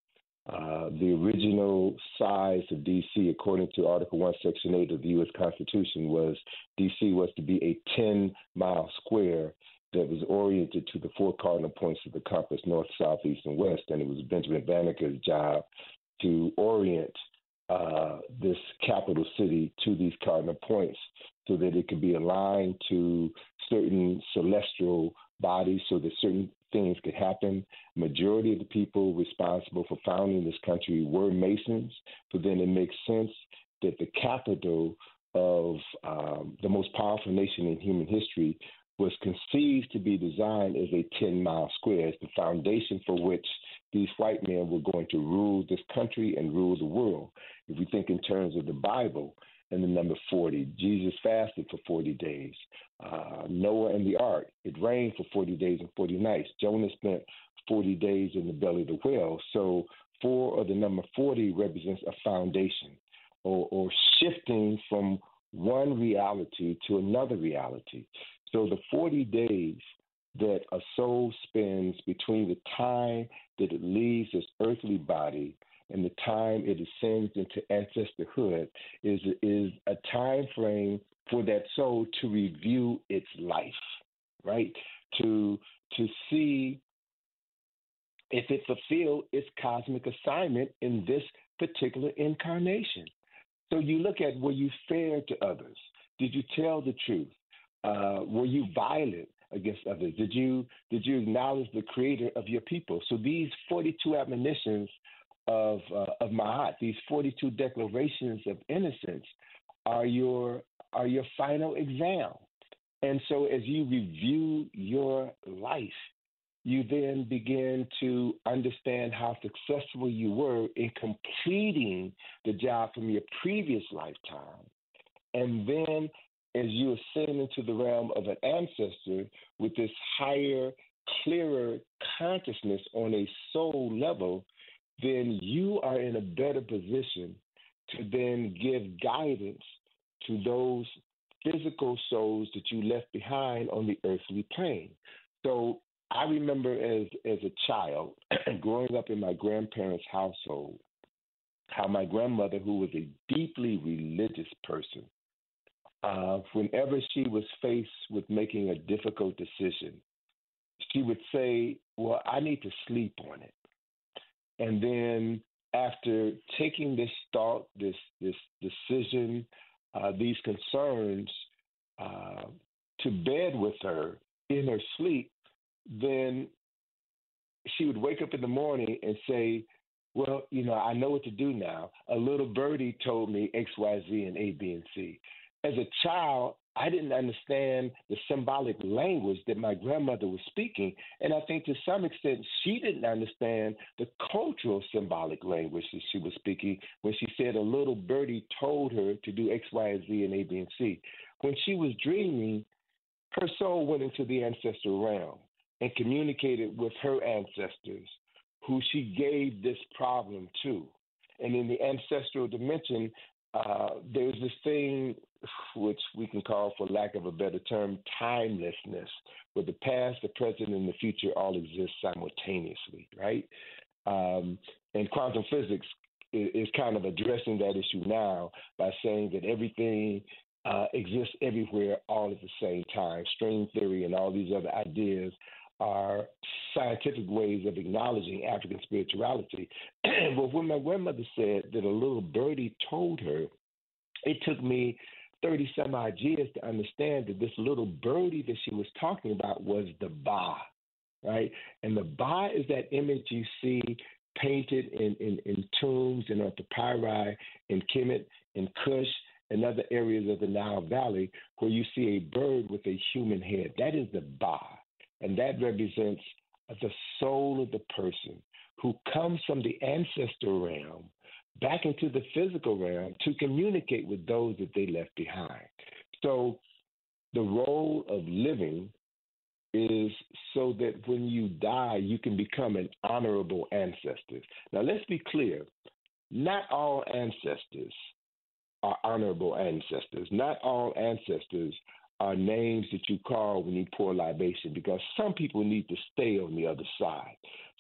Uh, the original size of D.C., according to Article 1, Section 8 of the U.S. Constitution, was D.C. was to be a 10 mile square that was oriented to the four cardinal points of the compass north, south, east, and west. And it was Benjamin Banneker's job to orient uh, this capital city to these cardinal points so that it could be aligned to certain celestial bodies so that certain things could happen. Majority of the people responsible for founding this country were Masons, so then it makes sense that the capital of um, the most powerful nation in human history was conceived to be designed as a 10 mile square, as the foundation for which these white men were going to rule this country and rule the world. If we think in terms of the Bible, and the number 40. Jesus fasted for 40 days. Uh, Noah and the ark, it rained for 40 days and 40 nights. Jonah spent 40 days in the belly of the whale. So, four of the number 40 represents a foundation or, or shifting from one reality to another reality. So, the 40 days that a soul spends between the time that it leaves its earthly body and the time it ascends into ancestorhood is is a time frame for that soul to review its life, right? To to see if it fulfilled its cosmic assignment in this particular incarnation. So you look at were you fair to others? Did you tell the truth? Uh, were you violent against others? Did you did you acknowledge the creator of your people? So these 42 admonitions of uh, of Ma'at, these 42 declarations of innocence, are your are your final exam. And so as you review your life, you then begin to understand how successful you were in completing the job from your previous lifetime. And then as you ascend into the realm of an ancestor with this higher, clearer consciousness on a soul level, then you are in a better position to then give guidance to those physical souls that you left behind on the earthly plane. So I remember as as a child growing up in my grandparents' household, how my grandmother, who was a deeply religious person, uh, whenever she was faced with making a difficult decision, she would say, "Well, I need to sleep on it," and then after taking this thought, this this decision, uh, these concerns uh, to bed with her in her sleep, then she would wake up in the morning and say, Well, you know, I know what to do now. A little birdie told me X, Y, Z, and A, B, and C. As a child, I didn't understand the symbolic language that my grandmother was speaking. And I think to some extent, she didn't understand the cultural symbolic language that she was speaking when she said a little birdie told her to do X, Y, Z, and A, B, and C. When she was dreaming, her soul went into the ancestral realm and communicated with her ancestors who she gave this problem to. And in the ancestral dimension, uh, there's this thing which we can call, for lack of a better term, timelessness, where the past, the present, and the future all exist simultaneously, right? Um, and quantum physics is, is, kind of addressing that issue now by saying that everything uh, exists everywhere all at the same time. String theory and all these other ideas are scientific ways of acknowledging African spirituality. but when my grandmother said that a little birdie told her, it took me 30 some odd years to understand that this little birdie that she was talking about was the Ba, right? And the Ba is that image you see painted in, in, in tombs and on papyri in Kemet, in Kush, and other areas of the Nile Valley where you see a bird with a human head. That is the Ba. And that represents the soul of the person who comes from the ancestral realm back into the physical realm to communicate with those that they left behind. So the role of living is so that when you die, you can become an honorable ancestor. Now, let's be clear not all ancestors are honorable ancestors. Not all ancestors are names that you call when you pour libation because some people need to stay on the other side.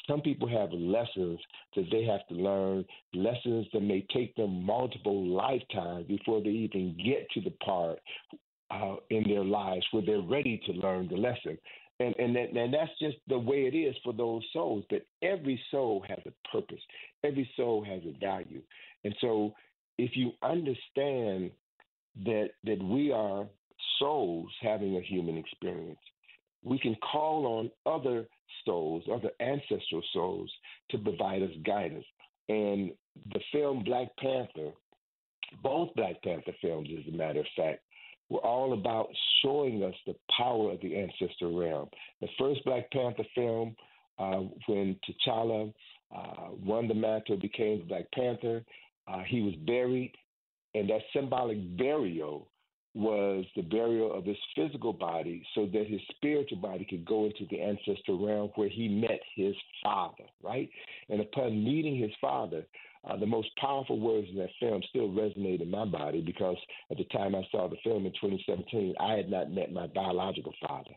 Some people have lessons that they have to learn, lessons that may take them multiple lifetimes before they even get to the part uh, in their lives where they're ready to learn the lesson. And, and, that, and that's just the way it is for those souls. But every soul has a purpose, every soul has a value. And so if you understand that that we are souls having a human experience, we can call on other souls, other ancestral souls, to provide us guidance. And the film Black Panther, both Black Panther films, as a matter of fact, were all about showing us the power of the ancestral realm. The first Black Panther film, uh, when T'Challa uh, won the mantle, became Black Panther, uh, he was buried, and that symbolic burial was the burial of his physical body so that his spiritual body could go into the ancestral realm where he met his father, right? And upon meeting his father, uh, the most powerful words in that film still resonate in my body because at the time I saw the film in 2017, I had not met my biological father.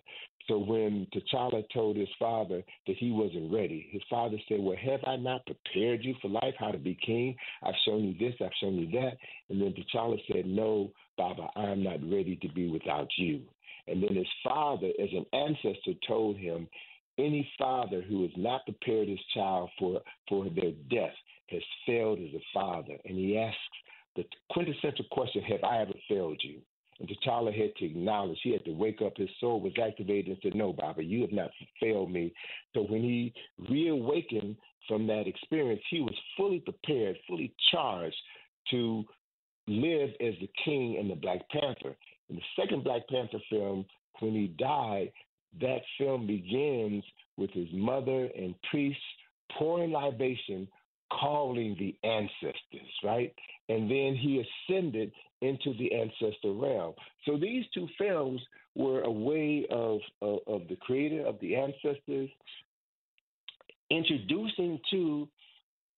So when T'Challa told his father that he wasn't ready, his father said, Well, have I not prepared you for life, how to be king? I've shown you this, I've shown you that. And then T'Challa said, No, Baba, I'm not ready to be without you. And then his father, as an ancestor, told him, Any father who has not prepared his child for, for their death has failed as a father. And he asks, the quintessential question, have I ever failed you? And T'Challa had to acknowledge, he had to wake up, his soul was activated and said, No, Baba, you have not failed me. So when he reawakened from that experience, he was fully prepared, fully charged to live as the king in the Black Panther. In the second Black Panther film, when he died, that film begins with his mother and priests pouring libation, calling the ancestors, right? And then he ascended into the ancestor realm. So these two films were a way of, of, of the creator of the ancestors introducing to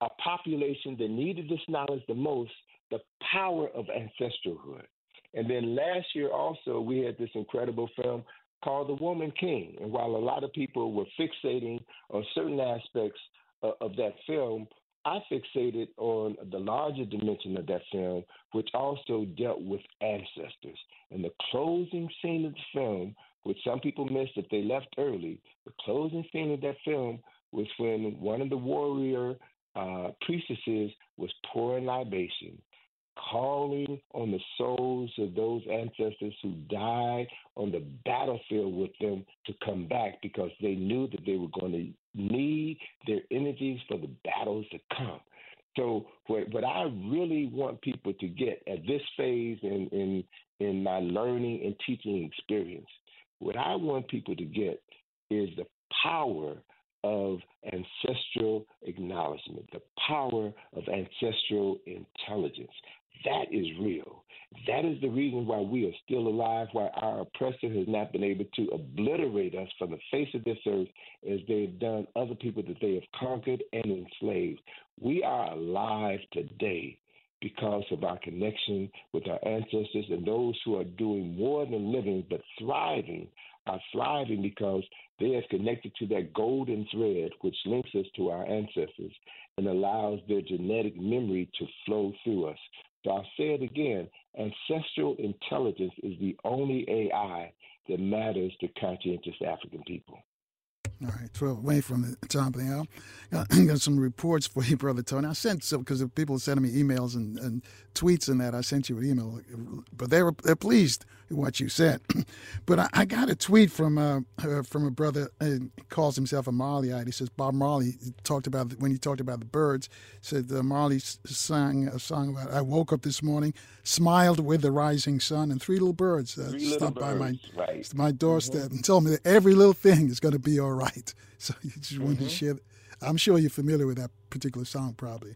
a population that needed this knowledge the most the power of ancestralhood. And then last year also we had this incredible film called The Woman King. And while a lot of people were fixating on certain aspects of, of that film, I fixated on the larger dimension of that film, which also dealt with ancestors. And the closing scene of the film, which some people missed if they left early, the closing scene of that film was when one of the warrior uh, priestesses was pouring libation calling on the souls of those ancestors who died on the battlefield with them to come back because they knew that they were going to need their energies for the battles to come. So what, what I really want people to get at this phase in, in in my learning and teaching experience, what I want people to get is the power of ancestral acknowledgement, the power of ancestral intelligence. That is real. That is the reason why we are still alive, why our oppressor has not been able to obliterate us from the face of this earth as they've done other people that they have conquered and enslaved. We are alive today because of our connection with our ancestors and those who are doing more than living but thriving are thriving because they have connected to that golden thread which links us to our ancestors and allows their genetic memory to flow through us. So I'll say it again ancestral intelligence is the only AI that matters to conscientious African people. All right, 12 away from the top of the hour. Got, got some reports for you, Brother Tony. I sent some because people sending me emails and, and tweets and that. I sent you an email, but they were they're pleased what you said. but I, I, got a tweet from uh, uh, from a brother uh, calls himself a Marleyite. He says Bob Marley talked about when he talked about the birds. Said uh, Marley sang a song about I woke up this morning, smiled with the rising sun, and three little birds uh, three stopped by my right. my doorstep mm-hmm. and told me that every little thing is going to be all right. So you just mm-hmm. wanted to share. I'm sure you're familiar with that particular song, probably.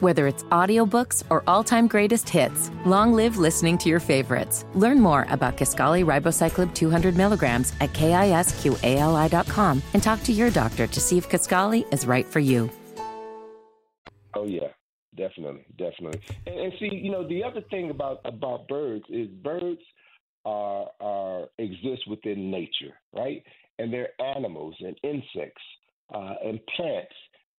Whether it's audiobooks or all-time greatest hits, long live listening to your favorites. Learn more about Kisqali Ribociclib 200 milligrams at kisqali.com and talk to your doctor to see if Kisqali is right for you. Oh yeah, definitely, definitely. And, and see, you know, the other thing about about birds is birds are are exist within nature, right? And they're animals and insects uh, and plants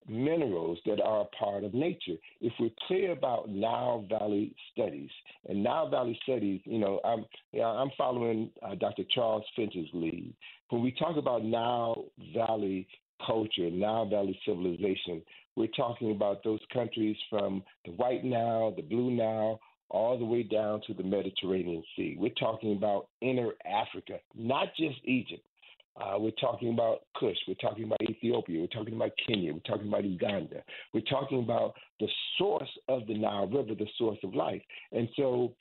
minerals that are a part of nature. If we're clear about Nile Valley studies, and Nile Valley studies, you know, I'm you know, I'm following uh, Dr. Charles Finch's lead. When we talk about Nile Valley culture, Nile Valley civilization, we're talking about those countries from the White Nile, the Blue Nile, all the way down to the Mediterranean Sea. We're talking about inner Africa, not just Egypt. Uh, we're talking about Kush. We're talking about Ethiopia. We're talking about Kenya. We're talking about Uganda. We're talking about the source of the Nile River, the source of life. And so,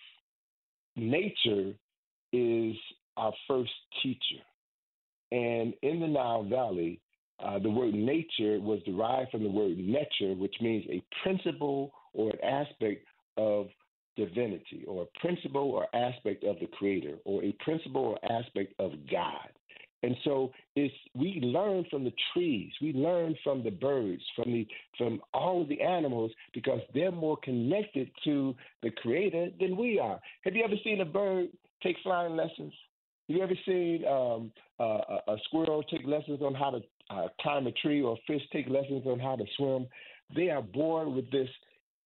nature is our first teacher. And in the Nile Valley, uh, the word neter was derived from the word nature, which means a principle or an aspect of divinity, or a principle or aspect of the Creator, or a principle or aspect of God. And so it's we learn from the trees, we learn from the birds, from the from all of the animals because they're more connected to the creator than we are. Have you ever seen a bird take flying lessons? Have you ever seen um, uh, a squirrel take lessons on how to uh, climb a tree or a fish take lessons on how to swim? They are born with this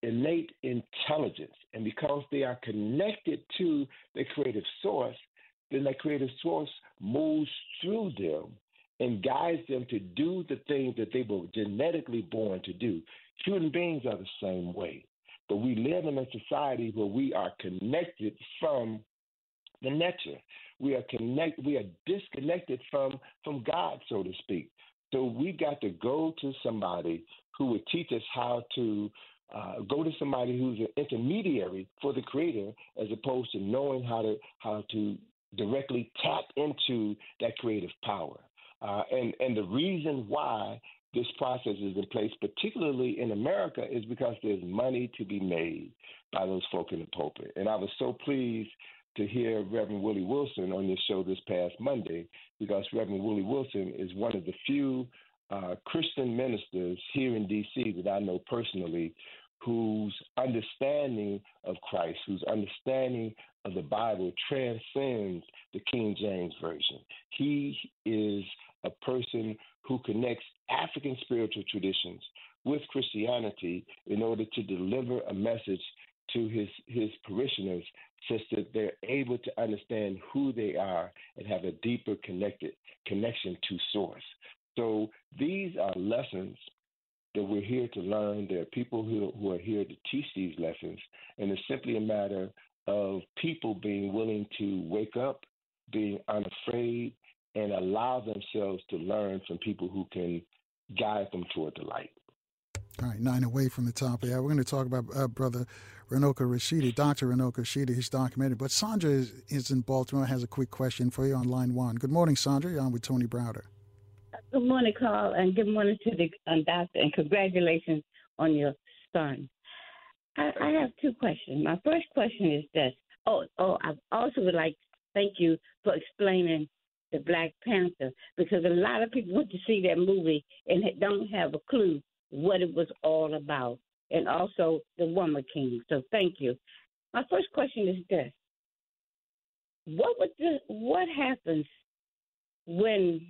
innate intelligence. And because they are connected to the creative source, then that creative source moves through them and guides them to do the things that they were genetically born to do. Human beings are the same way. But we live in a society where we are connected from the nature. We are connect we are disconnected from from God, so to speak. So we got to go to somebody who would teach us how to uh, go to somebody who's an intermediary for the creator, as opposed to knowing how to how to directly tap into that creative power. Uh, and and the reason why this process is in place, particularly in America, is because there's money to be made by those folk in the pulpit. And I was so pleased to hear Reverend Willie Wilson on this show this past Monday, because Reverend Willie Wilson is one of the few uh, Christian ministers here in D.C. that I know personally whose understanding of Christ, whose understanding of the Bible transcends the King James Version. He is a person who connects African spiritual traditions with Christianity in order to deliver a message to his, his parishioners such that they're able to understand who they are and have a deeper connected connection to source. So these are lessons that we're here to learn. There are people who, who are here to teach these lessons, and it's simply a matter of people being willing to wake up, being unafraid, and allow themselves to learn from people who can guide them toward the light. All right, nine away from the top hour. We're going to talk about uh, Brother Runoko Rashidi, Dr. Runoko Rashidi, his documentary. But Sandra is, is, in Baltimore, has a quick question for you on line one. Good morning, Sandra. You're on with Tony Browder. Good morning, Carl, and good morning to the um, doctor, and congratulations on your son. I, I, have two questions. My first question is this. Oh, oh, I also would like to thank you for explaining the Black Panther because a lot of people went to see that movie and don't have a clue what it was all about, and also the Woman King. So thank you. My first question is this: What would the, what happens when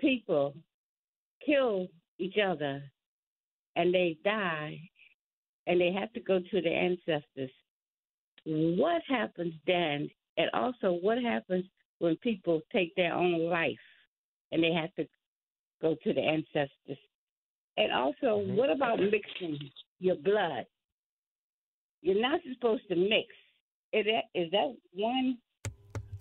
people kill each other and they die and they have to go to the ancestors, what happens then? And also, what happens when people take their own life and they have to go to the ancestors? And also, mm-hmm. what about mixing your blood? You're not supposed to mix. Is that, is that one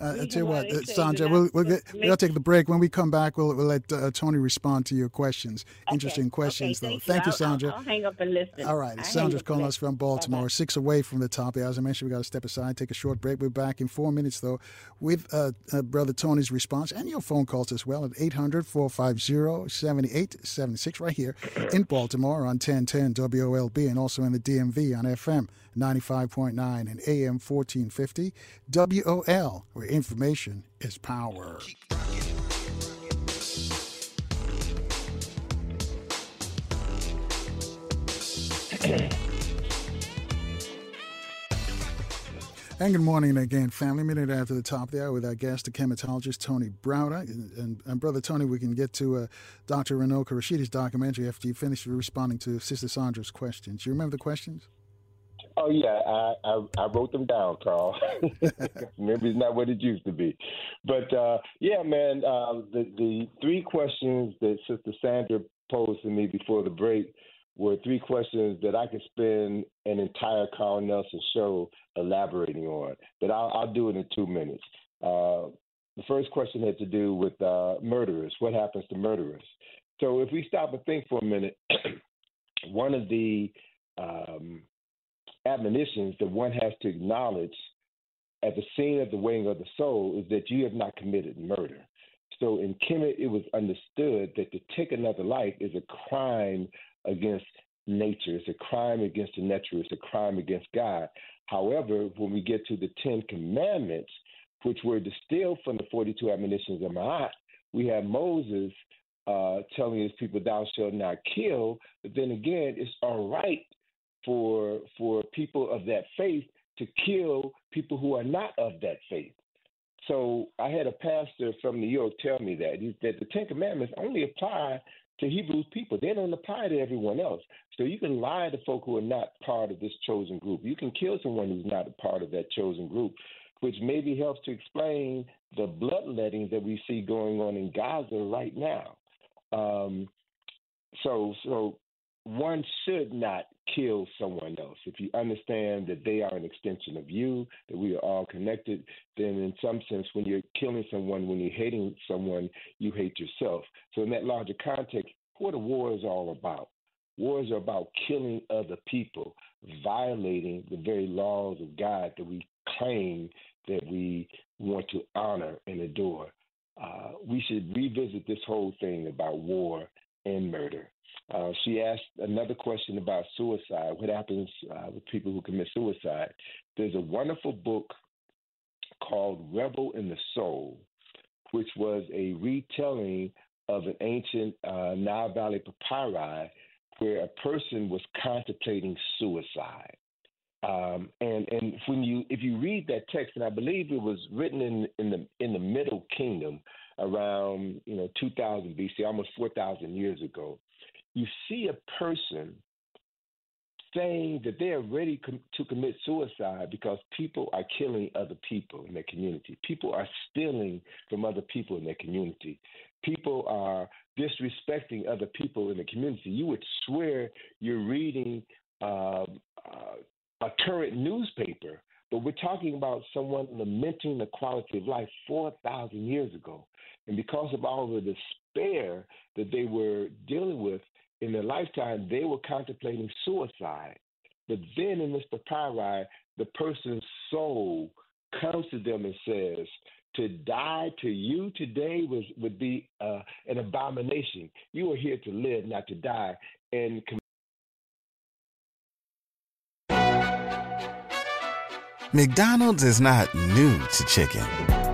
uh, I tell you what, uh, Sandra, we'll, we'll, get, we'll take the break. When we come back, we'll, we'll let uh, Tony respond to your questions. Okay. Interesting questions, okay, though. Thank you, Sandra. I'll, I'll, hang up and listen. All right. Sandra's calling us from Baltimore, Bye-bye. six away from the top. As I mentioned, we got to step aside, take a short break. We're back in four minutes, though, with uh, uh, Brother Tony's response and your phone calls as well at 800 450 7876 right here in Baltimore on 1010 WOLB and also in the DMV on FM 95.9 and AM 1450 WOL, where information is power. And good morning again, family. Minute after the top there with our guest, the Kemetologist Tony Browder. And, and, and, Brother Tony, we can get to uh, Dr. Runoko Rashidi's documentary after you finish responding to Sister Sandra's questions. Do you remember the questions? Oh yeah, I, I, I wrote them down, Carl. Maybe it's not what it used to be, but uh, yeah, man. Uh, the the three questions that Sister Sandra posed to me before the break were three questions that I could spend an entire Carl Nelson show elaborating on. But I'll, I'll do it in two minutes. Uh, the first question had to do with uh, murderers. What happens to murderers? So if we stop and think for a minute, one of the um, admonitions that one has to acknowledge at the scene of the weighing of the soul is that you have not committed murder. So in Kemet, it was understood that to take another life is a crime against nature. It's a crime against the nature. It's a crime against God. However, when we get to the Ten Commandments, which were distilled from the 42 admonitions of Ma'at, we have Moses uh, telling his people, "Thou shalt not kill." But then again, it's all right for for people of that faith to kill people who are not of that faith. So I had a pastor from New York tell me that he, that the Ten Commandments only apply to Hebrew people. They don't apply to everyone else. So you can lie to folk who are not part of this chosen group. You can kill someone who's not a part of that chosen group, which maybe helps to explain the bloodletting that we see going on in Gaza right now. Um, so, so one should not kill someone else. If you understand that they are an extension of you, that we are all connected, then in some sense, when you're killing someone, when you're hating someone, you hate yourself. So, in that larger context, what a war is all about. Wars are about killing other people, violating the very laws of God that we claim that we want to honor and adore. Uh, we should revisit this whole thing about war and murder. Uh, she asked another question about suicide. What happens uh, with people who commit suicide? There's a wonderful book called Rebel in the Soul, which was a retelling of an ancient uh, Nile Valley papyri where a person was contemplating suicide. Um, and and when you if you read that text, and I believe it was written in in the in the Middle Kingdom around you know 2000 BC, almost 4,000 years ago, you see a person saying that they are ready com- to commit suicide because people are killing other people in their community. People are stealing from other people in their community. People are disrespecting other people in the community. You would swear you're reading uh, uh, a current newspaper, but we're talking about someone lamenting the quality of life 4,000 years ago. And because of all the despair that they were dealing with in their lifetime, they were contemplating suicide. But then in this papyri, the person's soul comes to them and says, to die to you today was would be uh, an abomination. You are here to live, not to die. And McDonald's is not new to chicken.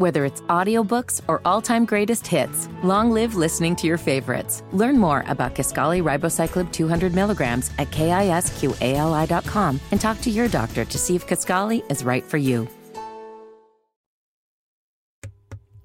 Whether it's audiobooks or all-time greatest hits, long live listening to your favorites. Learn more about Kisqali Ribociclib 200 milligrams at kisqali.com and talk to your doctor to see if Kisqali is right for you.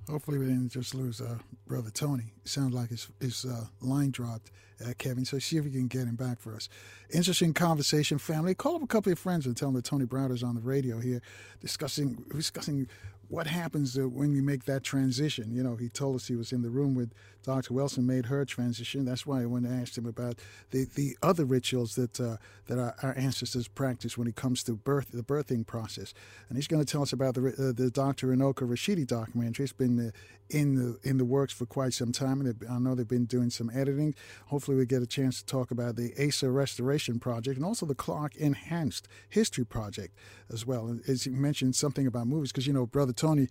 Hopefully, we didn't just lose uh, brother Tony. Sounds like his, his uh, line dropped, uh, Kevin. So see if we can get him back for us. Interesting conversation, family. Call up a couple of friends and tell them that Tony Browder's on the radio here, discussing discussing what happens uh, when you make that transition? You know, he told us he was in the room with Dr. Wilson, made her transition. That's why I went and asked him about the, the other rituals that uh, that our, our, ancestors practice when it comes to birth, the birthing process. And he's going to tell us about the uh, the Dr. Runoko Rashidi documentary. It's been uh, in the in the works for quite some time, and I know they've been doing some editing. Hopefully, we get a chance to talk about the Asa Restoration Project and also the Clarke Enhanced History Project as well. And as you mentioned something about movies, because you know, brother Tony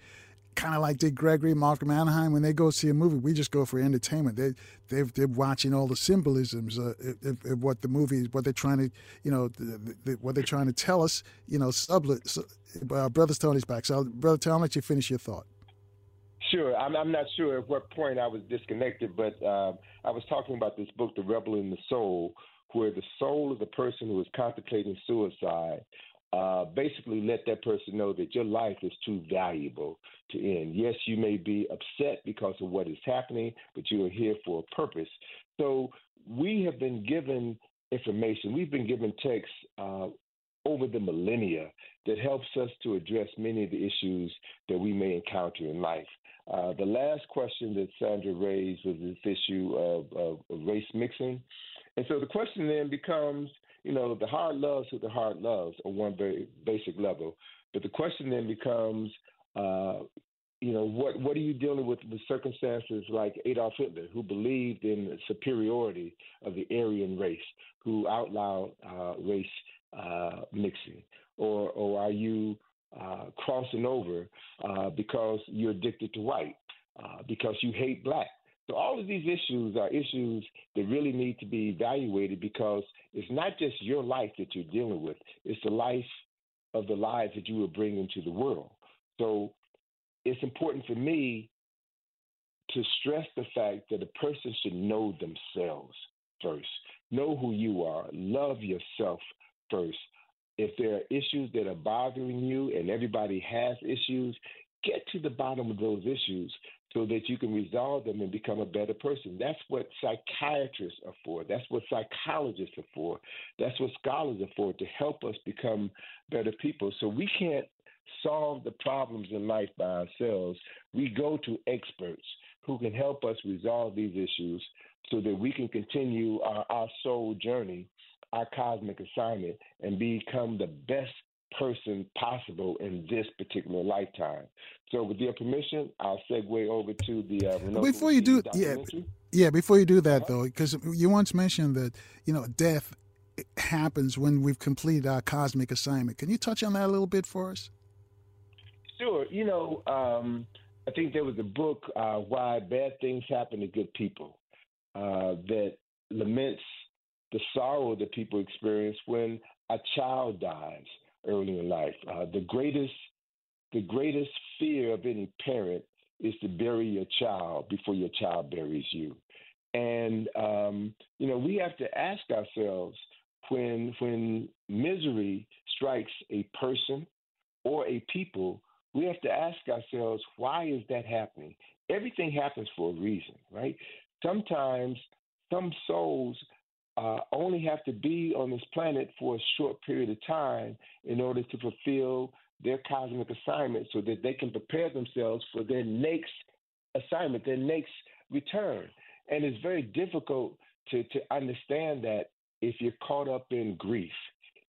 kind of like Dick Gregory, Malcolm Anaheim, when they go see a movie, we just go for entertainment. They they they're watching all the symbolisms uh, of, of, what the movie, what they're trying to, you know, the, the, what they're trying to tell us. You know, sublet. So, uh, brother Tony's back. So, brother Tony, I'll let you finish your thought. Sure. I'm, I'm not sure at what point I was disconnected, but uh, I was talking about this book, The Rebel in the Soul, where the soul of the person who is contemplating suicide uh, basically let that person know that your life is too valuable to end. Yes, you may be upset because of what is happening, but you are here for a purpose. So we have been given information, we've been given texts uh, over the millennia that helps us to address many of the issues that we may encounter in life. Uh, the last question that Sandra raised was this issue of, of, of, race mixing. And so the question then becomes, you know, the heart loves who the heart loves on one very basic level. But the question then becomes, uh, you know, what what are you dealing with with circumstances like Adolf Hitler, who believed in the superiority of the Aryan race, who outlawed uh, race uh, mixing, or or are you uh, crossing over uh, because you're addicted to white, uh, because you hate black? So all of these issues are issues that really need to be evaluated because it's not just your life that you're dealing with; it's the life of the lives that you will bring into the world. So it's important for me to stress the fact that a person should know themselves first. Know who you are. Love yourself first. If there are issues that are bothering you, and everybody has issues, get to the bottom of those issues so that you can resolve them and become a better person. That's what psychiatrists are for. That's what psychologists are for. That's what scholars are for to help us become better people. So we can't solve the problems in life by ourselves. We go to experts who can help us resolve these issues so that we can continue our, our soul journey, our cosmic assignment, and become the best person possible in this particular lifetime. So, with your permission, I'll segue over to the uh, before you do, yeah, yeah. Before you do that, though, because you once mentioned that you know death happens when we've completed our cosmic assignment. Can you touch on that a little bit for us? Sure. You know, um, I think there was a book, uh, Why Bad Things Happen to Good People, uh, that laments the sorrow that people experience when a child dies early in life. Uh, the greatest, the greatest fear of any parent is to bury your child before your child buries you. And um, you know, we have to ask ourselves when when misery strikes a person or a people, we have to ask ourselves, why is that happening? Everything happens for a reason, right? Sometimes some souls uh, only have to be on this planet for a short period of time in order to fulfill their cosmic assignment so that they can prepare themselves for their next assignment, their next return. And it's very difficult to, to understand that if you're caught up in grief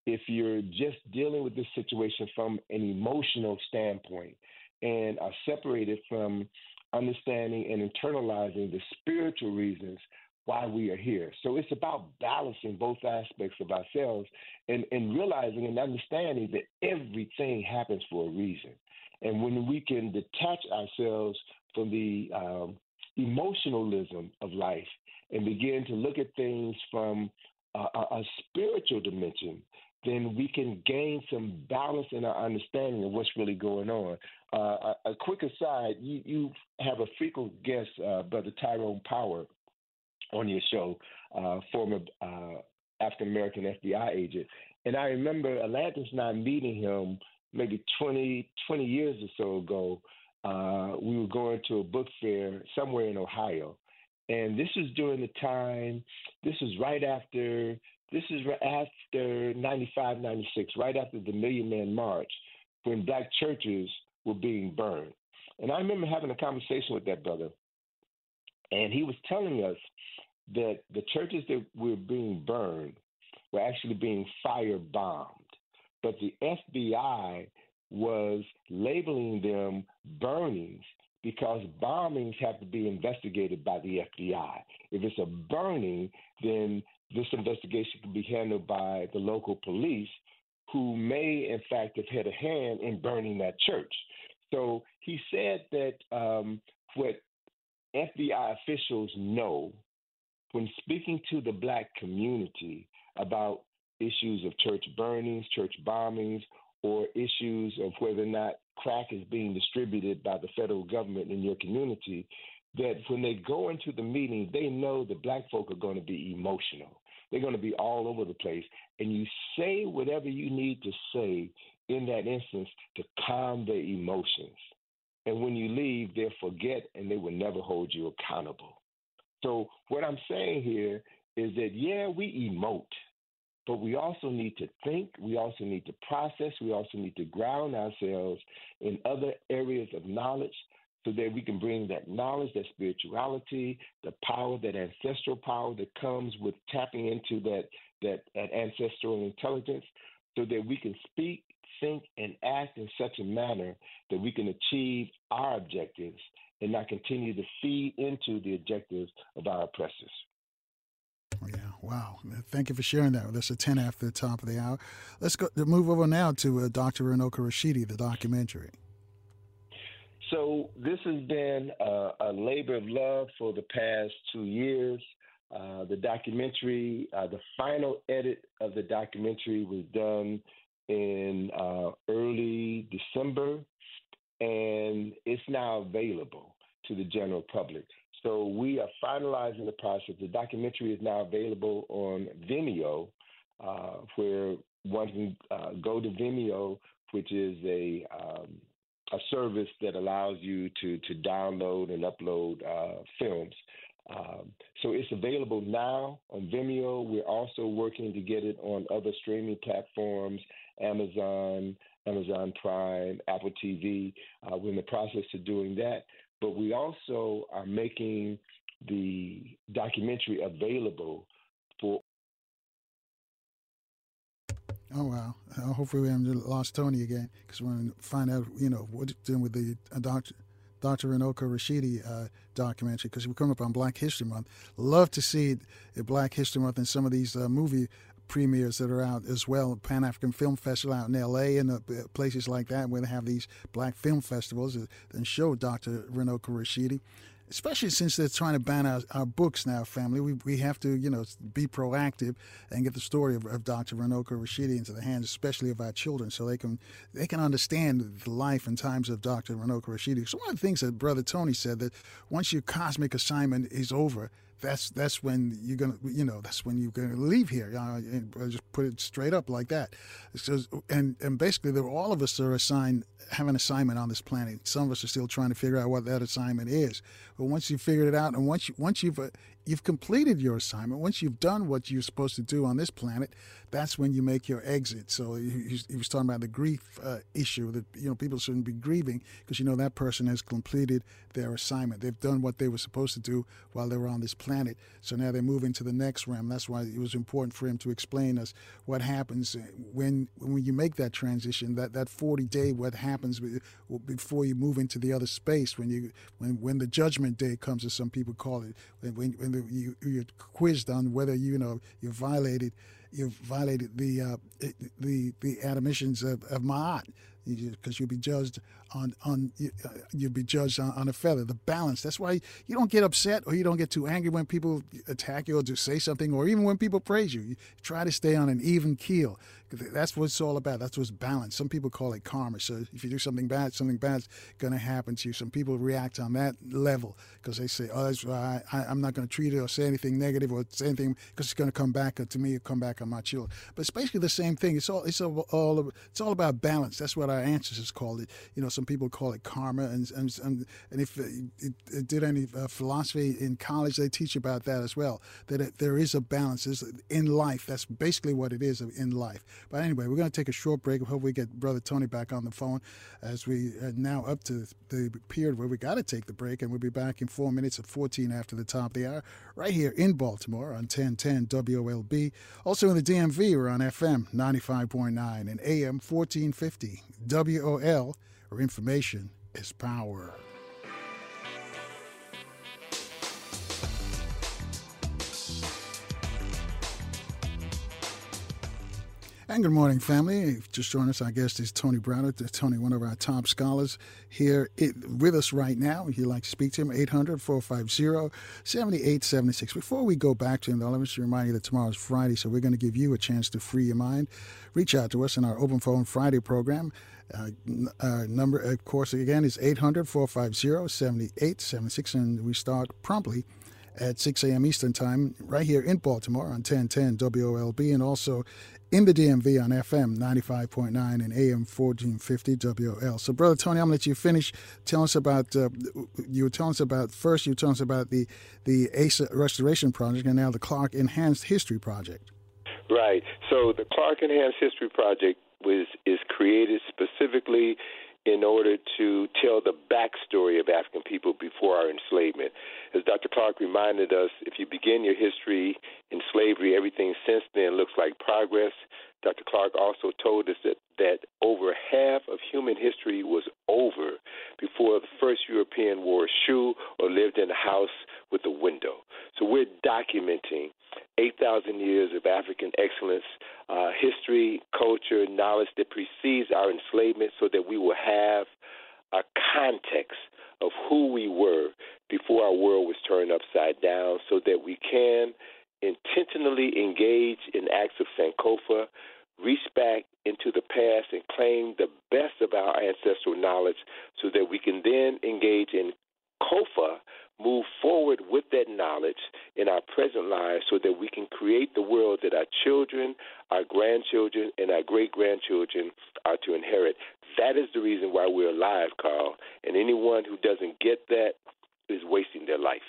if you're just dealing with this situation from an emotional standpoint and are separated from understanding and internalizing the spiritual reasons why we are here. So it's about balancing both aspects of ourselves and, and realizing and understanding that everything happens for a reason. And when we can detach ourselves from the um, emotionalism of life and begin to look at things from a, a, spiritual dimension, then we can gain some balance in our understanding of what's really going on. Uh, a, a, quick aside, you, you, have a frequent guest, uh, Brother Tyrone Power, on your show, uh, former uh, African American FBI agent. And I remember Atlantis and I meeting him maybe 20, 20 years or so ago. Uh, we were going to a book fair somewhere in Ohio. And this was during the time, this was right after this is after 95, 96, right after the Million Man March, when black churches were being burned. And I remember having a conversation with that brother, and he was telling us that the churches that were being burned were actually being fire bombed, but the FBI was labeling them burnings because bombings have to be investigated by the FBI. If it's a burning, then this investigation can be handled by the local police who may, in fact, have had a hand in burning that church. So he said that um, what FBI officials know when speaking to the black community about issues of church burnings, church bombings, or issues of whether or not crack is being distributed by the federal government in your community, that when they go into the meeting, they know the black folk are going to be emotional. They're going to be all over the place. And you say whatever you need to say in that instance to calm their emotions. And when you leave, they'll forget and they will never hold you accountable. So, what I'm saying here is that, yeah, we emote, but we also need to think, we also need to process, we also need to ground ourselves in other areas of knowledge so that we can bring that knowledge, that spirituality, the power, that ancestral power that comes with tapping into that that, that ancestral intelligence, so that we can speak, think, and act in such a manner that we can achieve our objectives and not continue to feed into the objectives of our oppressors. Yeah, wow. Thank you for sharing that with us at 10 after the top of the hour. Let's go move over now to uh, Dr. Runoko Rashidi, the documentary. So, this has been uh, a labor of love for the past two years. Uh, the documentary, uh, the final edit of the documentary was done in uh, early December, and it's now available to the general public. So we are finalizing the process. The documentary is now available on Vimeo, uh, where one can uh, go to Vimeo, which is a um, a service that allows you to to download and upload uh, films. Um, so it's available now on Vimeo. We're also working to get it on other streaming platforms, Amazon, Amazon Prime, Apple TV. Uh, we're in the process of doing that. But we also are making the documentary available for. Oh wow! Uh, hopefully we haven't lost Tony again because we want to find out, you know, what's doing with the uh, doctor. Dr. Runoko Rashidi uh, documentary because we're coming up on Black History Month. Love to see Black History Month and some of these uh, movie premieres that are out as well. Pan African Film Festival out in L.A. and uh, places like that where they have these black film festivals and show Dr. Runoko Rashidi especially since they're trying to ban our, our books now, family. We, we have to, you know, be proactive and get the story of, of Dr. Runoko Rashidi into the hands, especially of our children, so they can they can understand the life and times of Dr. Runoko Rashidi. So one of the things that Brother Tony said that once your cosmic assignment is over, that's that's when you're gonna you know that's when you're gonna leave here. Uh, just put it straight up like that. So, and and basically, all of us are assigned have an assignment on this planet. Some of us are still trying to figure out what that assignment is. But once you've figured it out, and once you, once you've uh, you've completed your assignment, once you've done what you're supposed to do on this planet, that's when you make your exit. So he, he was talking about the grief uh, issue that you know people shouldn't be grieving because you know that person has completed their assignment. They've done what they were supposed to do while they were on this planet. So now they're moving to the next realm. That's why it was important for him to explain us what happens when when you make that transition. That that 40 day what happens before you move into the other space when you when when the judgment day comes, as some people call it, when when the, you, you're quizzed on whether you know you violated you violated the uh, the the admonitions of, of Ma'at because you'll be judged on on uh, you'll be judged on, on, a feather. The balance. That's why you don't get upset or you don't get too angry when people attack you or just say something, or even when people praise you. You try to stay on an even keel. That's what it's all about. That's what's balance. Some people call it karma. So if you do something bad, something bad's going to happen to you. Some people react on that level because they say, "Oh, I, am not going to treat it or say anything negative or say anything because it's going to come back to me or come back on my children." But it's basically the same thing. It's all it's all, all it's all about balance. That's what our ancestors called it. You know, some people call it karma, and and and, and if it, it, it did any uh, philosophy in college, they teach about that as well. That it, there is a balance in life. That's basically what it is in life. But anyway, we're going to take a short break. Hope we get Brother Tony back on the phone as we are now up to the period where we got to take the break, and we'll be back in four minutes at 14 after the top of the hour, right here in Baltimore on 1010 WOLB. Also in the DMV, we're on FM 95.9 and AM 1450 WOL, where information is power. And good morning, family. Just joined us, our guest is Tony Browder. Tony, one of our top scholars here with us right now. If you'd like to speak to him, 800 450 7876. Before we go back to him, though, let me just remind you that tomorrow is Friday, so we're going to give you a chance to free your mind. Reach out to us in our Open Phone Friday program. Uh, uh, number, of course, again, is 800 450 7876, and we start promptly at 6 a.m. Eastern Time right here in Baltimore on 1010 WOLB and also in the DMV on FM 95.9 and AM 1450 WOL. So, Brother Tony, I'm going to let you finish. Tell us about, uh, you were telling us about, first, you were telling us about the, the ASA Restoration Project and now the Clarke Enhanced History Project. Right. So, the Clarke Enhanced History Project was is created specifically in order to tell the backstory of African people before our enslavement. As Dr. Clarke reminded us, if you begin your history in slavery, everything since then looks like progress. Dr. Clarke also told us that, that over half of human history was over before the first European wore a shoe or lived in a house with a window. So we're documenting 8,000 years of African excellence, uh, history, culture, knowledge that precedes our enslavement so that we will have a context of who we were before our world was turned upside down so that we can intentionally engage in acts of Sankofa, reach back into the past and claim the best of our ancestral knowledge so that we can then engage in Kofa, move forward with that knowledge in our present lives so that we can create the world that our children, our grandchildren, and our great grandchildren are to inherit. That is the reason why we're alive, Carl. And anyone who doesn't get that is wasting their life.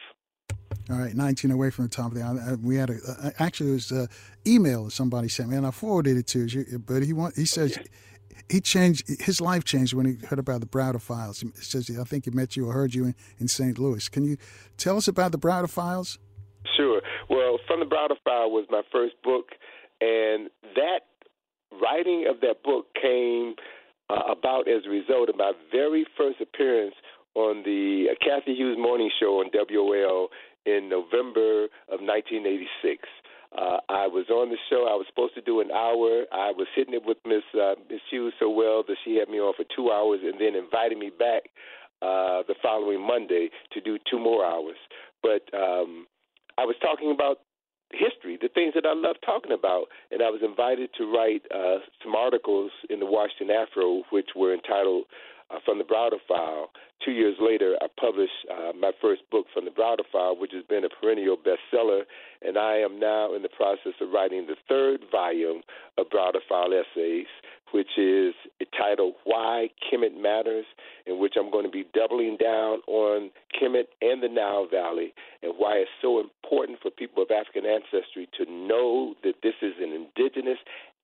All right, 19 away from the top of the hour. We had a, actually, it was an email that somebody sent me, and I forwarded it to you. But he want, he says he changed his life changed when he heard about the Browder Files. He says I think he met you or heard you in, in St. Louis. Can you tell us about the Browder Files? Sure. Well, from the Browder File was my first book, and that writing of that book came uh, about as a result of my very first appearance on the uh, Cathy Hughes Morning Show on WOL in November of 1986. Uh, I was on the show. I was supposed to do an hour. I was hitting it with Miss uh, Miss Hughes so well that she had me on for two hours, and then invited me back uh, the following Monday to do two more hours. But um, I was talking about history, the things that I love talking about, and I was invited to write uh, some articles in the Washington Afro, which were entitled uh, from the Browder File. Two years later, I published uh, my first book from the Browder File, which has been a perennial bestseller, and I am now in the process of writing the third volume of Browder File essays, which is titled Why Kemet Matters, in which I'm going to be doubling down on Kemet and the Nile Valley and why it's so important for people of African ancestry to know that this is an indigenous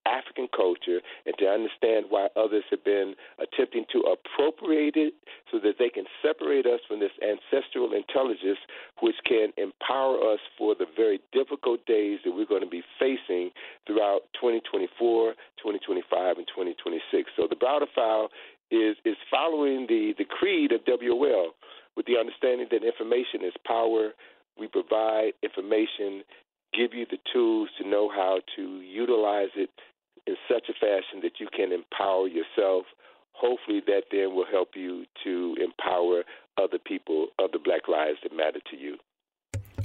African culture and to understand why others have been attempting to appropriate it so that they can separate us from this ancestral intelligence which can empower us for the very difficult days that we're going to be facing throughout 2024, 2025, and 2026. So the Browder File is, is following the, the creed of WOL with the understanding that information is power. We provide information give you the tools to know how to utilize it in such a fashion that you can empower yourself. Hopefully, that then will help you to empower other people, other black lives that matter to you.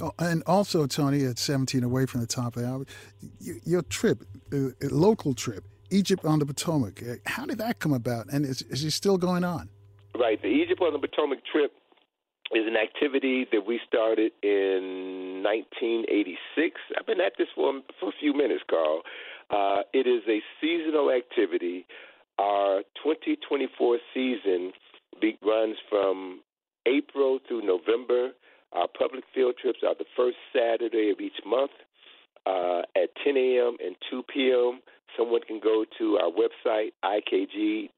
Oh, and also, Tony, at 17 away from the top of the hour, your trip, uh, local trip, Egypt on the Potomac, uh, how did that come about? And is, is it still going on? Right. The Egypt on the Potomac trip is an activity that we started in 1986. I've been at this for, for a few minutes, Carl. Uh, it is a seasonal activity. Our 2024 season be- runs from April through November. Our public field trips are the first Saturday of each month uh, at 10 a.m. and 2 p.m. Someone can go to our website, ikg-info.com,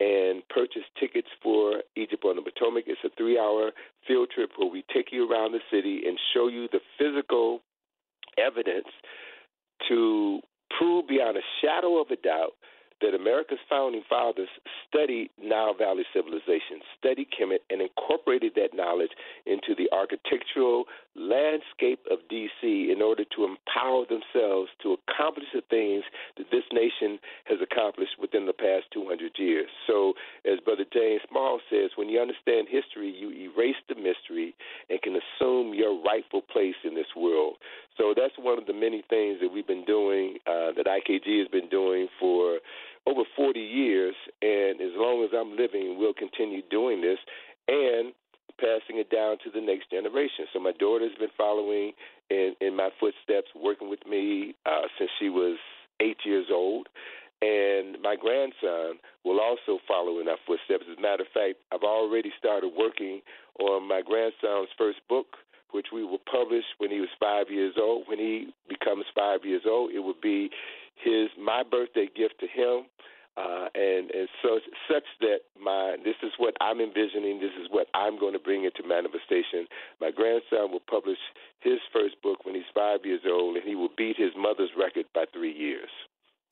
and purchase tickets for Egypt on the Potomac. It's a three hour field trip where we take you around the city and show you the physical evidence to prove beyond a shadow of a doubt that America's founding fathers studied Nile Valley civilization, studied Kemet, and incorporated that knowledge into the architectural landscape of D.C. in order to empower themselves to accomplish the things that this nation has accomplished within the past 200 years. So, as Brother James Small says, when you understand history, you erase the mystery and can assume your rightful place in this world. So, that's one of the many things that we've been doing, uh, that IKG has been doing for over 40 years, and as long as I'm living, we'll continue doing this and passing it down to the next generation. So my daughter's been following in, in my footsteps, working with me uh, since she was eight years old. And my grandson will also follow in our footsteps. As a matter of fact, I've already started working on my grandson's first book, which we will publish when he was five years old. When he becomes five years old, it will be his my birthday gift to him. Uh, and and so such that my this is what I'm envisioning. This is what I'm going to bring into manifestation. My grandson will publish his first book when he's five years old, and he will beat his mother's record by three years.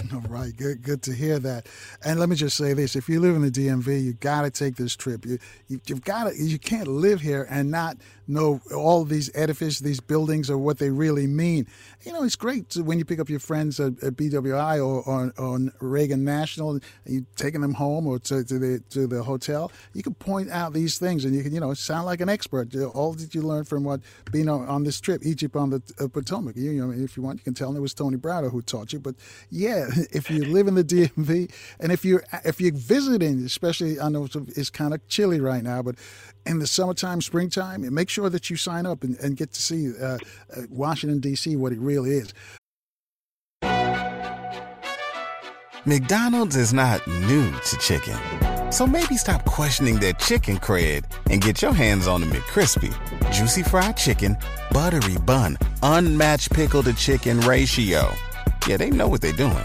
All right, good, good to hear that. And let me just say this: if you live in the DMV, you got to take this trip. You, you have got to. You can't live here and not know all these edifices, these buildings, or what they really mean. You know, it's great to, when you pick up your friends at, at BWI or, or, on Reagan National, and you taking them home or to, to, the to the hotel. You can point out these things, and you can you know sound like an expert. All that you learned from what being on, on this trip, Egypt on the uh, Potomac. You, you, know, if you want, you can tell them it was Tony Browder who taught you. But yeah, if you live in the DMV, and if you're if you're visiting, especially I know it's kind of chilly right now, but in the summertime, springtime, make sure that you sign up and, and get to see uh, uh, Washington, D.C., what it really is. McDonald's is not new to chicken. So maybe stop questioning their chicken cred and get your hands on the McCrispy. Juicy fried chicken, buttery bun, unmatched pickle to chicken ratio. Yeah, they know what they're doing.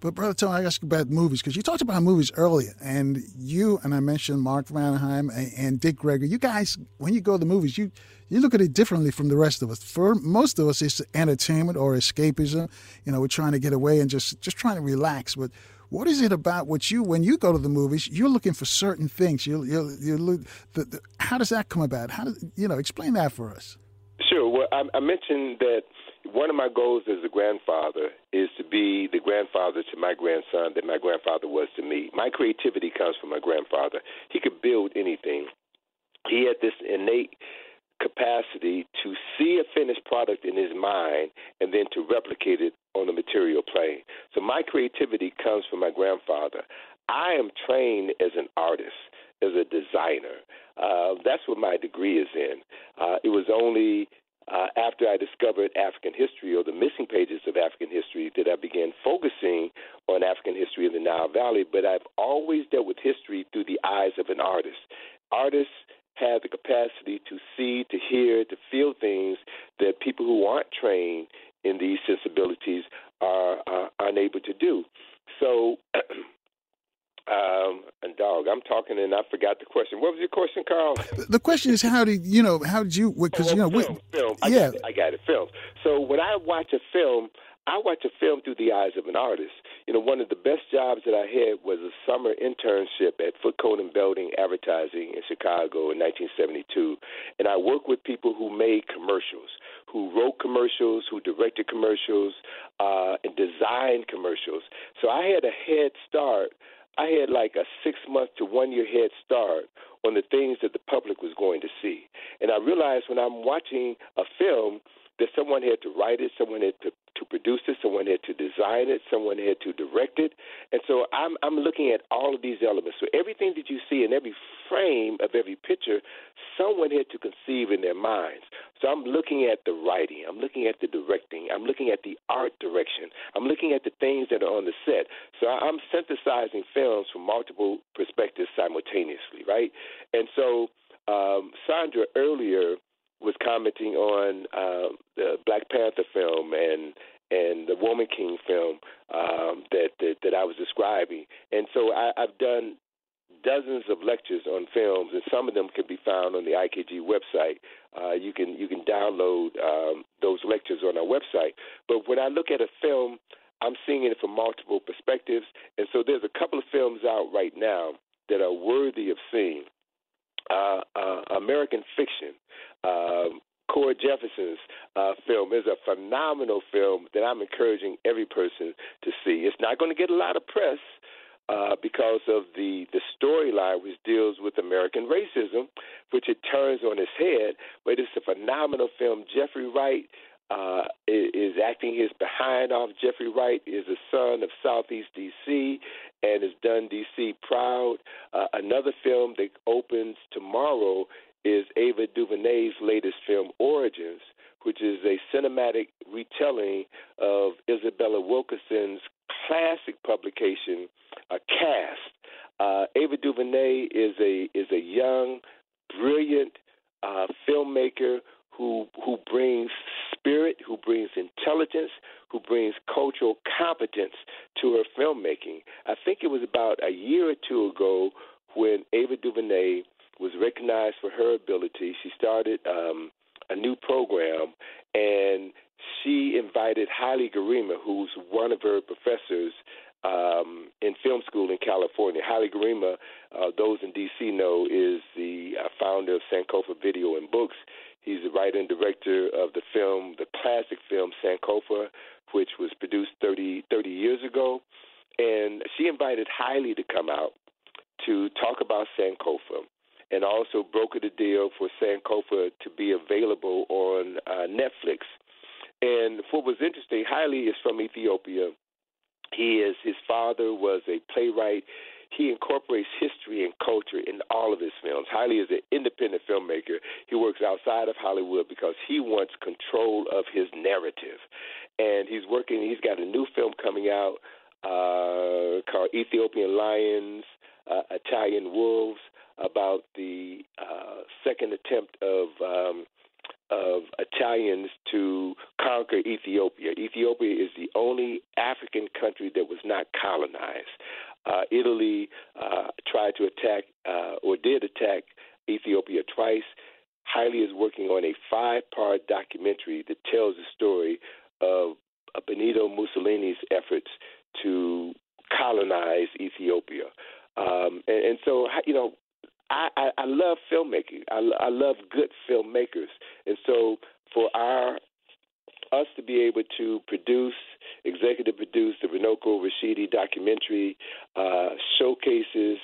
But brother Tony, I ask you about movies because you talked about movies earlier, and you and I mentioned Mark Vanderheim and, and Dick Gregory. You guys, when you go to the movies, you you look at it differently from the rest of us. For most of us, it's entertainment or escapism. You know, we're trying to get away and just just trying to relax. But what is it about what you when you go to the movies? You're looking for certain things. You you you how does that come about? How does you know? Explain that for us. Sure. Well, I, I mentioned that one of my goals as a grandfather is to be the grandfather to my grandson that my grandfather was to me. My creativity comes from my grandfather. He could build anything. He had this innate capacity to see a finished product in his mind and then to replicate it on the material plane. So my creativity comes from my grandfather. I am trained as an artist, as a designer. Uh, that's what my degree is in. Uh, it was only uh, after I discovered African history or the missing pages of African history that I began focusing on African history in the Nile Valley. But I've always dealt with history through the eyes of an artist. Artists have the capacity to see, to hear, to feel things that people who aren't trained in these sensibilities are, are unable to do. So Um, and dog, I'm talking and I forgot the question. What was your question, Carl? The question is how did you know? How did you? Because oh, you know, film, we, film. I yeah, got it, I got it. Film. So when I watch a film, I watch a film through the eyes of an artist. You know, one of the best jobs that I had was a summer internship at Foote Cone and Belding Advertising in Chicago in 1972, and I worked with people who made commercials, who wrote commercials, who directed commercials, uh, and designed commercials. So I had a head start I had like a six month to one year head start on the things that the public was going to see. And I realized when I'm watching a film that someone had to write it, someone had to to produce it, someone had to design it, someone had to direct it, and so I'm I'm looking at all of these elements. So everything that you see in every frame of every picture, someone had to conceive in their minds. So I'm looking at the writing, I'm looking at the directing, I'm looking at the art direction, I'm looking at the things that are on the set. So I'm synthesizing films from multiple perspectives simultaneously, right? And so um, Sandra earlier was commenting on uh, the Black Panther film and and the Woman King film um, that, that that I was describing, and so I, I've done dozens of lectures on films, and some of them can be found on the IKG website. Uh, you can you can download um, those lectures on our website. But when I look at a film, I'm seeing it from multiple perspectives, and so there's a couple of films out right now that are worthy of seeing uh, uh, American Fiction. Um, Cord Jefferson's uh, film is a phenomenal film that I'm encouraging every person to see. It's not going to get a lot of press uh, because of the the storyline, which deals with American racism, which it turns on its head. But it's a phenomenal film. Jeffrey Wright uh, is acting his behind off. Jeffrey Wright is a son of Southeast D.C. and has done D.C. proud. Uh, another film that opens tomorrow is Ava DuVernay's latest film, Origins, which is a cinematic retelling of Isabella Wilkerson's classic publication, A Caste. Uh, Ava DuVernay is a is a young, brilliant uh, filmmaker who who brings spirit, who brings intelligence, who brings cultural competence to her filmmaking. I think it was about a year or two ago when Ava DuVernay was recognized for her ability. She started um, a new program, and she invited Haile Gerima, who's one of her professors um, in film school in California. Haile Gerima, uh, those in D.C. know, is the uh, founder of Sankofa Video and Books. He's the writer and director of the film, the classic film Sankofa, which was produced 30, 30 years ago. And she invited Haile to come out to talk about Sankofa and also brokered a deal for Sankofa to be available on uh, Netflix. And what was interesting, Haile is from Ethiopia. He is his father was a playwright. He incorporates history and culture in all of his films. Haile is an independent filmmaker. He works outside of Hollywood because he wants control of his narrative. And he's working, he's got a new film coming out uh, called Ethiopian Lions, uh, Italian Wolves, about the uh, second attempt of um, of Italians to conquer Ethiopia. Ethiopia is the only African country that was not colonized. Uh, Italy uh, tried to attack uh, or did attack Ethiopia twice. Haile is working on a five part documentary that tells the story of Benito Mussolini's efforts to colonize Ethiopia. Um, and, and so, you know, I, I, I love filmmaking. I, I love good filmmakers, and so for our us to be able to produce, executive produce the Runoko Rashidi documentary, uh, showcases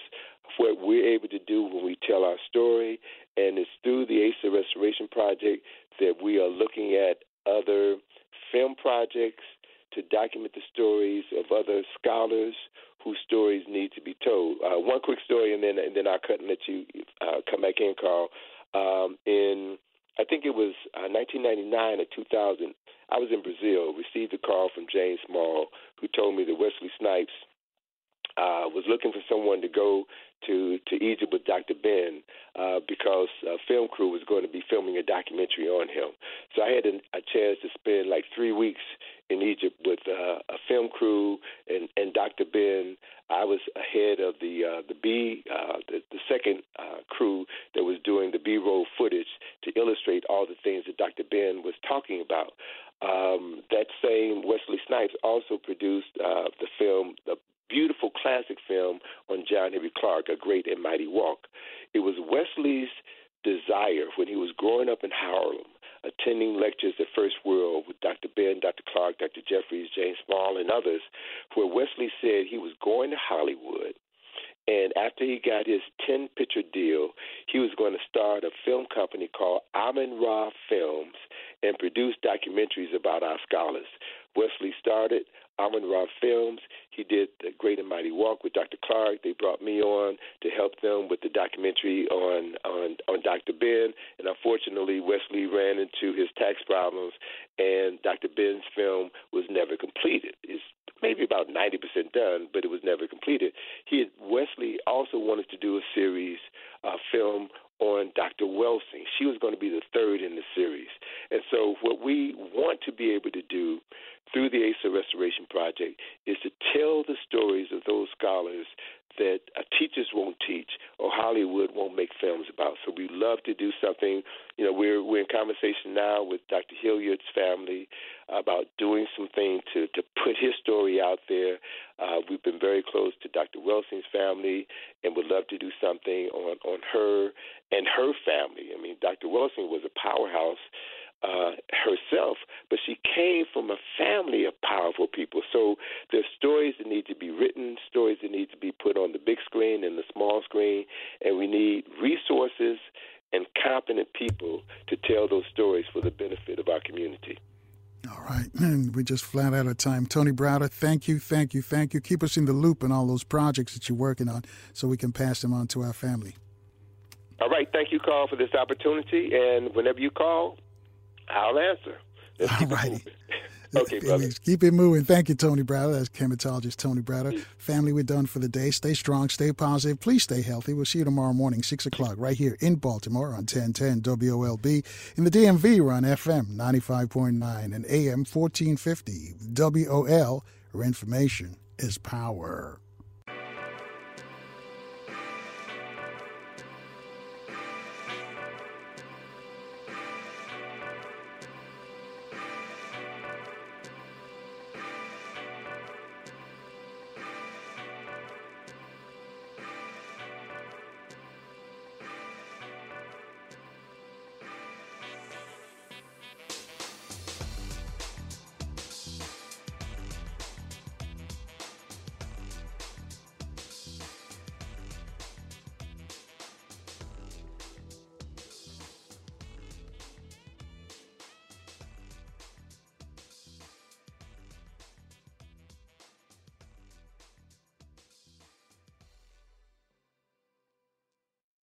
what we're able to do when we tell our story, and it's through the Asa Restoration Project that we are looking at other film projects to document the stories of other scholars whose stories need to be told. Uh, one quick story, and then and then I'll cut and let you uh, come back in, Carl. Um, in I think it was uh, 1999 or 2000, I was in Brazil. Received a call from James Small, who told me that Wesley Snipes uh, was looking for someone to go to to Egypt with Dr. Ben uh, because a film crew was going to be filming a documentary on him. So I had a, a chance to spend like three weeks in Egypt with uh, a film crew and, and Dr. Ben. I was ahead of the uh, the B uh, the, the second uh, crew that was doing the B-roll footage to illustrate all the things that Dr. Ben was talking about. Um, that same Wesley Snipes also produced uh, the film The beautiful classic film on John Henrik Clarke, A Great and Mighty Walk. It was Wesley's desire when he was growing up in Harlem, attending lectures at First World with Dr. Ben, Dr. Clarke, Dr. Jeffries, James Small, and others, where Wesley said he was going to Hollywood. And after he got his 10 picture deal, he was going to start a film company called Amen Ra Films and produce documentaries about our scholars. Wesley started Amen Ra Films. He did The Great and Mighty Walk with Dr. Clarke. They brought me on to help them with the documentary on on on Dr. Ben. And unfortunately, Wesley ran into his tax problems, and Dr. Ben's film was never completed. It's maybe about 90% done, but it was never completed. He had, Wesley also wanted to do a series, a film on Dr. Welsing. She was going to be the third in the series. And so, what we want to be able to do through the Asa Restoration Project is to tell the stories of those scholars that uh, teachers won't teach or Hollywood won't make films about. So we love to do something. You know, we're we're in conversation now with Dr. Hilliard's family about doing something to to put his story out there. Uh, we've been very close to Dr. Welsing's family, and would love to do something on on her and her family. I mean, Dr. Welsing was a powerhouse uh, herself, but she came from a family of powerful people. So there's stories that need to be written, stories that need to be put on the big screen and the small screen, and we need resources and competent people to tell those stories for the benefit of our community. All right. And we just flat out of time. Tony Browder, thank you, thank you, thank you. Keep us in the loop on all those projects that you're working on so we can pass them on to our family. All right. Thank you, Carl, for this opportunity. And whenever you call, I'll answer. Let's all righty. Okay, brother. Keep it moving. Thank you, Tony Browder. That's Kemetologist Tony Browder. Family, we're done for the day. Stay strong, stay positive. Please stay healthy. We'll see you tomorrow morning, 6 o'clock, right here in Baltimore on 1010 WOLB. In the DMV, we're on FM 95.9 and AM 1450. WOL, where information is power.